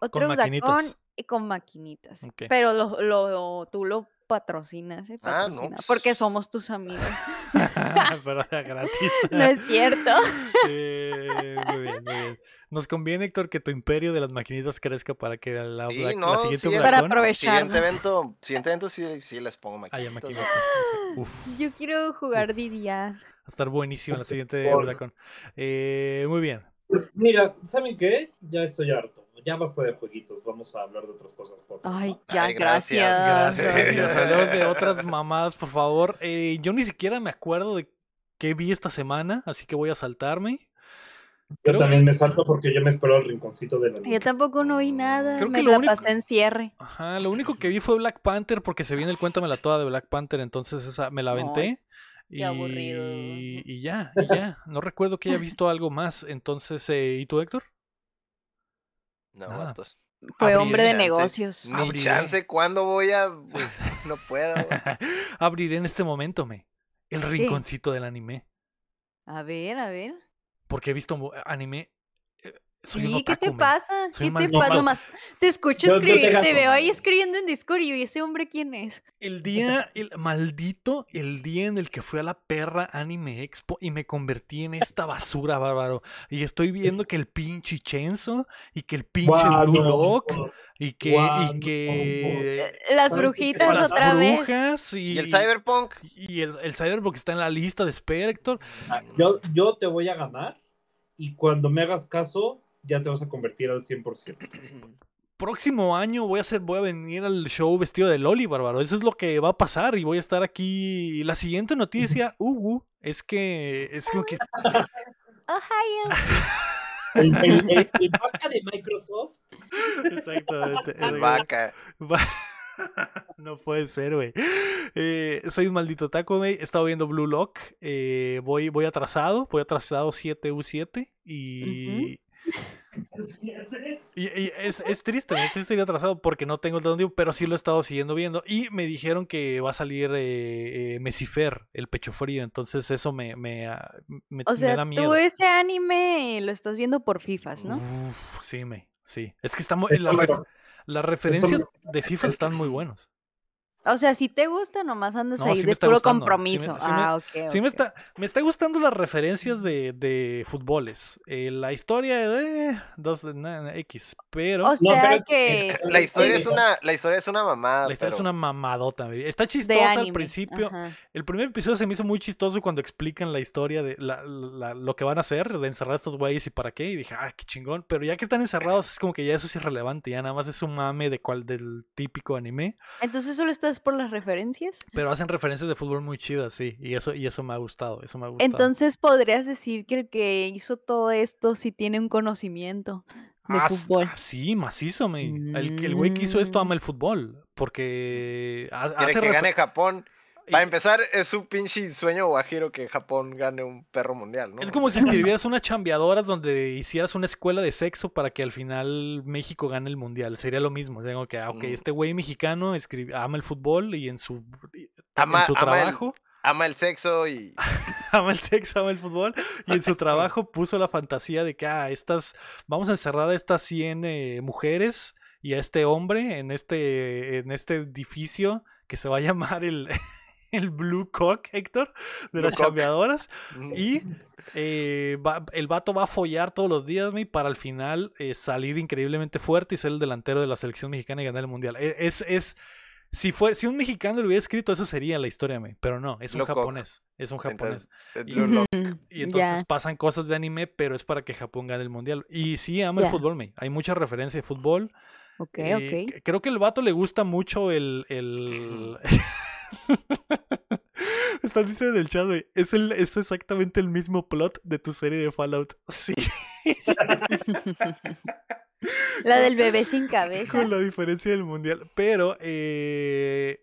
otro maquinitas. dacón y con maquinitas. Pero lo, lo- tú lo patrocinas, ¿eh? Ah, no, Patrocina, pues. Porque somos tus amigos. [laughs] Pero [laughs] gratis. no es cierto. [laughs] Eh, muy bien, muy bien. Nos conviene, Héctor, que tu imperio de las maquinitas crezca para que la, Sí, la no, siguiente sí, Para aprovechar. Siguiente evento, siguiente evento sí, sí les pongo haya maquinitas. maquinitas. [gasps] Uf, Yo quiero jugar va a estar buenísimo la siguiente. Eh, muy bien. Pues mira, ¿saben qué? Ya estoy harto. Ya basta de jueguitos, vamos a hablar de otras cosas, por favor. Ay, ya, Ay, gracias. gracias. Gracias. Hablemos de otras [laughs] mamadas, por favor. Eh, yo ni siquiera me acuerdo de qué vi esta semana, así que voy a saltarme. Yo creo- también me salto porque yo me espero al rinconcito de la Yo tampoco no vi nada. Creo que me lo la único- pasé en cierre. Ajá, lo único que vi fue Black Panther porque se viene el cuéntamela toda de Black Panther, entonces esa me la aventé. qué y, aburrido. y ya, y ya. No recuerdo que haya visto algo más. Entonces, eh, ¿y tú, Héctor? No, Nada. vatos. Fue hombre de chance. negocios. Ni Abriré. chance, ¿cuándo voy a...? [laughs] No puedo. güey. [laughs] Abriré en este momento, me. El rinconcito del anime. A ver, a ver. Porque he visto anime. Soy Sí, ¿qué te pasa? Soy ¿Qué mal- te no, pasa? Nomás te escucho Yo- yo te escribir, te, veo ahí escribiendo en Discord y yo, ¿ese hombre quién es? El día, el maldito, el día en el que fui a la perra Anime Expo y me convertí en esta basura, bárbaro. Y estoy viendo que el pinche Chenzo y que el pinche Blue no, Lock no. y que, y no, que Eh, Las brujitas las otra vez. y, ¿Y el Cyberpunk? y el, el Cyberpunk está en la lista de Spectre. Ah, Yo, yo te voy a ganar y cuando me hagas caso, ya te vas a convertir al 100%. [clears throat] Próximo año voy a hacer, voy a venir al show vestido de Loli, bárbaro. Eso es lo que va a pasar y voy a estar aquí. La siguiente noticia, uh, uh, es que es como que [laughs] Ohio. El, el- el- [laughs] el vaca de Microsoft. Exactamente. El vaca. Va- [laughs] No puede ser, güey. Eh, soy un maldito taco, güey. He estado viendo Blue Lock. eh, voy, voy atrasado. Voy atrasado 7U7. Y. Y, y es, es triste, me estoy atrasado porque no tengo el tanto tiempo, pero sí lo he estado siguiendo viendo. Y me dijeron que va a salir eh, eh, Mesifer, el pecho frío. Entonces eso me, me, ah, me- O me sea, da miedo. tú ese anime lo estás viendo por FIFAs, ¿no? Uf, sí, me, sí. Es que está muy, Esto la me- ref- las referencias de FIFA están muy buenos. O sea, si te gusta, nomás andas No, ahí sí de puro gustando, sí me- compromiso. sí me- ah, ok. Sí, me está, me está gustando las referencias de, de fútboles. Eh, la historia de dos na- X, pero O sea pero- que. [laughs] La historia es una, la historia es una mamada. la historia es una mamadota. baby. Está chistosa al principio. ajá. El primer episodio se me hizo muy chistoso cuando explican la historia de la- la- lo que van a hacer, de encerrar a estos güeyes y para qué. Y dije, ah, qué chingón. Pero ya que están encerrados, es como que ya eso es irrelevante. Ya nada más es un mame de cual, del típico anime. Entonces solo estás por las referencias. Pero hacen referencias de fútbol muy chidas, sí. Y eso, y eso me ha gustado. Eso me ha gustado. Entonces podrías decir que el que hizo todo esto sí tiene un conocimiento de Ah, fútbol. ah, sí, macizo, me. El, que- el güey que hizo esto Mm. ama el fútbol. Porque Quiere hace que gane Japón. Para empezar, es su pinche sueño guajiro que Japón gane un perro mundial, ¿no? Es como si escribieras unas chambeadoras donde hicieras una escuela de sexo para que al final México gane el mundial. Sería lo mismo. Tengo que, ah, ok, Mm. este güey mexicano escribe, ama el fútbol y en su, Ama- en su ama el- trabajo, Ama el sexo y... [laughs] ama el sexo, ama el fútbol y en su [laughs] trabajo puso la fantasía de que, ah, estas, vamos a encerrar a estas 100 eh, mujeres y a este hombre en este, en este edificio que se va a llamar el, [laughs] [laughs] el Blue Cock, Héctor, de Blue las Cock. chambeadoras. Mm. Y eh, va- el vato va a follar todos los días, mi, para al final eh, salir increíblemente fuerte y ser el delantero de la selección mexicana y ganar el mundial. E- Es, es, si, fue, si un mexicano lo hubiera escrito, eso sería la historia, mi, pero no, es un Blue Cock. japonés. Es un japonés. Entonces. Ujú, Y entonces pasan cosas de anime, pero es para que Japón gane el mundial. Y sí, ama el fútbol, mi. Hay mucha referencia de fútbol. Ok, Eh, ok. Creo que el vato le gusta mucho el. el... [laughs] [laughs] Están diciendo en el chat, güey. Es, el, es exactamente el mismo plot de tu serie de Fallout. [laughs] Sí, La del bebé sin cabeza. con la diferencia del mundial. Pero, eh.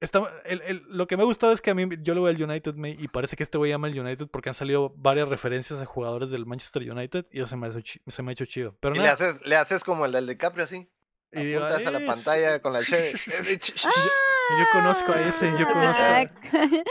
está- el- el- lo que me ha gustado es que a mí yo le voy al United me- y parece que este güey ama el United porque han salido varias referencias a jugadores del Manchester United y eso se me, ha hecho chi- se me ha hecho chido. Pero Y le haces, le haces como el del DiCaprio, así. y digo, Apuntas a la "Es- pantalla con la cheve. [laughs] Yo conozco a ese, yo conozco,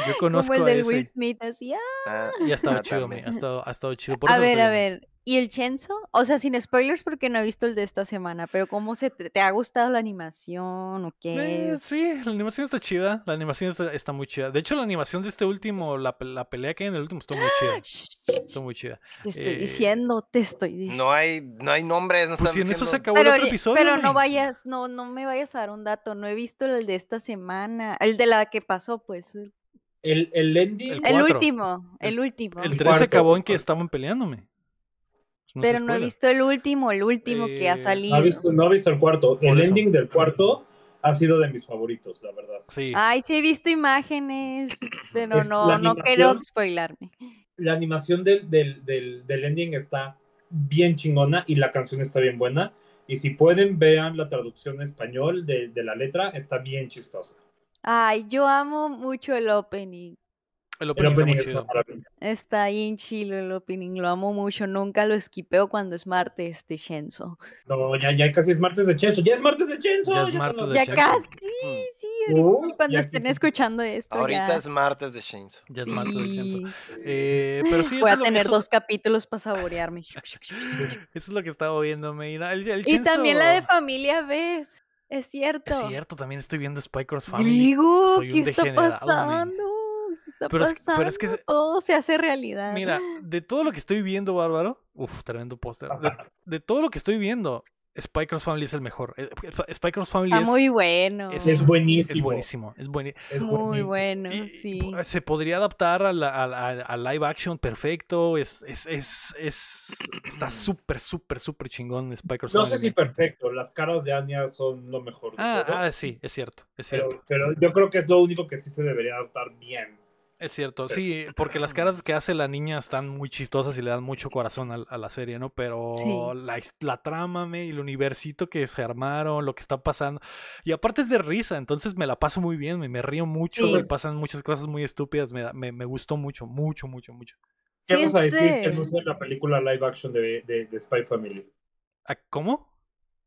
yo conozco [laughs] Como el a del ese. Will Smith, así. ah. Ah, Y ha estado ah, chido, me, ha estado, ha estado chido. Por A ver, a ver. ¿Y el Chenzo? O sea, sin spoilers porque no he visto el de esta semana, pero ¿cómo se te, te ha gustado la animación o qué? Eh, sí, la animación está chida. La animación está, está muy chida. De hecho, la animación de este último, la, la pelea que hay en el último, estuvo muy chida. [gasps] Estuvo muy chida. Te estoy eh, diciendo, te estoy diciendo. No hay, no hay nombres, no Pues si en eso se acabó el otro episodio. pero no vayas, no, no me vayas a dar un dato. No he visto el de esta semana, el de la que pasó, pues. El, El, el ending. El el último, el, El- último. El El 13 cuarto, acabó en que estaban peleándome. No Pero no he visto el último, el último que ha Eh, No salido. ha visto, no visto el cuarto. Por el eso. ending del cuarto ha sido de mis favoritos, la verdad. Sí. Ay, sí he visto imágenes, pero Es no, no quiero spoilarme. La animación del, del, del, del ending está bien chingona y la canción está bien buena. Y si pueden, vean la traducción en español de, de la letra, está bien chistosa. Ay, yo amo mucho el opening. El El opening, está muy chido. Está bien chilo el opening, lo amo mucho. Nunca lo esquipeo cuando es martes de Shenzo. No, ya, ya casi es martes de Chenzo. ¡Ya es martes de Chenzo! Ya es martes de Ya Shenzo. casi, Mm. sí, ahorita Uh, sí, cuando ya estén escuchando esto. Ahorita ya. es martes de Shinzo. Ya es martes de Chenzo. Sí. Eh, pero sí, Voy a tener eso- dos capítulos para saborearme. eso es lo que estaba viéndome. Y, el, el Y también la de familia ves. Es cierto. Es cierto, también estoy viendo Spy Cross Family. Digo, Soy ¿qué está pasando? ¿Qué está Pero es que- pasando? pero es que se- Todo se hace realidad. Mira, de todo lo que estoy viendo, Bárbaro, uf, tremendo póster. De, de todo lo que estoy viendo, Spy Cross Family es el mejor. Eh, Spy Cross Family Está es, muy bueno. es- Es buenísimo. es buenísimo. Es buenísimo. Es muy buenísimo. bueno, Y- sí. Se podría adaptar a, la, a, la- a live action perfecto. Es, es, es, es- está súper, súper, súper chingón Spy Cross No Family. sé si perfecto. Las caras de Anya son lo mejor. de Ah, todo, ah, sí, es cierto, es pero, cierto. pero yo creo que es lo único que sí se debería adaptar bien. Es cierto, sí, porque las caras que hace la niña están muy chistosas y le dan mucho corazón a, a la serie, ¿no? Pero Sí. la, la trama, me, y el universito que se armaron, lo que está pasando. Y aparte es de risa, entonces me la paso muy bien, me, me río mucho, Sí. me pasan muchas cosas muy estúpidas, me, da- me, me gustó mucho, mucho, mucho, mucho. ¿Qué Sí, vas a decir este- si anuncian la película live action de, de, de Spy Family? ¿Cómo?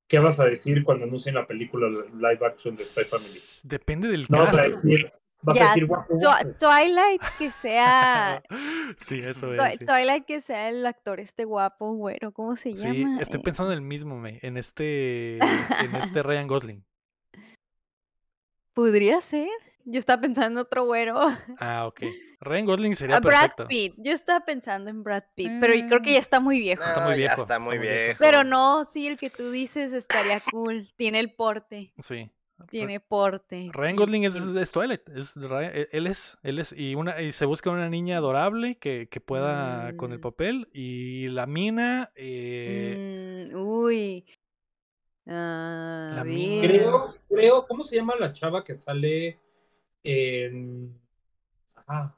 ¿Qué vas a decir cuando anuncien la película live action de Spy Family? Depende del No vas a decir, vas Ya, a decir guapo, guapo. Twilight que [laughs] sea. sí, eso es. sí. Twilight que sea el actor este guapo, güero, ¿cómo se Sí, llama? estoy Eh, pensando en el mismo, me, en este, en [laughs] este Ryan Gosling. Podría ser. Yo estaba pensando en otro güero. Ah, ok. Ryan Gosling [laughs] sería A Brad perfecto. Pitt. Yo estaba pensando en Brad Pitt, pero yo creo que Mm. ya está muy viejo. Está muy ya viejo, está muy está muy viejo. viejo. Pero no, sí, el que tú dices estaría cool. Tiene el porte. Sí. Tiene porte. Ryan Gosling es, es Twilight, es e- él es, él es, y una, y se busca una niña adorable que, que pueda con el Mm. papel, y la mina, eh, Mm, uy. Ah, La a mina- ver. Creo, creo, ¿cómo se llama la chava que sale en. Ajá.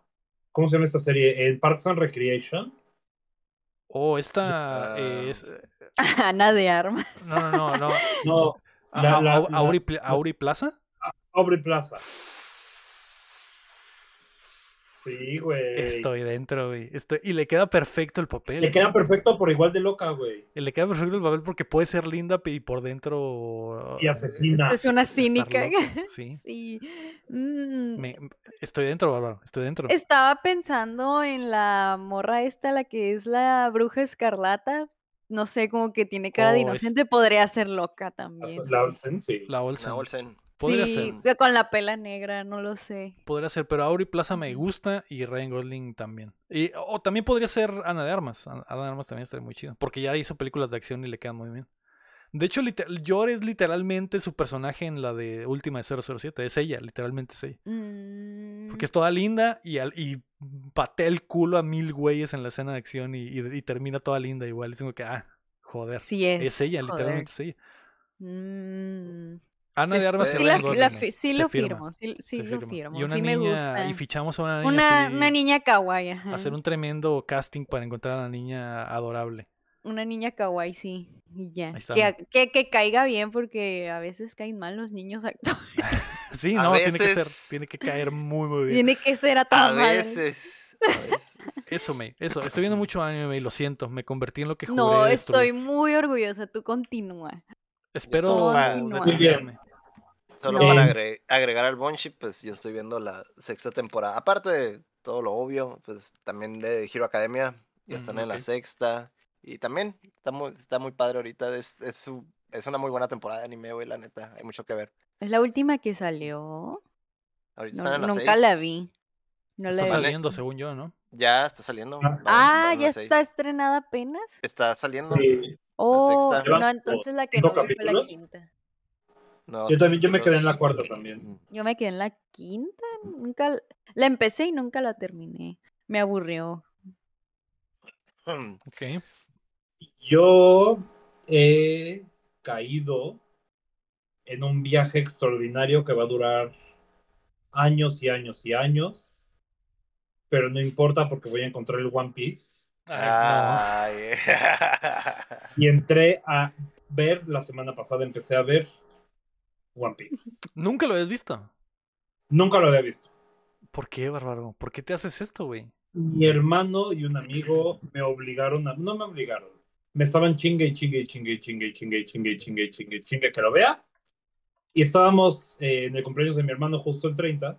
¿Cómo se llama esta serie? En Parks and Recreation. oh, esta, eh, Ah. es- [laughs] Ana de Armas. no, no, no, no, [laughs] La- la- la- Auri, Pla- Auri Plaza, Plaza. Sí, güey. estoy dentro, güey, estoy, y le queda perfecto el papel, Le queda perfecto por igual de loca, güey. y le queda perfecto el papel porque puede ser linda y por dentro Y asesina. Es una cínica. [laughs] sí. Sí. Mm, Me- estoy dentro, Bárbaro, estoy dentro. Estaba pensando en la morra esta, la que es la bruja escarlata. No sé, como que tiene cara de es- inocente, podría ser loca también. La Olsen, sí. La La Olsen. Olsen. Podría sí, ser. con la pela negra, no lo sé. Podría ser, pero Auri Plaza me gusta y Ryan Gosling también. Y, o también podría ser Ana de Armas. Ana Ana de Armas también estaría muy chido. Porque ya hizo películas de acción y le quedan muy bien. De hecho, Yor es literalmente su personaje en la de última de 007. Es ella, literalmente es ella. Mm, Porque es toda linda y, al- y patea el culo a mil güeyes en la escena de acción y, y- y termina toda linda igual. Y tengo que, ah, joder. sí es. Es ella, joder. literalmente es ella. Mm, Ana de Armas sí Ryan la- la me- sí se lo firmo, sí, sí se lo firmo, Y una sí me niña, gusta. y fichamos a una niña Una, así- una niña kawaii, ajá. hacer un tremendo casting para encontrar a la niña adorable. Una niña kawaii, sí. Y ya. Que, que, que caiga bien porque a veces caen mal los niños [laughs] actores. [laughs] Sí, A no, tiene que ser, tiene que caer muy, muy bien. Tiene que ser a A toda madre. veces. A veces. [laughs] Eso, me, eso. Estoy viendo mucho anime y lo siento, me convertí en lo que juré No, destruir. estoy muy orgullosa. Tú continúa. Espero bien. Solo No. para agre- agregar al Bunchip, pues yo estoy viendo la sexta temporada. Aparte de todo lo obvio, pues también de Hero Academia. Ya están Mm, en la sexta. Y también está muy, está muy padre ahorita. Es, es, su- es una muy buena temporada de anime, güey, la neta. Hay mucho que ver. Es la última que salió. Ahorita No, están en la nunca la vi. No Está la visto. saliendo, según yo, ¿no? Ya está saliendo. Ah. Ah, ya seis. está estrenada apenas. Está saliendo. Sí. Oh, sexta. no, entonces la que no vi fue la quinta. Yo también, yo me quedé en la cuarta también. Yo me quedé en la quinta. Nunca la empecé y nunca la terminé. Me aburrió. Hmm. Ok. Yo he caído en un viaje extraordinario que va a durar años y años y años, pero no importa porque voy a encontrar el One Piece. Ay, Ay. Y entré a ver, la semana pasada empecé a ver One Piece. Nunca lo habías visto. Nunca lo había visto. ¿Por qué, bárbaro? ¿Por qué te haces esto, güey? Mi hermano y un amigo me obligaron a, no me obligaron, me estaban chingue y chingue y chingue y chingue y chingue y chingue y chingue y chingue, chingue que lo vea. Y estábamos eh, en el cumpleaños de mi hermano justo el 30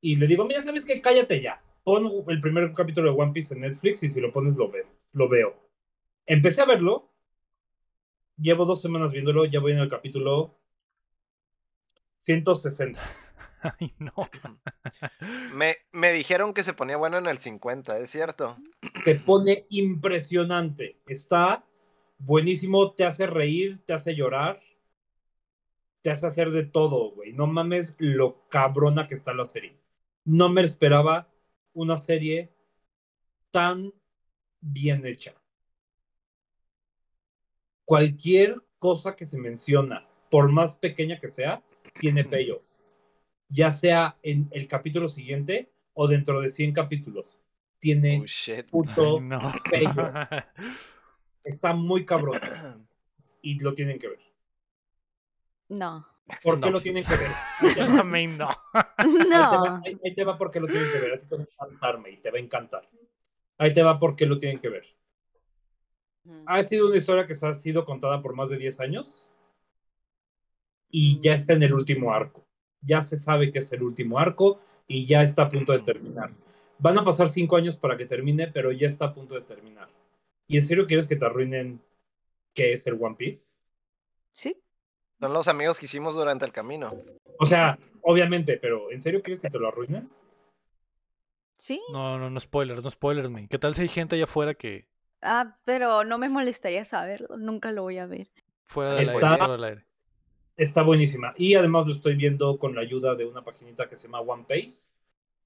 y le digo, mira, ¿sabes qué? Cállate ya. Pon el primer capítulo de One Piece en Netflix y si lo pones lo veo. Lo veo. Empecé a verlo. Llevo dos semanas viéndolo, ya voy en el capítulo 160. [laughs] Ay, no. me, me dijeron que se ponía bueno en el 50, ¿es cierto? se [clears throat] pone impresionante. Está buenísimo, te hace reír, te hace llorar, te hace hacer de todo, güey. No mames lo cabrona que está la serie. No me esperaba una serie tan bien hecha. Cualquier cosa que se menciona, por más pequeña que sea, tiene [clears throat] payoff. Ya sea en el capítulo siguiente o dentro de 100 capítulos. Tiene Oh, shit. puto Ay, no. [laughs] Está muy cabrón y lo tienen que ver. No. ¿Por qué No. lo tienen que ver? Ahí te va, Amén, no. ahí te va- No. ahí- ahí te va porque lo tienen que ver. A ti te va a encantarme y te va a encantar. Ahí te va porque lo tienen que ver. Ha sido una historia que se ha sido contada por más de 10 años y ya está en el último arco. Ya se sabe que es el último arco y ya está a punto de terminar. Van a pasar 5 años para que termine, pero ya está a punto de terminar. ¿Y en serio quieres que te arruinen qué es el One Piece? Sí. Son los amigos que hicimos durante el camino. O sea, obviamente, pero ¿en serio quieres que te lo arruinen? Sí. No, no, no spoilers, no spoilers, me. ¿Qué tal si hay gente allá afuera que Ah, pero no me molestaría saberlo. Nunca lo voy a ver. fuera del Está- aire, fuera del aire? Está buenísima. Y además lo estoy viendo con la ayuda de una paginita que se llama One Pace,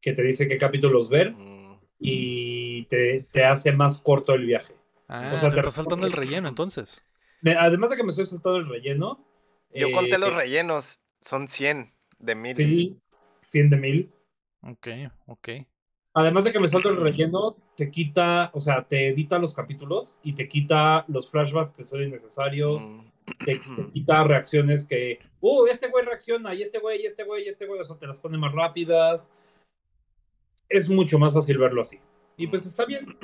que te dice qué capítulos ver Mm. y te, te hace más corto el viaje. Ah, O sea, te te está saltando el relleno entonces. Me- Además de que me estoy saltando el relleno. Yo eh, conté los rellenos. Son 100 de mil. Sí, 100 de mil. Ok, ok. Además de que me salto el relleno, te quita, o sea, te edita los capítulos y te quita los flashbacks que son innecesarios. Mm. Te, te quita reacciones que, uh, este güey reacciona, y este güey, y este güey, y este güey, o sea, te las pone más rápidas. Es mucho más fácil verlo así. Y pues está bien.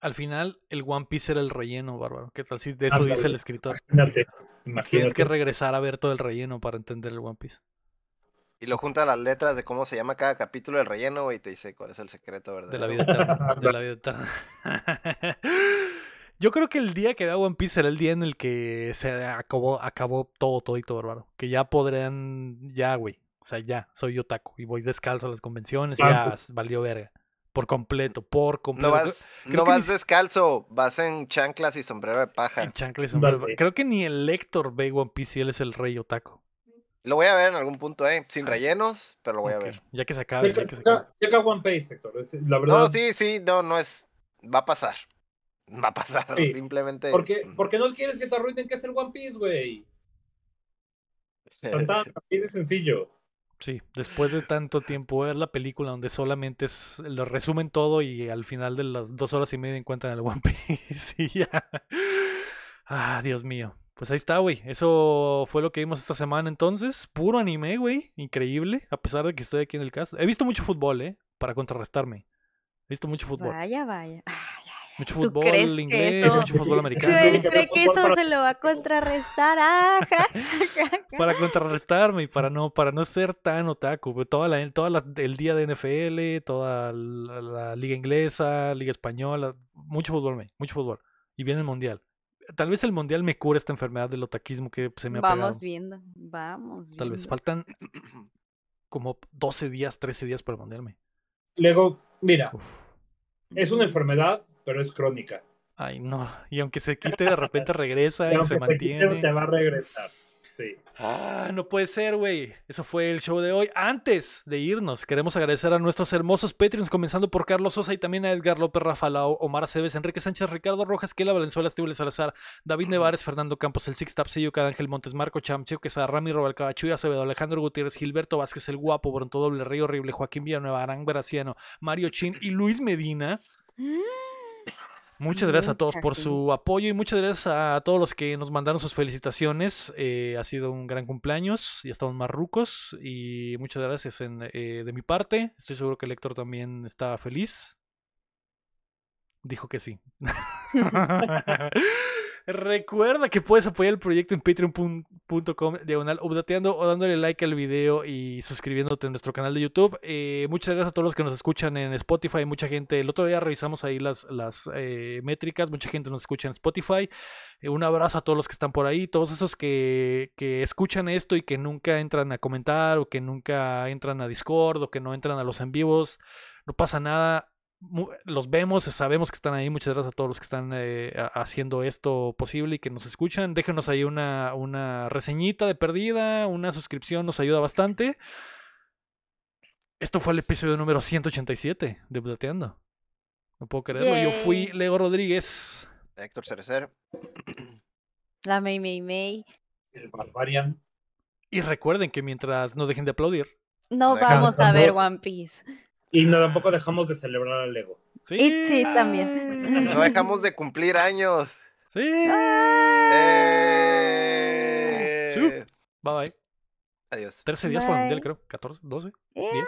Al final, el One Piece era el relleno, bárbaro. ¿Qué tal si de eso dice el escritor? Imagínate, Tienes imagínate. que regresar a ver todo el relleno para entender el One Piece. Y lo junta las letras de cómo se llama cada capítulo del relleno, y te dice cuál es el secreto, ¿verdad? De la vida eterna. De la [laughs] vida eterna. Yo creo que el día que vea One Piece será el día en el que se acabó, acabó todo, todito, bárbaro. Que ya podrán, ya, güey. O sea, ya, soy otaku y voy descalzo a las convenciones y ya valió verga. Por completo, por completo. No vas, creo no ni descalzo, vas en chanclas y sombrero de paja. En chancla y sombrero. Dale. Creo que ni el Lector ve One Piece y él es el rey otaku. Lo voy a ver en algún punto, ¿eh? Sin rellenos, pero lo voy a ver. Ya que se acabe, Checa, ya que se acabe. checa- One Piece, Héctor. la verdad, No, sí, sí, no, no es. Va a pasar. [laughs] Va a pasar. Sí, Simplemente. ¿por qué, por qué no quieres que te arruinen que es el One Piece, güey? Tan, [laughs] tan, así de sencillo. Sí, después de tanto tiempo ver la película donde solamente es, lo resumen todo y al final de las dos horas y media encuentran el One Piece [laughs] y ya. Ah, Dios mío. Pues ahí está, güey. Eso fue lo que vimos esta semana entonces. Puro anime, güey. Increíble. A pesar de que estoy aquí en el cast. He visto mucho fútbol, ¿eh? Para contrarrestarme. He visto mucho fútbol. Vaya, vaya. Ay, Mucho ¿Tú fútbol crees que inglés, eso- mucho fútbol [laughs] americano. ¿Cree, que que eso para- se lo va a contrarrestar? Ah, ja, ja, ja. para contrarrestarme y para no para no ser tan otaku güey. toda la toda la- el día de NFL toda la, la liga inglesa liga española mucho fútbol me mucho fútbol y viene el mundial tal vez el mundial me cure esta enfermedad del otaquismo que se me ha pegado Vamos viendo, vamos tal vez viendo. faltan [clears throat] como 12 días 13 días para el mundial me Luego, mira, Uf. Es una enfermedad, pero es crónica. ay no y aunque se quite de repente regresa [laughs] Y se te quite, mantiene te va a regresar. Sí. Ah, no puede ser, güey. Eso fue el show de hoy. Antes de irnos, queremos agradecer a nuestros hermosos Patreons, comenzando por Carlos Sosa y también a Edgar López Rafalao, Omar Aceves, Enrique Sánchez, Ricardo Rojas, Kela Valenzuela, Estibel Salazar, David Nevares, Fernando Campos, el Six Tapsillo, Cada Ángel Montes, Marco Chamcheo, Quesada, Rami Robalcaba, Chuy Acevedo, Alejandro Gutiérrez, Gilberto Vázquez, el Guapo, Bronto Doble, Río Horrible, Joaquín Villanueva, Arán Graciano, Mario Chin y Luis Medina. Muchas gracias a todos por su apoyo y muchas gracias a todos los que nos mandaron sus felicitaciones. Eh, ha sido un gran cumpleaños, ya estamos más rucos y muchas gracias en, eh, de mi parte. Estoy seguro que el Héctor también está feliz. Dijo que sí. [laughs] [laughs] Recuerda que puedes apoyar el proyecto en patreon.com diagonal updateando o dándole like al video y suscribiéndote a nuestro canal de YouTube. Eh, muchas gracias a todos los que nos escuchan en Spotify. Mucha gente, el otro día revisamos ahí las, las eh, métricas. Mucha gente nos escucha en Spotify. Eh, un abrazo a todos los que están por ahí. Todos esos que, que escuchan esto y que nunca entran a comentar o que nunca entran a Discord o que no entran a los en vivos. No pasa nada los vemos, sabemos que están ahí. Muchas gracias a todos los que están eh, haciendo esto posible y que nos escuchan. Déjenos ahí una, una reseñita de perdida, una suscripción, nos ayuda bastante. Esto fue el episodio número 187 de Plateando. No puedo creerlo. Yo fui. Lego Rodríguez. Héctor Cerecer. [clears throat] La May May May. El Barbarian. Y recuerden que mientras no dejen de aplaudir. No vamos a ver. One Piece. Y no, tampoco dejamos de celebrar al Lego. Sí, Itzy también. No dejamos de cumplir años. Sí. ¡Eh! Sí. Bye bye. Adiós. 13 días para el mundial, Bye. creo. 14, 12, Yeah. 10.